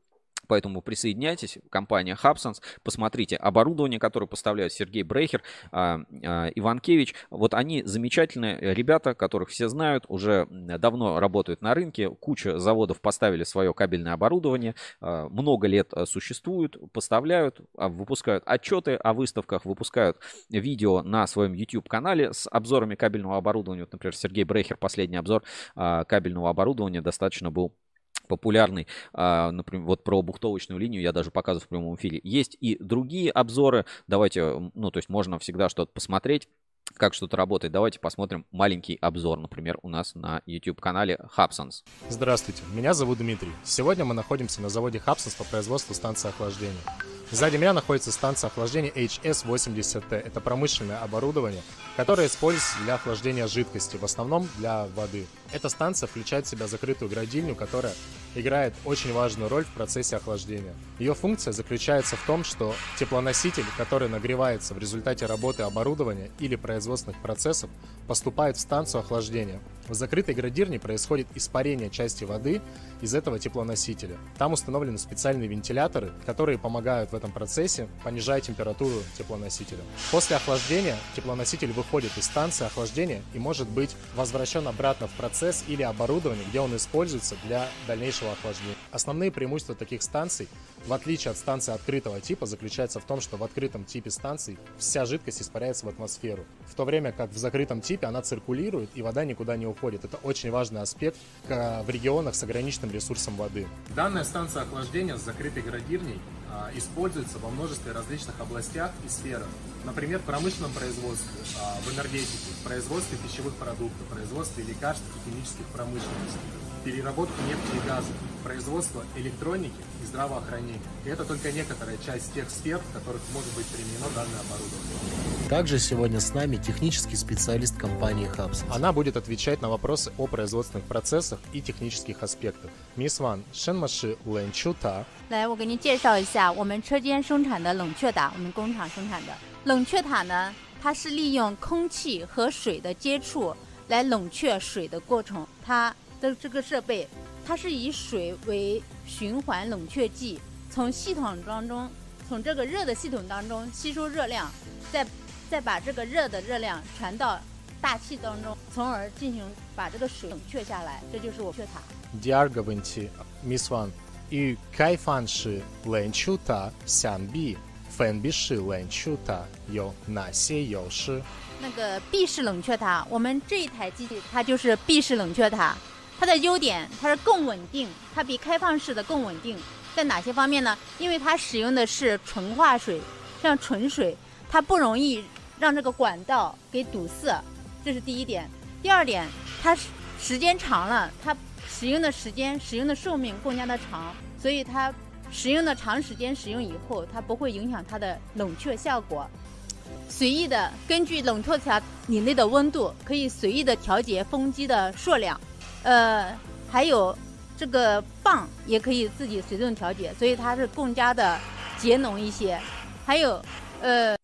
Поэтому присоединяйтесь, компания Hubsons, посмотрите оборудование, которое поставляют Сергей Брейхер, а, а, Иванкевич. Вот они замечательные ребята, которых все знают, уже давно работают на рынке, куча заводов поставили свое кабельное оборудование, а, много лет существуют, поставляют, выпускают отчеты о выставках, выпускают видео на своем YouTube-канале с обзорами кабельного оборудования. Вот, например, Сергей Брейхер, последний обзор кабельного оборудования достаточно был популярный, а, например, вот про бухтовочную линию я даже показываю в прямом эфире. Есть и другие обзоры, давайте, ну, то есть можно всегда что-то посмотреть как что-то работает. Давайте посмотрим маленький обзор, например, у нас на YouTube-канале Hubsons. Здравствуйте, меня зовут Дмитрий. Сегодня мы находимся на заводе Hubsons по производству станции охлаждения. Сзади меня находится станция охлаждения HS80T. Это промышленное оборудование, которое используется для охлаждения жидкости, в основном для воды. Эта станция включает в себя закрытую градильню, которая играет очень важную роль в процессе охлаждения. Ее функция заключается в том, что теплоноситель, который нагревается в результате работы оборудования или производственных процессов, поступает в станцию охлаждения. В закрытой градирне происходит испарение части воды из этого теплоносителя. Там установлены специальные вентиляторы, которые помогают в этом процессе понижать температуру теплоносителя. После охлаждения теплоноситель выходит из станции охлаждения и может быть возвращен обратно в процесс или оборудование, где он используется для дальнейшего охлаждения. Основные преимущества таких станций, в отличие от станции открытого типа, заключается в том, что в открытом типе станций вся жидкость испаряется в атмосферу, в то время как в закрытом типе она циркулирует и вода никуда не уходит. Это очень важный аспект в регионах с ограниченным ресурсом воды. Данная станция охлаждения с закрытой градирней а, используется во множестве различных областях и сферах. Например, в промышленном производстве, а, в энергетике, в производстве пищевых продуктов, в производстве лекарств и химических промышленностей, переработке нефти и газа, производство электроники и здравоохранения. И это только некоторая часть тех сфер, в которых может быть применено данное оборудование. Также сегодня с нами технический специалист компании Hubs. Она будет отвечать на вопросы о производственных процессах и технических аспектах. Мисс Ван, 什么是冷却塔？来，我给您介绍一下我们车间生产的冷却塔，我们工厂生产的冷却塔呢，它是利用空气和水的接触来冷却水的过程。它的这个设备， 它是以水为循环冷却剂，从系统当中，从这个热的系统当中吸收热量，再再把这个热的热量传到大气当中，从而进行把这个水冷却下来，这就是我却塔。第二个问题，Miss One，与开放式冷却塔相比，封闭式冷却塔有哪些优势？那个闭式冷却塔，我们这一台机器它就是闭式冷却塔，它的优点它是更稳定，它比开放式的更稳定。在哪些方面呢？因为它使用的是纯化水，像纯水，它不容易让这个管道给堵塞，这是第一点。第二点，它时间长了，它使用的时间、使用的寿命更加的长，所以它使用的长时间使用以后，它不会影响它的冷却效果。随意的根据冷却条里内的温度，可以随意的调节风机的数量，呃，还有。这个棒也可以自己随动调节，所以它是更加的节能一些。还有，呃。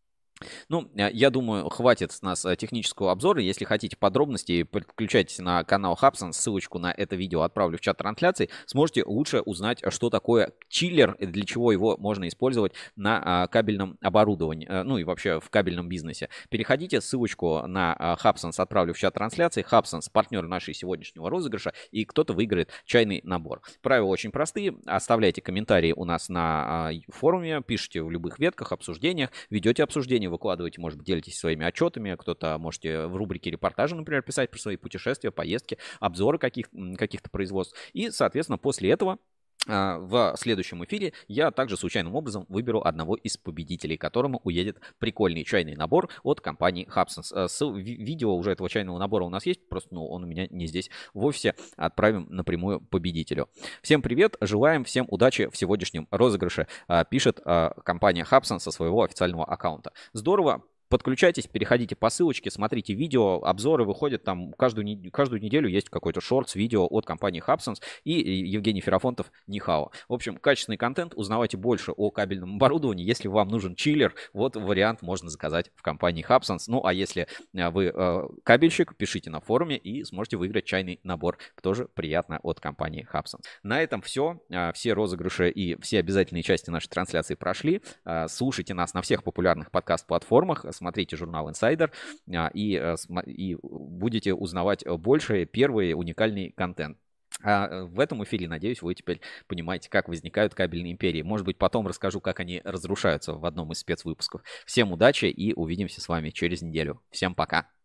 Ну, э, я думаю, хватит с нас э, технического обзора. Если хотите подробностей, подключайтесь на канал Хабсон. Ссылочку на это видео отправлю в чат трансляции. Сможете лучше узнать, что такое чиллер для чего его можно использовать на кабельном оборудовании, э, ну и вообще в кабельном бизнесе. Переходите, ссылочку на Хабсонс отправлю в чат трансляции. Хабсонс партнер нашей сегодняшнего розыгрыша, и кто-то выиграет чайный набор. Правила очень простые. Оставляйте комментарии у нас на форуме, пишите в любых ветках, обсуждениях, ведете обсуждение, выкладываете, может быть, делитесь своими отчетами, кто-то можете в рубрике репортажа, например, писать про свои путешествия, поездки, обзоры каких- каких-то производств. И, соответственно, после этого в следующем эфире я также случайным образом выберу одного из победителей, которому уедет прикольный чайный набор от компании Hubsons. А, видео уже этого чайного набора у нас есть, просто ну, он у меня не здесь в офисе. Отправим напрямую победителю. Всем привет, желаем всем удачи в сегодняшнем розыгрыше, а, пишет компания Hubsons со своего официального аккаунта. Здорово, Подключайтесь, переходите по ссылочке, смотрите видео, обзоры выходят там каждую, каждую неделю есть какой-то шорт с видео от компании Hubsons и Евгений Феррафонтов Нихао. В общем, качественный контент, узнавайте больше о кабельном оборудовании. Если вам нужен чиллер, вот вариант можно заказать в компании Hubsons. Ну, а если э, вы э, кабельщик, пишите на форуме и сможете выиграть чайный набор. Тоже приятно от компании Hubsons. На этом все. Э, все розыгрыши и все обязательные части нашей трансляции прошли. Слушайте нас на всех популярных подкаст-платформах смотрите журнал Insider а, и, э, и будете узнавать больше первый уникальный контент. А э, в этом эфире, надеюсь, вы теперь понимаете, как возникают кабельные империи. Может быть, потом расскажу, как они разрушаются в одном из спецвыпусков. Всем удачи и увидимся с вами через неделю. Всем пока!